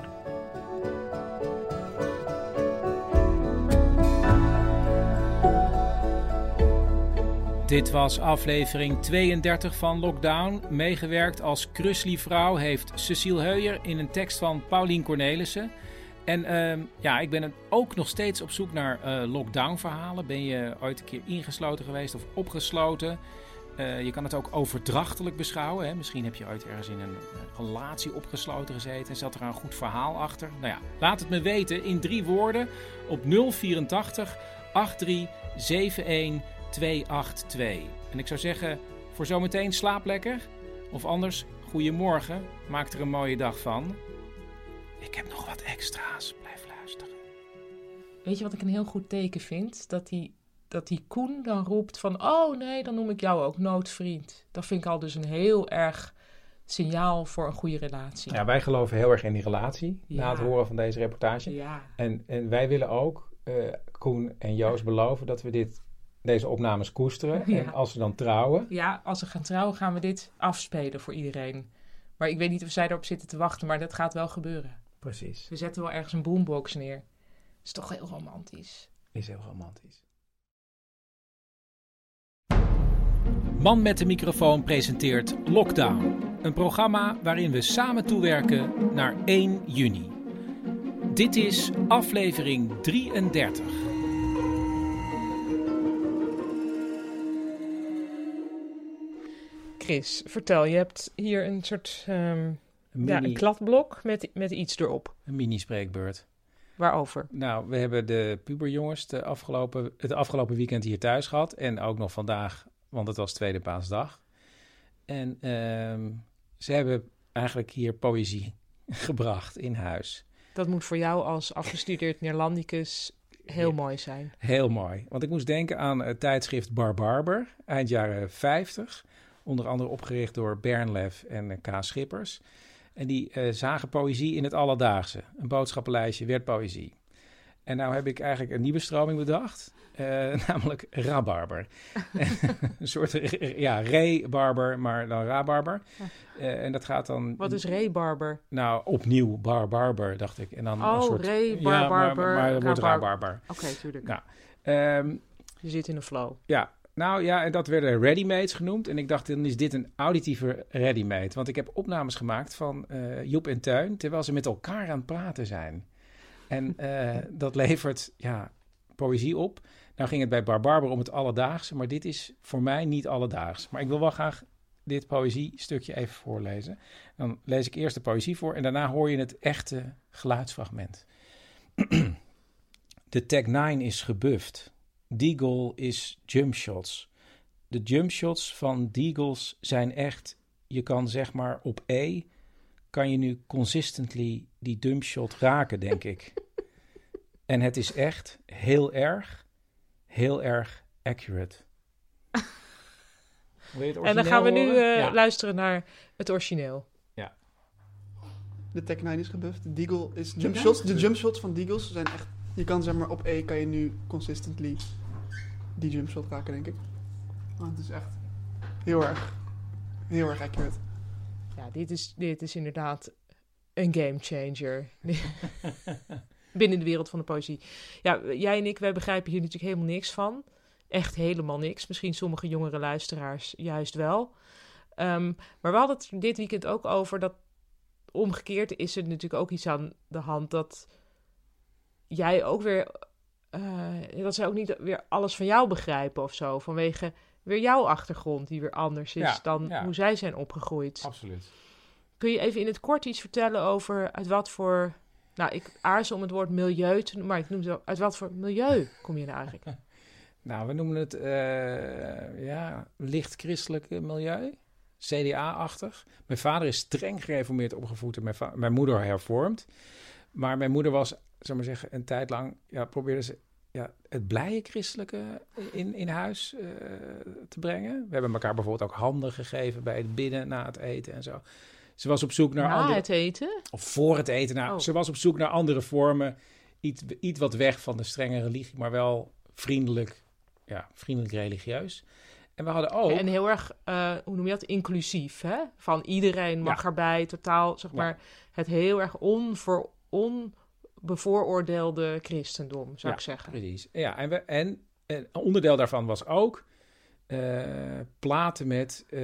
Dit was aflevering 32 van Lockdown. Meegewerkt als Krusli-vrouw heeft Cecile Heuyer in een tekst van Paulien Cornelissen. En ehm, ja, ik ben ook nog steeds op zoek naar eh, lockdown-verhalen. Ben je ooit een keer ingesloten geweest of opgesloten? Eh, je kan het ook overdrachtelijk beschouwen. Hè? Misschien heb je ooit ergens in een eh, relatie opgesloten gezeten en zat er een goed verhaal achter. Nou ja, laat het me weten in drie woorden op 084 8371 282. En ik zou zeggen, voor zometeen slaap lekker. Of anders, goedemorgen. Maak er een mooie dag van. Ik heb nog wat extra's. Blijf luisteren. Weet je wat ik een heel goed teken vind? Dat die, dat die Koen dan roept van... Oh nee, dan noem ik jou ook noodvriend. Dat vind ik al dus een heel erg signaal voor een goede relatie. Ja, wij geloven heel erg in die relatie. Na het horen van deze reportage. Ja. En, en wij willen ook, eh, Koen en Joost beloven, dat we dit, deze opnames koesteren. *laughs* Ja. En als ze dan trouwen, Ja, als we gaan trouwen gaan we dit afspelen voor iedereen. Maar ik weet niet of zij erop zitten te wachten, maar dat gaat wel gebeuren. Precies. We zetten wel ergens een boombox neer. is toch heel romantisch. is heel romantisch. Man met de microfoon presenteert Lockdown. Een programma waarin we samen toewerken naar 1 juni. Dit is aflevering 33. Chris, vertel, je hebt hier een soort ehm, ja, mini- een kladblok met, met iets erop. Een mini-spreekbeurt. Waarover? Nou, we hebben de puberjongens de afgelopen, het afgelopen weekend hier thuis gehad. En ook nog vandaag, want het was tweede paasdag. En ehm, ze hebben eigenlijk hier poëzie *laughs* gebracht in huis. Dat moet voor jou als afgestudeerd Neerlandicus heel Ja. mooi zijn. Heel mooi. Want ik moest denken aan het tijdschrift Bar Barber, eind jaren 50. Onder andere opgericht door Bernlef en eh, K. Schippers. En die eh, zagen poëzie in het alledaagse. Een boodschappenlijstje werd poëzie. En nou heb ik eigenlijk een nieuwe stroming bedacht. eh, *laughs* namelijk rabarber. *laughs* een soort ja, re-barber, maar dan rabarber. Eh, en dat gaat dan... Wat is rebarber? Nou, opnieuw bar barber, dacht ik. En dan Oh, een soort... Ja, maar- barbarber, maar wordt rabarber. Oké, tuurlijk. Nou, ehm, Je zit in de flow. ja, nou ja, en dat werden readymates genoemd. En ik dacht, dan is dit een auditieve readymade. Want ik heb opnames gemaakt van eh, Joep en Tuin... terwijl ze met elkaar aan het praten zijn. En eh, *laughs* dat levert ja, poëzie op. Nou ging het bij Bar Barber om het alledaagse... maar dit is voor mij niet alledaags. Maar ik wil wel graag dit poëziestukje even voorlezen. Dan lees ik eerst de poëzie voor... en daarna hoor je het echte geluidsfragment. *clears throat* De Tech 9 is gebufft. Deagle is jumpshots. De jumpshots van Deagles zijn echt, je kan zeg maar op E, kan je nu consistently die dumpshot raken, denk ik. En het is echt heel erg, heel erg accurate. Wil je het En dan gaan we nu eh? Ja. luisteren naar het origineel. Ja. De Tech 9 is gebufft. De Deagle is jump 9 shots. De jump shots van Deagles zijn echt... Je kan zeg maar op E kan je nu consistently die jump shot raken, denk ik. Want het is echt heel erg, heel erg accurate. Ja, dit is, dit is inderdaad een game changer. *laughs* binnen de wereld van de poëzie. Ja, jij en ik, wij begrijpen hier natuurlijk helemaal niks van. Echt helemaal niks. Misschien sommige jongere luisteraars juist wel. Ehm, maar we hadden het dit weekend ook over dat omgekeerd is er natuurlijk ook iets aan de hand dat jij ook weer, eh, dat zij ook niet weer alles van jou begrijpen of zo. Vanwege weer jouw achtergrond die weer anders is Ja, dan ja. hoe zij zijn opgegroeid. Absoluut. Kun je even in het kort iets vertellen over uit wat voor, nou ik aarzel om het woord milieu te noemen, maar ik noem het wel, uit wat voor milieu kom je nou eigenlijk? *laughs* Nou, we noemen het eh, ja, licht christelijk milieu. CDA-achtig. Mijn vader is streng gereformeerd opgevoed en mijn, mijn moeder hervormd. Maar mijn moeder was, zeg maar zeggen, een tijd lang... Ja, probeerde ze ja, het blije christelijke in, in huis eh, te brengen. We hebben elkaar bijvoorbeeld ook handen gegeven bij het bidden na het eten en zo. Ze was op zoek naar Na andere... het eten? Of voor het eten. Nou, Oh. Ze was op zoek naar andere vormen. Iets, iets wat weg van de strenge religie, maar wel vriendelijk, ja, vriendelijk religieus. En we hadden ook... En heel erg, eh, hoe noem je dat, inclusief, hè? Van iedereen mag erbij, totaal, zeg maar, het heel erg onver, onbevooroordeelde christendom, zou ja, ik zeggen. Precies. Ja, en, we, en een onderdeel daarvan was ook eh, platen met eh,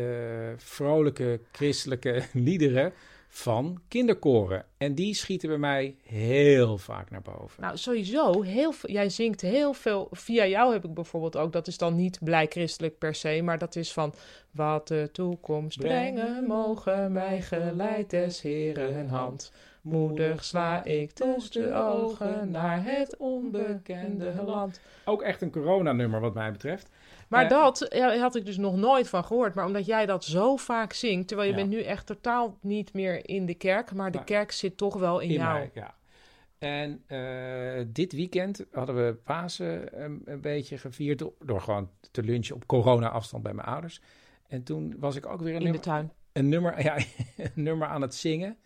vrolijke christelijke *laughs* liederen van kinderkoren. En die schieten bij mij heel vaak naar boven. Nou, sowieso, heel veel, jij zingt heel veel. Via jou heb ik bijvoorbeeld ook, dat is dan niet blij christelijk per se, maar dat is van wat de toekomst brengen mogen mij geleid des Heren hand. Moedig sla ik tussen de ogen naar het onbekende land. Ook echt een coronanummer wat mij betreft. Maar Eh, dat ja, had ik dus nog nooit van gehoord. Maar omdat jij dat zo vaak zingt, terwijl je Ja. bent nu echt totaal niet meer in de kerk, maar de kerk zit toch wel in, in jou. mij, ja. En eh, dit weekend hadden we Pasen een, een beetje gevierd door, door gewoon te lunchen op corona-afstand bij mijn ouders. En toen was ik ook weer een In de tuin. Een nummer, *laughs* ja, een nummer aan het zingen.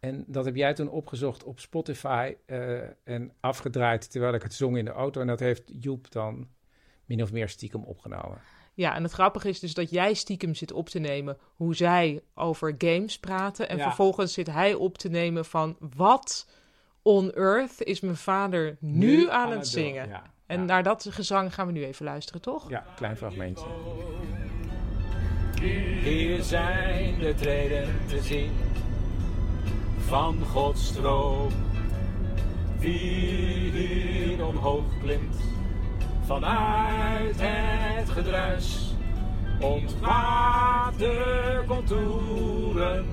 En dat heb jij toen opgezocht op Spotify eh, en afgedraaid terwijl ik het zong in de auto. En dat heeft Joep dan min of meer stiekem opgenomen. Ja, en het grappige is dus dat jij stiekem zit op te nemen hoe zij over games praten. En Ja. vervolgens zit hij op te nemen van wat on earth is mijn vader nu, Nu aan, aan het zingen. ja, en naar dat gezang gaan we nu even luisteren, toch? Ja, klein fragmentje. Hier zijn de treden te zien van Gods stroom. Wie hier omhoog klimt vanuit het gedruis, ontwaart de contouren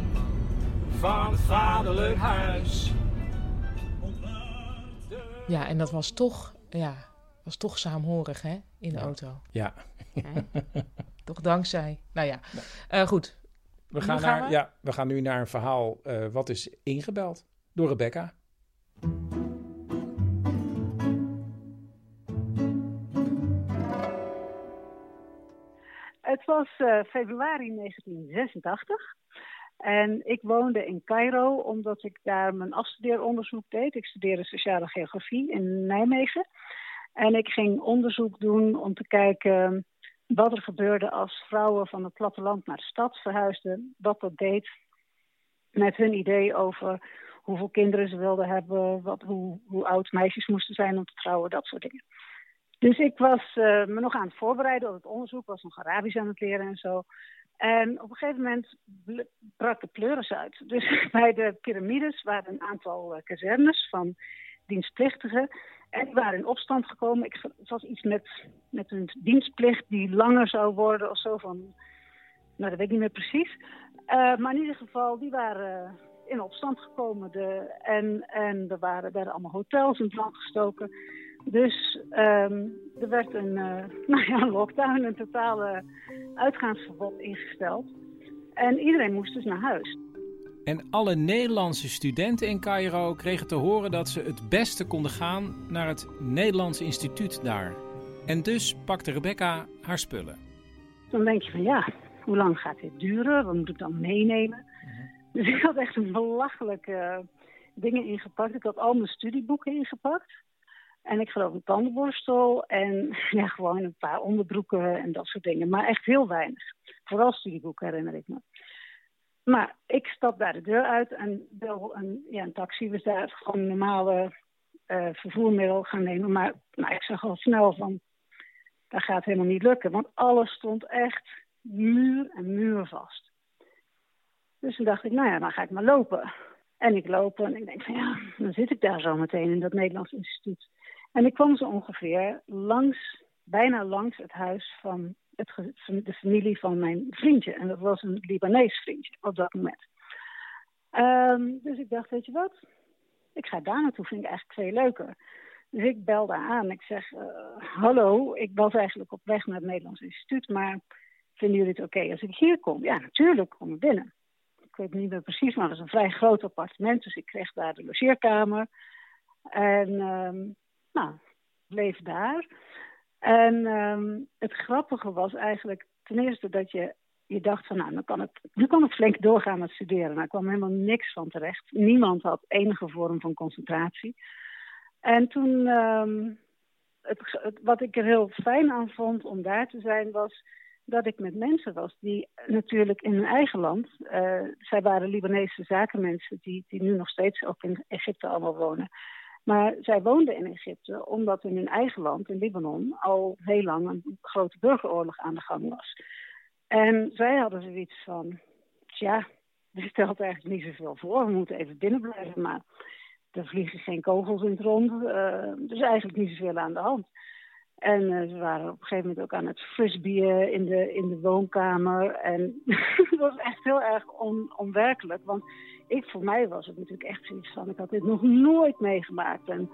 van het vaderlijk huis. Ja, en dat was toch, ja, was toch saamhorig, hè, in de auto. Ja. Toch dankzij. Nou ja, Eh, goed. We gaan, naar, we? Ja, we gaan nu naar een verhaal eh, wat is ingebeld door Rebecca. Het was eh, februari 1986. En ik woonde in Cairo omdat ik daar mijn afstudeeronderzoek deed. Ik studeerde sociale geografie in Nijmegen. En ik ging onderzoek doen om te kijken wat er gebeurde als vrouwen van het platteland naar de stad verhuisden. Wat dat deed met hun idee over hoeveel kinderen ze wilden hebben, wat, hoe, oud meisjes moesten zijn om te trouwen, dat soort dingen. Dus ik was eh, me nog aan het voorbereiden op het onderzoek, was nog Arabisch aan het leren en zo. En op een gegeven moment brak de pleuris uit. Dus *laughs* bij de piramides waren een aantal eh, kazernes van dienstplichtigen. En die waren in opstand gekomen. Ik, het was iets met, met een dienstplicht die langer zou worden of zo. Van, nou, dat weet ik niet meer precies. Eh, maar in ieder geval, die waren in opstand gekomen. De, en, en er waren, werden allemaal hotels in brand gestoken. Dus ehm, er werd een, eh, *laughs* nou ja, lockdown, een totale uitgaansverbod ingesteld. En iedereen moest dus naar huis. En alle Nederlandse studenten in Cairo kregen te horen dat ze het beste konden gaan naar het Nederlandse instituut daar. En dus pakte Rebecca haar spullen. Dan denk je van ja, hoe lang gaat dit duren? Wat moet ik dan meenemen? Dus ik had echt een belachelijke eh, dingen ingepakt. Ik had al mijn studieboeken ingepakt. En ik geloof een tandenborstel en *laughs* ja, gewoon een paar onderbroeken en dat soort dingen. Maar echt heel weinig. Vooral studieboeken herinner ik me. Maar ik stap daar de deur uit en bel een, ja, een taxi. Was daar gewoon een normale eh, vervoermiddel gaan nemen. Maar nou, ik zag al snel van, dat gaat helemaal niet lukken. Want alles stond echt muur en muur vast. Dus toen dacht ik, nou ja, dan ga ik maar lopen. En ik loop en ik denk van ja, dan zit ik daar zo meteen in dat Nederlands instituut. En ik kwam zo ongeveer langs, bijna langs het huis van het, de familie van mijn vriendje. En dat was een Libanees vriendje op dat moment. Ehm, dus ik dacht, weet je wat? Ik ga daar naartoe, vind ik eigenlijk veel leuker. Dus ik belde aan. Ik zeg, eh, hallo, ik was eigenlijk op weg naar het Nederlands instituut, maar vinden jullie het oké als ik hier kom? Ja, natuurlijk, kom er binnen. Ik weet niet meer precies, maar het was een vrij groot appartement, dus ik kreeg daar de logeerkamer. En ehm, nou, bleef daar. En ehm, het grappige was eigenlijk ten eerste dat je, je dacht van nou, dan kan het, nu kan het flink doorgaan met studeren. Nou, er kwam helemaal niks van terecht. Niemand had enige vorm van concentratie. En toen, ehm, wat ik er heel fijn aan vond om daar te zijn, was dat ik met mensen was die natuurlijk in hun eigen land, eh, zij waren Libanese zakenmensen die, die nu nog steeds ook in Egypte allemaal wonen. Maar zij woonden in Egypte omdat in hun eigen land, in Libanon, al heel lang een grote burgeroorlog aan de gang was. En zij hadden zoiets van, tja, er stelt eigenlijk niet zoveel voor, we moeten even binnen blijven, maar er vliegen geen kogels in het rond, er is eigenlijk niet zoveel aan de hand. En eh, ze waren op een gegeven moment ook aan het frisbeeën in de, in de woonkamer. En *laughs* het was echt heel erg on, onwerkelijk. Want ik, voor mij was het natuurlijk echt zoiets van... ik had dit nog nooit meegemaakt. En,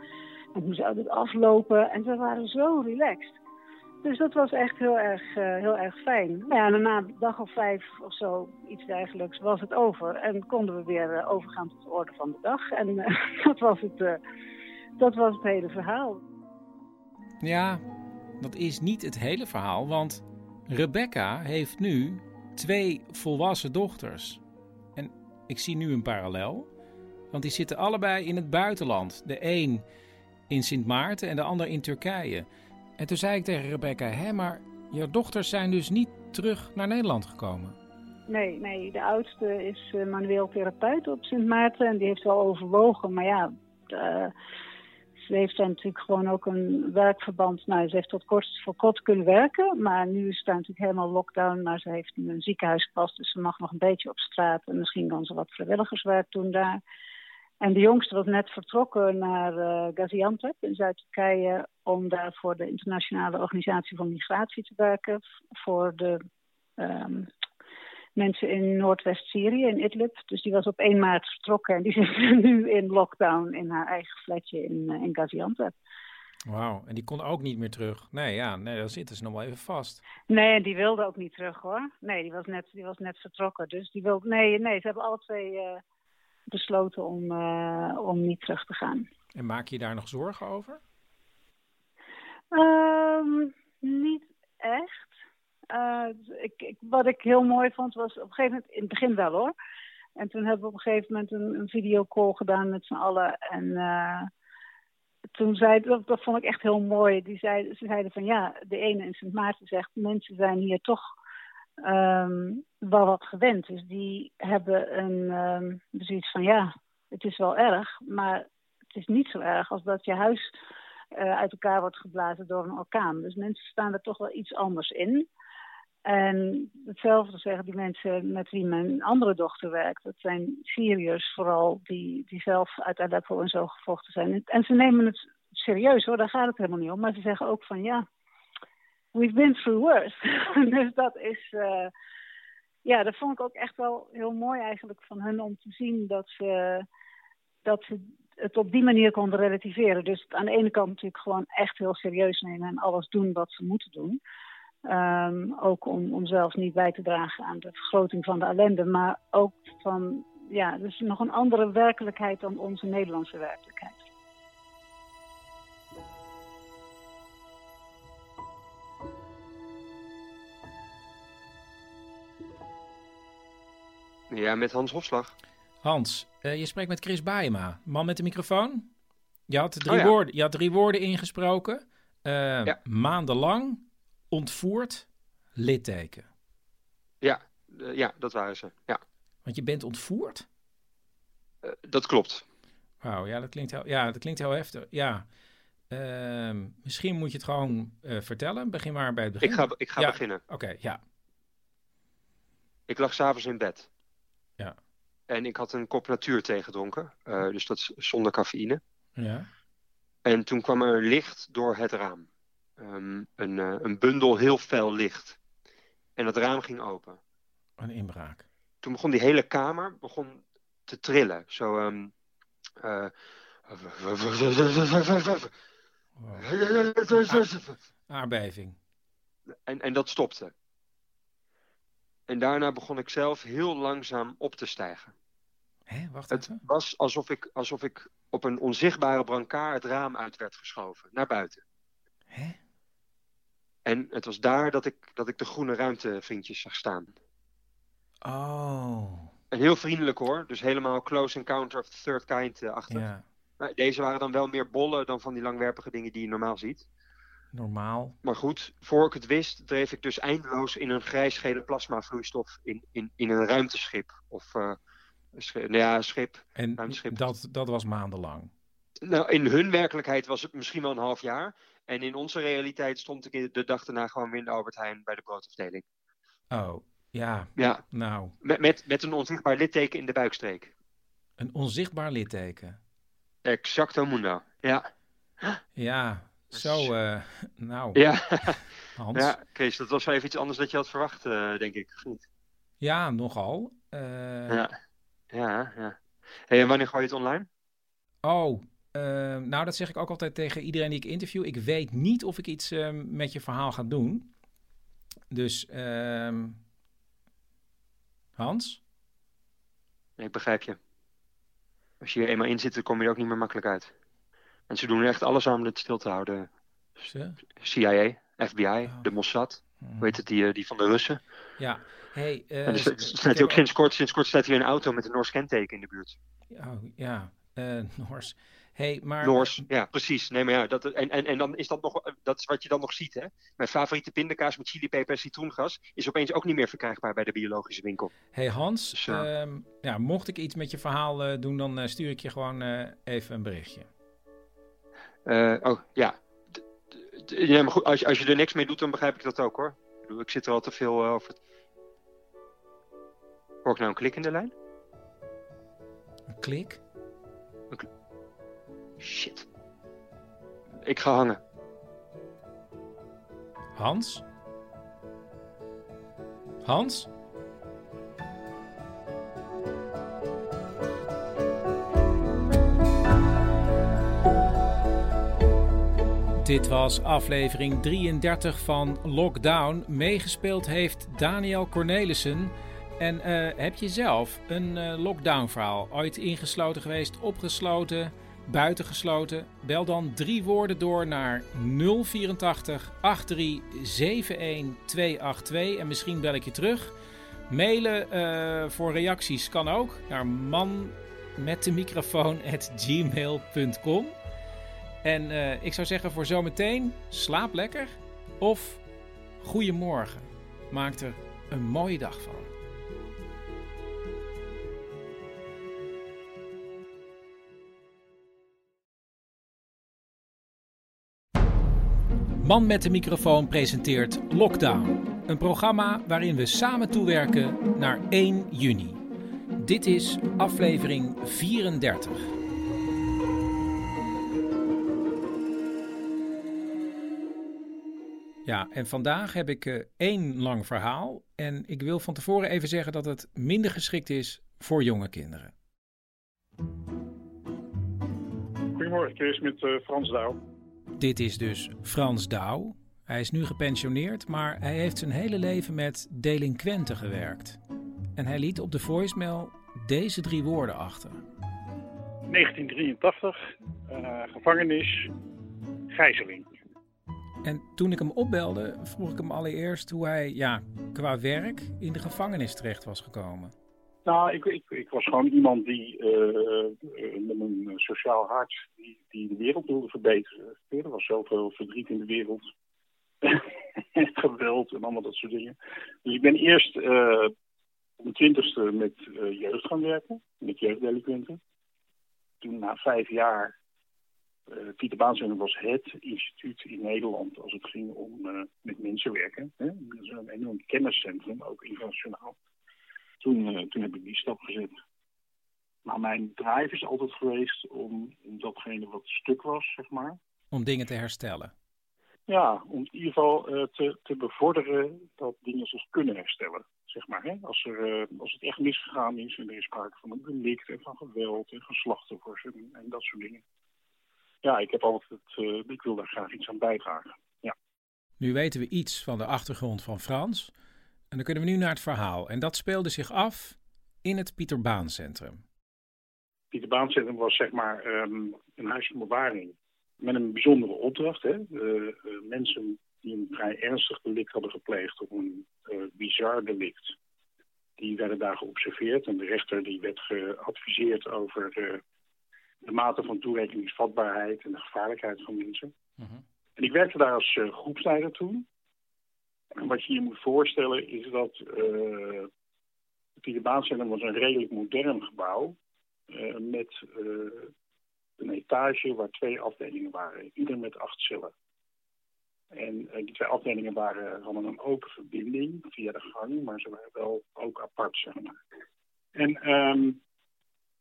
hoe zou dit aflopen? En ze waren zo relaxed. Dus dat was echt heel erg, eh, heel erg fijn. Nou ja, en na een dag of vijf of zo, iets dergelijks, was het over. En konden we weer eh, overgaan tot de orde van de dag. En eh, *laughs* dat, was het, dat was het hele verhaal. Ja, dat is niet het hele verhaal, want Rebecca heeft nu twee volwassen dochters. Ik zie nu een parallel, want die zitten allebei in het buitenland. De een in Sint Maarten en de ander in Turkije. En toen zei ik tegen Rebecca, hè, maar jouw dochters zijn dus niet terug naar Nederland gekomen. Nee, nee, de oudste is eh, manueel therapeut op Sint Maarten en die heeft wel overwogen. Maar ja, eh, ze heeft natuurlijk gewoon ook een werkverband. Nou, ze heeft tot kort voor kort kunnen werken, maar nu is daar natuurlijk helemaal lockdown. Maar ze heeft nu een ziekenhuispas, dus ze mag nog een beetje op straat. En misschien kan ze wat vrijwilligerswerk doen daar. En de jongste was net vertrokken naar eh, Gaziantep in Zuid-Turkije om daar voor de Internationale Organisatie voor Migratie te werken. Voor de ehm, mensen in Noordwest-Syrië, in Idlib. Dus die was op 1 maart vertrokken en die *laughs* zit nu in lockdown in haar eigen flatje in, eh, in Gaziantep. Wauw, en die kon ook niet meer terug. Nee, ja, nee, dan zitten ze nog wel even vast. Nee, en die wilde ook niet terug hoor. Nee, die was net, die was net vertrokken. Dus die wilde. Nee, nee, ze hebben alle twee eh, besloten om, eh, om niet terug te gaan. En maak je daar nog zorgen over? Ehm, niet echt. Eh, ik, ik, wat ik heel mooi vond was op een gegeven moment, in het begin wel hoor. En toen hebben we op een gegeven moment een, een videocall gedaan met z'n allen. En eh, toen zei, dat, dat vond ik echt heel mooi. Die ze zeiden van ja, de ene in Sint Maarten zegt, mensen zijn hier toch ehm, wel wat gewend. Dus die hebben een ehm, zoiets van ja, het is wel erg, maar het is niet zo erg als dat je huis eh, uit elkaar wordt geblazen door een orkaan. Dus mensen staan er toch wel iets anders in. En hetzelfde zeggen die mensen met wie mijn andere dochter werkt. Dat zijn Syriërs vooral, die, die zelf uit Aleppo en zo gevochten zijn. En ze nemen het serieus hoor, daar gaat het helemaal niet om. Maar ze zeggen ook van ja, we've been through worse. *laughs* dus dat is, uh, ja, dat vond ik ook echt wel heel mooi eigenlijk van hun om te zien dat ze, dat ze het op die manier konden relativeren. Dus aan de ene kant natuurlijk gewoon echt heel serieus nemen en alles doen wat ze moeten doen. Um, ook om, om zelfs niet bij te dragen aan de vergroting van de ellende, maar ook van, ja, dus nog een andere werkelijkheid dan onze Nederlandse werkelijkheid. Ja, met Hans Hofslag. Hans, uh, je spreekt met Chris Baema, man met de microfoon. Je had drie, Oh ja. woorden, je had drie woorden ingesproken. Uh, Ja. Maandenlang, ontvoerd, litteken. Ja, eh, ja, dat waren ze. Ja, Want je bent ontvoerd? Eh, dat klopt. Wauw, ja, dat klinkt heel, ja, dat klinkt heel heftig. Ja. Ehm, misschien moet je het gewoon eh, vertellen. Begin maar bij het begin. Ik ga, ik ga Ja, beginnen. Oké, ja. Ik lag s'avonds in bed. Ja. En ik had een kop natuurthee gedronken. eh, dus dat is zonder cafeïne. Ja. En toen kwam er licht door het raam. Ehm, een, eh, een bundel heel fel licht. En het raam ging open. Een inbraak. Toen begon die hele kamer begon te trillen. Zo... eh, Aardbeving. En, en dat stopte. En daarna begon ik zelf heel langzaam op te stijgen. Hé, wacht Het even. was alsof ik, alsof ik op een onzichtbare brancard het raam uit werd geschoven, naar buiten. En het was daar dat ik, dat ik de groene ruimtevriendjes zag staan. Oh. En heel vriendelijk hoor, dus helemaal close encounter of the third kind eh, achter. Ja. Maar deze waren dan wel meer bollen dan van die langwerpige dingen die je normaal ziet. Normaal. Maar goed, voor ik het wist, dreef ik dus eindeloos in een grijsgele plasmavloeistof in, in, in een ruimteschip. Of eh, een schip, nou ja, schip. En ruimteschip. dat, dat was maandenlang. Nou, in hun werkelijkheid was het misschien wel een half jaar. En in onze realiteit stond ik de dag daarna gewoon weer in de Albert Heijn bij de broodafdeling. Oh, ja. Ja. Nou, Met, met, met een onzichtbaar litteken in de buikstreek. een onzichtbaar litteken. Exacto mundo. Ja. Ja, zo, eh, nou. Ja. *laughs* Hans. Ja, Kees, dat was wel even iets anders dan je had verwacht, eh, denk ik. of niet? Ja, nogal. Eh, Ja. Ja, ja. Hey, en wanneer gooi je het online? Oh, eh, nou dat zeg ik ook altijd tegen iedereen die ik interview. Ik weet niet of ik iets eh, met je verhaal ga doen. Dus, ehm, Hans? Nee, ik begrijp je. Als je er eenmaal in zit, dan kom je er ook niet meer makkelijk uit. En ze doen er echt alles aan om het stil te houden. Ze? CIA, FBI, de Mossad. Hoe heet het, die, eh, die van de Russen. Ja, hey, eh, en er staat- hier ook sinds kort, sinds kort staat hier een auto met een Noors kenteken in de buurt. Oh, ja, eh *laughs* Noors. Hey, maar... Noors, ja, precies. Nee, maar ja, dat, en, en, en dan is dat nog, dat is wat je dan nog ziet, hè. Mijn favoriete pindakaas met chilipeper en citroengas is opeens ook niet meer verkrijgbaar bij de biologische winkel. Hey Hans, Dus, eh, ehm, ja, mocht ik iets met je verhaal eh, doen, dan eh, stuur ik je gewoon even een berichtje. Oh, ja. D- ja maar goed, als, je- als je er niks mee doet, dan begrijp ik dat ook, hoor. Ik, bedoel, ik zit er al te veel over. Hoor ik nou een klik in de lijn? Een klik? Shit. Ik ga hangen. Hans? Hans? Dit was aflevering 33 van Lockdown. Meegespeeld heeft Daniel Cornelissen. En eh, heb je zelf een eh, lockdown verhaal? Ooit ingesloten geweest, opgesloten, buitengesloten? Bel dan drie woorden door naar 084 83 71 282 en misschien bel ik je terug. Mailen eh, voor reacties kan ook naar man met de microfoon. *laughs* En eh, ik zou zeggen voor zometeen, slaap lekker of goedemorgen. Maak er een mooie dag van. Man met de microfoon presenteert Lockdown. Een programma waarin we samen toewerken naar 1 juni. Dit is aflevering 34. Ja, en vandaag heb ik eh, één lang verhaal. En ik wil van tevoren even zeggen dat het minder geschikt is voor jonge kinderen. Goedemorgen, Chris, met eh, Frans Douw. Dit is dus Frans Douw. Hij is nu gepensioneerd, maar hij heeft zijn hele leven met delinquenten gewerkt. En hij liet op de voicemail deze drie woorden achter. 1983, eh, gevangenis, gijzeling. En toen ik hem opbelde, vroeg ik hem allereerst hoe hij ja, qua werk in de gevangenis terecht was gekomen. Nou, ik, ik, ik was gewoon iemand die eh, eh, met een sociaal hart die, die de wereld wilde verbeteren. Er was zoveel verdriet in de wereld. *laughs* Geweld en allemaal dat soort dingen. Dus ik ben eerst eh, op mijn twintigste met jeugd gaan werken, met jeugddelinquenten. toen na vijf jaar Pieter Baancentrum was het instituut in Nederland als het ging om met mensen werken. Hè? Dat is een enorm kenniscentrum, ook internationaal. Toen, uh, toen heb ik die stap gezet. Maar mijn drive is altijd geweest om, om datgene wat stuk was, zeg maar. Om dingen te herstellen. Ja, om in ieder geval te, te bevorderen dat dingen zich kunnen herstellen. Zeg maar, hè? Als, er, als het echt misgegaan is en er is sprake van een delict en van geweld en van slachtoffers en, en dat soort dingen ja, ik heb altijd het, uh, ik wil daar graag iets aan bijdragen. Ja. Nu weten we iets van de achtergrond van Frans. En dan kunnen we nu naar het verhaal. En dat speelde zich af in het Pieter Baan Centrum. Pieter Baan Centrum was zeg maar um, een huis van bewaring met een bijzondere opdracht. Hè? Uh, uh, mensen die een vrij ernstig delict hadden gepleegd of een bizar delict. Die werden daar geobserveerd en de rechter die werd geadviseerd over de mate van toerekeningsvatbaarheid en de gevaarlijkheid van mensen. En ik werkte daar als uh, groepsleider toen. En wat je je moet voorstellen is dat uh, het Pieterbaancentrum was een redelijk modern gebouw. Uh, met een etage waar twee afdelingen waren. Ieder met acht cellen. En die twee afdelingen waren, hadden een open verbinding via de gang, maar ze waren wel ook apart, zeg. En um,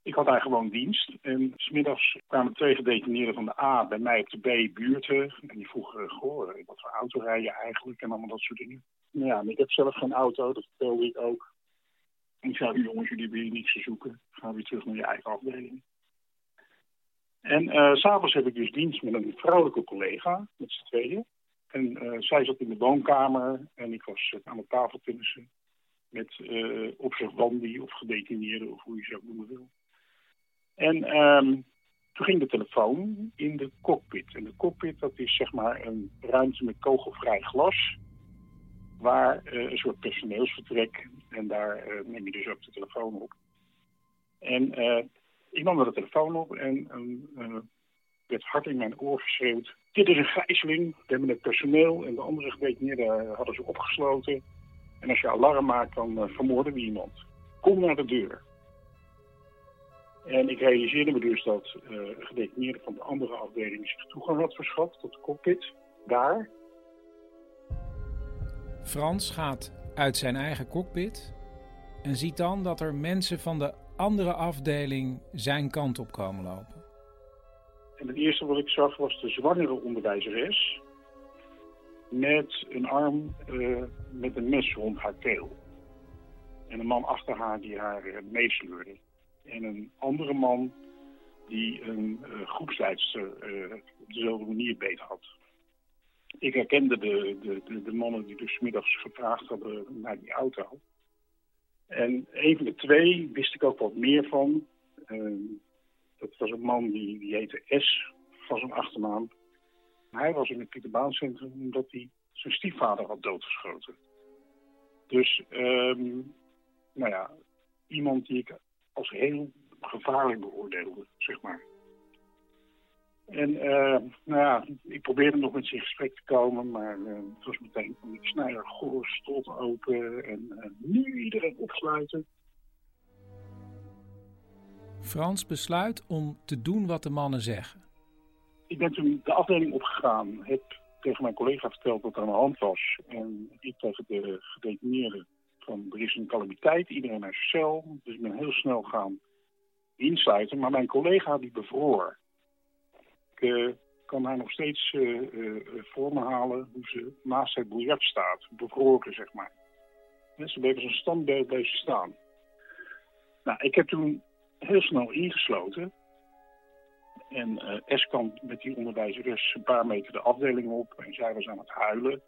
ik had daar gewoon dienst. En smiddags kwamen twee gedetineerden van de A bij mij op de B buurten. En die vroegen, goh, wat voor auto rij je eigenlijk? En allemaal dat soort dingen. Nou ja, ik heb zelf geen auto, dat vertelde ik ook. En ik zei, jongens, jullie hier niets te zoeken. Ga weer terug naar je eigen afdeling. En uh, s'avonds heb ik dus dienst met een vrouwelijke collega, met z'n tweeën. En uh, zij zat in de woonkamer en ik was aan de tafel tennissen. Met uh, observandi of gedetineerden, of hoe je ze ook noemen wil. En um, toen ging de telefoon in de cockpit. En de cockpit dat is zeg maar een ruimte met kogelvrij glas. Waar uh, een soort personeelsvertrek. En daar uh, neem je dus ook de telefoon op. En uh, ik nam de telefoon op en werd hard in mijn oor geschreeuwd. Dit is een gijzeling. We hebben het personeel en de andere gedetineerden hadden ze opgesloten. En als je alarm maakt, dan vermoorden we iemand. Kom naar de deur. En ik realiseerde me dus dat uh, gedetineerden van de andere afdeling zich toegang had verschaft tot de cockpit. Daar. Frans gaat uit zijn eigen cockpit en ziet dan dat er mensen van de andere afdeling zijn kant op komen lopen. En het eerste wat ik zag was de zwangere onderwijzeres met een arm uh, met een mes rond haar keel. En een man achter haar die haar uh, meesleurde en een andere man die een uh, groepsleidster uh, op dezelfde manier beet had. Ik herkende de, de, de, mannen die dus middags gevraagd hadden naar die auto. En een van de twee wist ik ook wat meer van. Uh, dat was een man die, die heette S van zijn achternaam. Hij was in het Pieterbaancentrum omdat hij zijn stiefvader had doodgeschoten. Dus, um, nou ja, iemand die ik als heel gevaarlijk beoordeelde, zeg maar. En uh, nou ja, ik probeerde nog met ze in gesprek te komen, maar uh, het was meteen van ik snijder goor, stot open en uh, nu iedereen opsluiten. Frans besluit om te doen wat de mannen zeggen. Ik ben toen de afdeling opgegaan, heb tegen mijn collega verteld wat er aan de hand was. En ik tegen de gedetineerden van er is een calamiteit, iedereen naar zijn cel. Dus ik ben heel snel gaan insluiten. Maar mijn collega die bevroor. Ik uh, kan haar nog steeds uh, voor me halen hoe ze naast het biljart staat. Bevroren, zeg maar. Ze bleef als een standbeeld bleef staan. Nou, ik heb toen heel snel ingesloten. En uh, S met die onderwijzeres een paar meter de afdeling op. En zij was aan het huilen.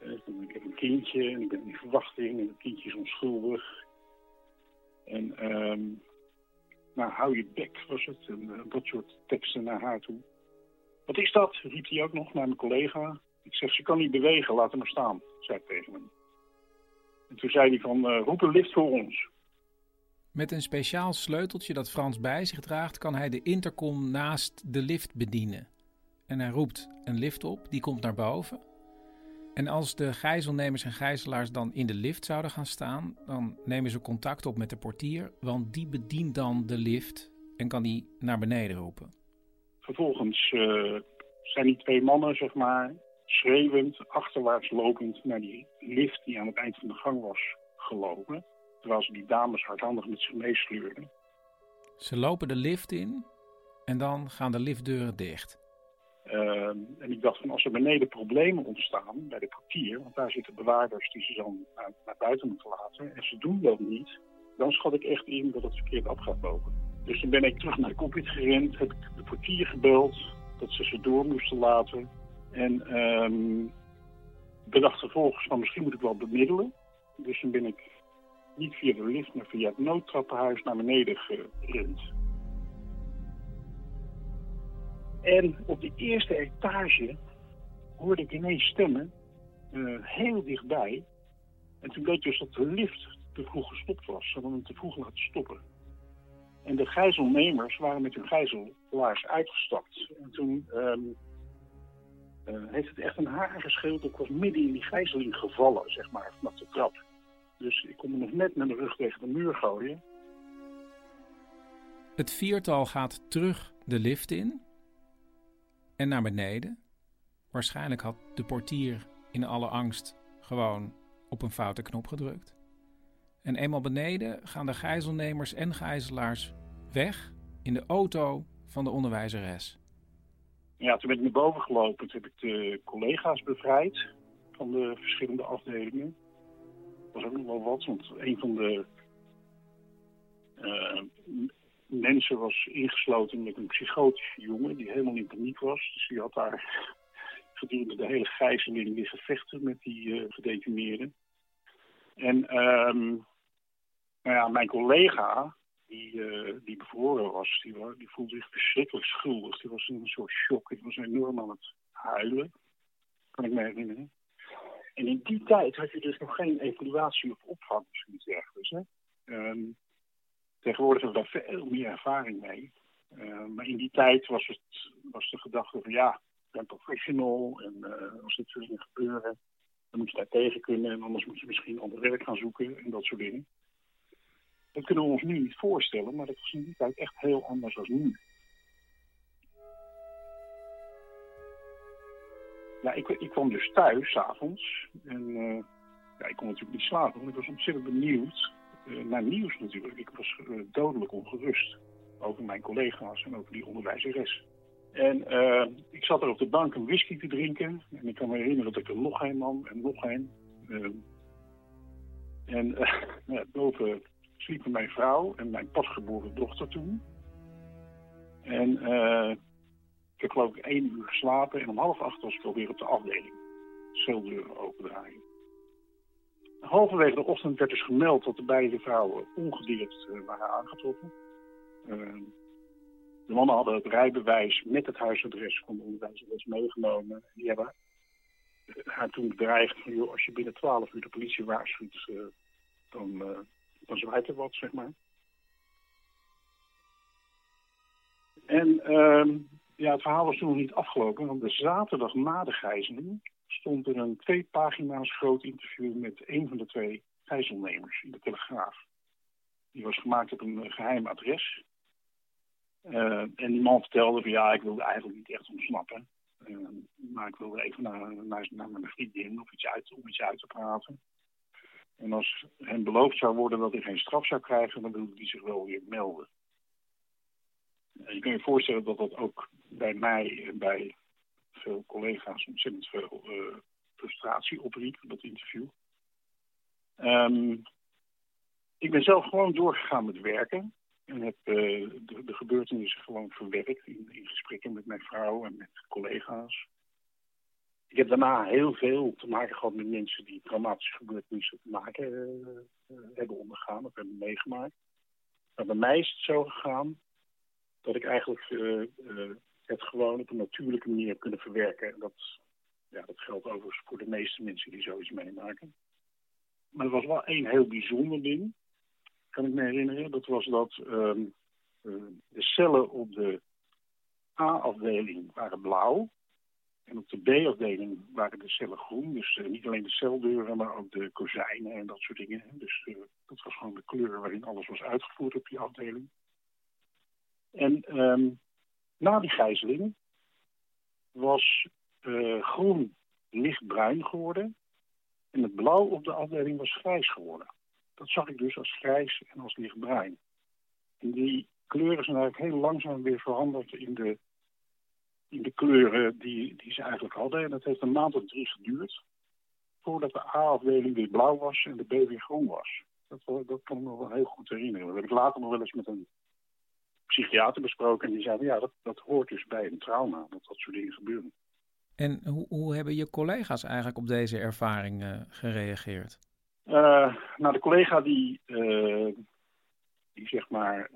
Ik heb een kindje en ik ben in verwachting en het kindje is onschuldig. En um, nou, hou je bek was het. En uh, dat soort teksten naar haar toe. Wat is dat? riep hij ook nog naar mijn collega. Ik zeg, ze kan niet bewegen, laat hem maar staan, zei ik tegen hem. En toen zei hij van, uh, roep een lift voor ons. Met een speciaal sleuteltje dat Frans bij zich draagt, kan hij de intercom naast de lift bedienen. En hij roept een lift op, die komt naar boven. En als de gijzelnemers en gijzelaars dan in de lift zouden gaan staan, dan nemen ze contact op met de portier, want die bedient dan de lift en kan die naar beneden roepen. Vervolgens eh, zijn die twee mannen, zeg maar, schreeuwend, achterwaarts lopend naar die lift die aan het eind van de gang was gelopen. Terwijl ze die dames hardhandig met zich meesleurden. Ze lopen de lift in en dan gaan de liftdeuren dicht. Ehm, en ik dacht van als er beneden problemen ontstaan bij de portier, want daar zitten bewaarders die ze dan naar, buiten moeten laten, en ze doen dat niet, dan schat ik echt in dat het verkeerd af gaat lopen. Dus toen ben ik terug naar de cockpit gerend, heb ik de portier gebeld, dat ze ze door moesten laten. En ehm bedacht vervolgens van misschien moet ik wel bemiddelen. Dus toen ben ik niet via de lift, maar via het noodtrappenhuis naar beneden gerend. En op de eerste etage hoorde ik ineens stemmen, eh, heel dichtbij. En toen bleek dus dat de lift te vroeg gestopt was. Ze hadden hem te vroeg laten stoppen. En de gijzelnemers waren met hun gijzelaars uitgestapt. En toen ehm, eh, heeft het echt een haar gescheeld. Ik was midden in die gijzeling gevallen, zeg maar, vanaf de trap. Dus ik kon me nog net met mijn rug tegen de muur gooien. Het viertal gaat terug de lift in en naar beneden. Waarschijnlijk had de portier in alle angst gewoon op een foute knop gedrukt. En eenmaal beneden gaan de gijzelnemers en gijzelaars weg in de auto van de onderwijzeres. Ja, toen ben ik naar boven gelopen. Toen heb ik de collega's bevrijd van de verschillende afdelingen. Dat was ook nog wel wat, want een van de eh, mensen was ingesloten met een psychotische jongen die helemaal in paniek was. Dus die had daar gedurende de hele gijzeling liggen vechten met die eh gedetineerden. En ehm, nou ja, mijn collega, die, eh, die bevroren was, die, die voelde zich verschrikkelijk schuldig. Die was in een soort shock. Die was enorm aan het huilen, kan ik me herinneren. En in die tijd had je dus nog geen evaluatie of opvang of zoiets dergelijks. Hè? Ehm, tegenwoordig hebben we daar veel meer ervaring mee. Eh, maar in die tijd was, het, was de gedachte van ja, ik ben professional en eh, als dit soort dingen gebeuren, dan moet je daar tegen kunnen en anders moet je misschien ander werk gaan zoeken en dat soort dingen. Dat kunnen we ons nu niet voorstellen, maar dat was in die tijd echt heel anders dan nu. Ja, ik, ik kwam dus thuis s'avonds en eh, ja, ik kon natuurlijk niet slapen, want ik was ontzettend benieuwd naar nieuws natuurlijk. Ik was eh, dodelijk ongerust over mijn collega's en over die onderwijzeres. En eh, ik zat er op de bank een whisky te drinken. En ik kan me herinneren dat ik er nog een nam en nog. Eh, en eh, *laughs* ja, boven sliepen mijn vrouw en mijn pasgeboren dochter toen. En eh, ik heb geloof ik één uur geslapen en om half acht was ik alweer op de afdeling. Celdeuren opendraaien. Halverwege de ochtend werd dus gemeld dat de beide vrouwen ongedeerd eh, waren aangetroffen. Eh, de mannen hadden het rijbewijs met het huisadres van de onderwijzeres meegenomen. Die hebben haar toen bedreigd van, joh, als je binnen 12 uur de politie waarschuwt, eh, dan, eh dan zwaait er wat, zeg maar. En ehm, ja, het verhaal was toen nog niet afgelopen, want de zaterdag na de gijzeling stond er een twee pagina's groot interview met een van de twee gijzelnemers in de Telegraaf. Die was gemaakt op een eh, geheim adres. Eh, en die man vertelde van ja, ik wilde eigenlijk niet echt ontsnappen. Eh, maar ik wilde even naar, naar, naar mijn vriendin of iets uit, om iets uit te praten. En als hem beloofd zou worden dat hij geen straf zou krijgen, dan wilde hij zich wel weer melden. Eh, je kan je voorstellen dat dat ook bij mij en bij collega's ontzettend veel eh, frustratie opriep, dat interview. Ehm, ik ben zelf gewoon doorgegaan met werken. En heb eh, de, de gebeurtenissen gewoon verwerkt in, in gesprekken met mijn vrouw en met collega's. Ik heb daarna heel veel te maken gehad met mensen die traumatische gebeurtenissen te maken eh, hebben ondergaan of hebben meegemaakt. Maar bij mij is het zo gegaan dat ik eigenlijk het gewoon op een natuurlijke manier kunnen verwerken. En dat, ja, dat geldt overigens voor de meeste mensen die zoiets meemaken. Maar er was wel één heel bijzonder ding, kan ik me herinneren. Dat was dat ehm, eh, de cellen op de A-afdeling waren blauw. En op de B-afdeling waren de cellen groen. Dus eh, niet alleen de celdeuren, maar ook de kozijnen en dat soort dingen. Dus eh, dat was gewoon de kleur waarin alles was uitgevoerd op die afdeling. En ehm, na die gijzeling was eh, groen lichtbruin geworden. En het blauw op de afdeling was grijs geworden. Dat zag ik dus als grijs en als lichtbruin. En die kleuren zijn eigenlijk heel langzaam weer veranderd in de, in de kleuren die, die ze eigenlijk hadden. En dat heeft een maand of drie geduurd. Voordat de A-afdeling weer blauw was en de B weer groen was. Dat, dat kan ik me wel heel goed herinneren. Dat heb ik later nog wel eens met een psychiater besproken. En die zei, ja, dat, dat hoort dus bij een trauma. Dat dat soort dingen gebeuren. En hoe, hoe hebben je collega's eigenlijk op deze ervaring eh, gereageerd? Eh, nou, de collega die, eh, die zeg maar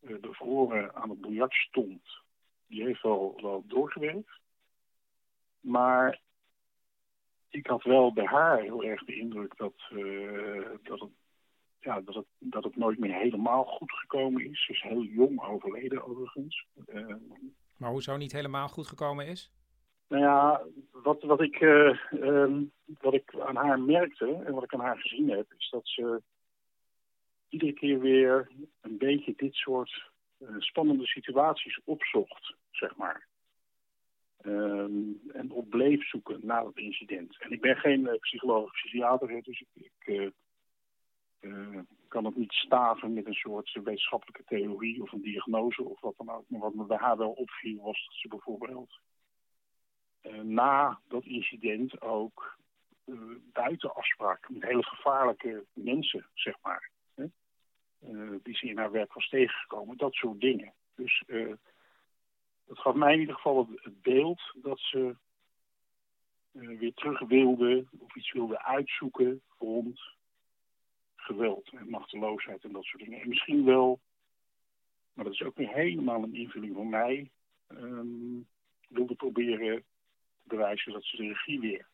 bevroren aan het biljart stond, die heeft wel, wel doorgewerkt. Maar ik had wel bij haar heel erg de indruk dat, dat, het, ja, dat, het, dat het nooit meer helemaal goed gekomen is. Ze is heel jong overleden overigens. Eh, Maar hoezo niet helemaal goed gekomen is? nou ja, wat, wat, ik, eh, ehm, wat ik aan haar merkte en wat ik aan haar gezien heb, is dat ze iedere keer weer een beetje dit soort eh, spannende situaties opzocht, zeg maar. Ehm, en op bleef zoeken na het incident. En ik ben geen eh, psycholoog of psychiater, dus ik, ik kan het niet staven met een soort wetenschappelijke theorie of een diagnose of wat dan ook. Maar wat me bij haar wel opviel was dat ze bijvoorbeeld eh, na dat incident ook eh, buiten afspraken met hele gevaarlijke mensen, zeg maar. Hè? Eh, die ze in haar werk was tegengekomen, dat soort dingen. Dus eh dat gaf mij in ieder geval het, beeld dat ze eh, weer terug wilde of iets wilde uitzoeken rond geweld en machteloosheid en dat soort dingen. En misschien wel, maar dat is ook weer helemaal een invulling van mij, ehm, wilde proberen te bewijzen dat ze de regie weer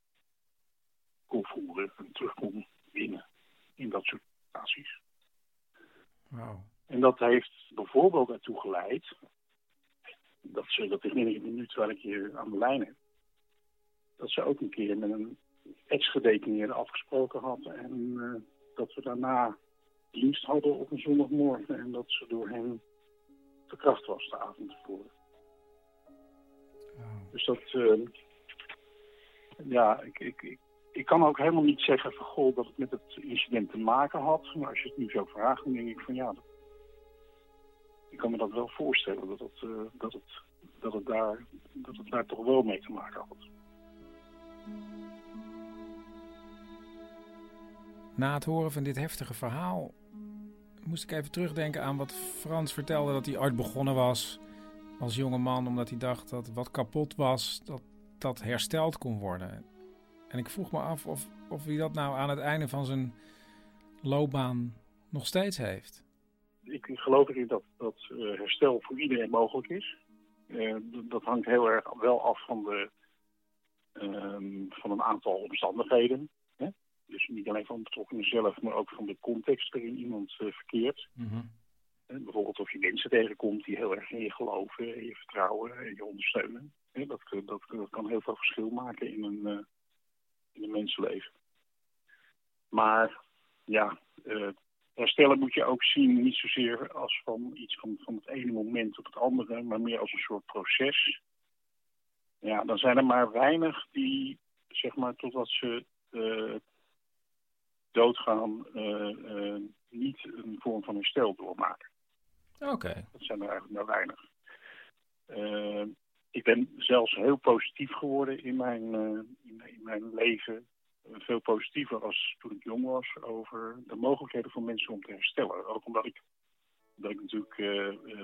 kon voeren en terug kon winnen in dat soort situaties. En dat heeft bijvoorbeeld ertoe geleid, dat ze, dat herinner ik me nu terwijl ik hier aan de lijn heb, dat ze ook een keer met een ex-gedetineerde afgesproken had en eh, dat we daarna dienst hadden op een zondagmorgen en dat ze door hem verkracht was de avond tevoren. Dus dat, eh, ja, ik, ik, ik, ik kan ook helemaal niet zeggen van goh dat het met het incident te maken had. Maar als je het nu zo vraagt, dan denk ik van ja, dat, ik kan me dat wel voorstellen dat het, eh, dat het, dat het, daar, dat het daar toch wel mee te maken had. Na het horen van dit heftige verhaal moest ik even terugdenken aan wat Frans vertelde dat hij ooit begonnen was als jonge man omdat hij dacht dat wat kapot was, dat dat hersteld kon worden. En ik vroeg me af of, of hij dat nou aan het einde van zijn loopbaan nog steeds heeft. Ik geloof erin dat, dat eh, herstel voor iedereen mogelijk is. Eh, dat hangt heel erg wel af van, de, ehm, van een aantal omstandigheden. Dus niet alleen van de betrokkenen zelf, maar ook van de context waarin iemand eh, verkeert. Hè, bijvoorbeeld of je mensen tegenkomt die heel erg in je geloven, in je vertrouwen en je ondersteunen. Hè, dat, dat, dat kan heel veel verschil maken in een, eh, in een mensenleven. Maar ja, eh, herstellen moet je ook zien niet zozeer als van iets van, van het ene moment op het andere, maar meer als een soort proces. Ja, dan zijn er maar weinig die, zeg maar, totdat ze eh, doodgaan, eh, eh, niet een vorm van herstel doormaken. Oké. Dat zijn er eigenlijk maar weinig. Eh, ik ben zelfs heel positief geworden in mijn, in, in mijn leven. Veel positiever als toen ik jong was over de mogelijkheden van mensen om te herstellen. Ook omdat ik, omdat ik natuurlijk eh,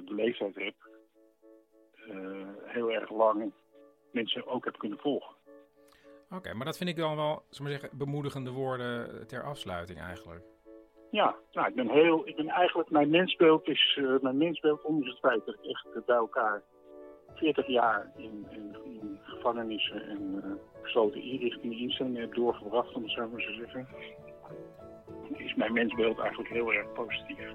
de leeftijd heb, heel erg lang mensen ook heb kunnen volgen. Oké, maar dat vind ik dan wel, zullen we zeggen, bemoedigende woorden ter afsluiting eigenlijk. Ja, nou, ik ben heel, ik ben eigenlijk, mijn mensbeeld is, eh, mijn mensbeeld ondanks het feit dat ik echt eh, bij elkaar 40 jaar in, in, gevangenissen en eh, gesloten inrichtingen, instellingen heb doorgebracht, om het zo maar te zeggen, is mijn mensbeeld eigenlijk heel erg positief.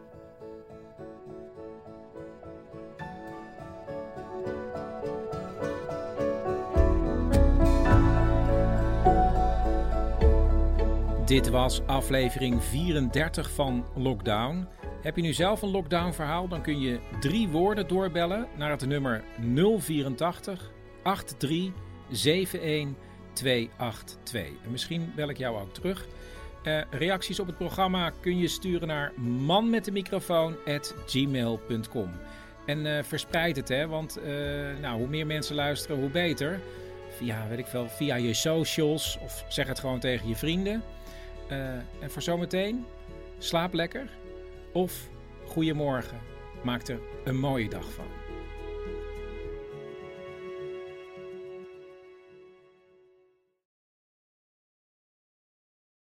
Dit was aflevering 34 van Lockdown. Heb je nu zelf een lockdown verhaal, dan kun je drie woorden doorbellen naar het nummer 084 83 71 282. En misschien bel ik jou ook terug. Uh, reacties op het programma kun je sturen naar manmetdemicrofoon.gmail.com. En uh, verspreid het, hè, want uh, nou, hoe meer mensen luisteren, hoe beter. Via, weet ik veel, via je socials of zeg het gewoon tegen je vrienden. En voor zometeen, slaap lekker of goedemorgen. Maak er een mooie dag van.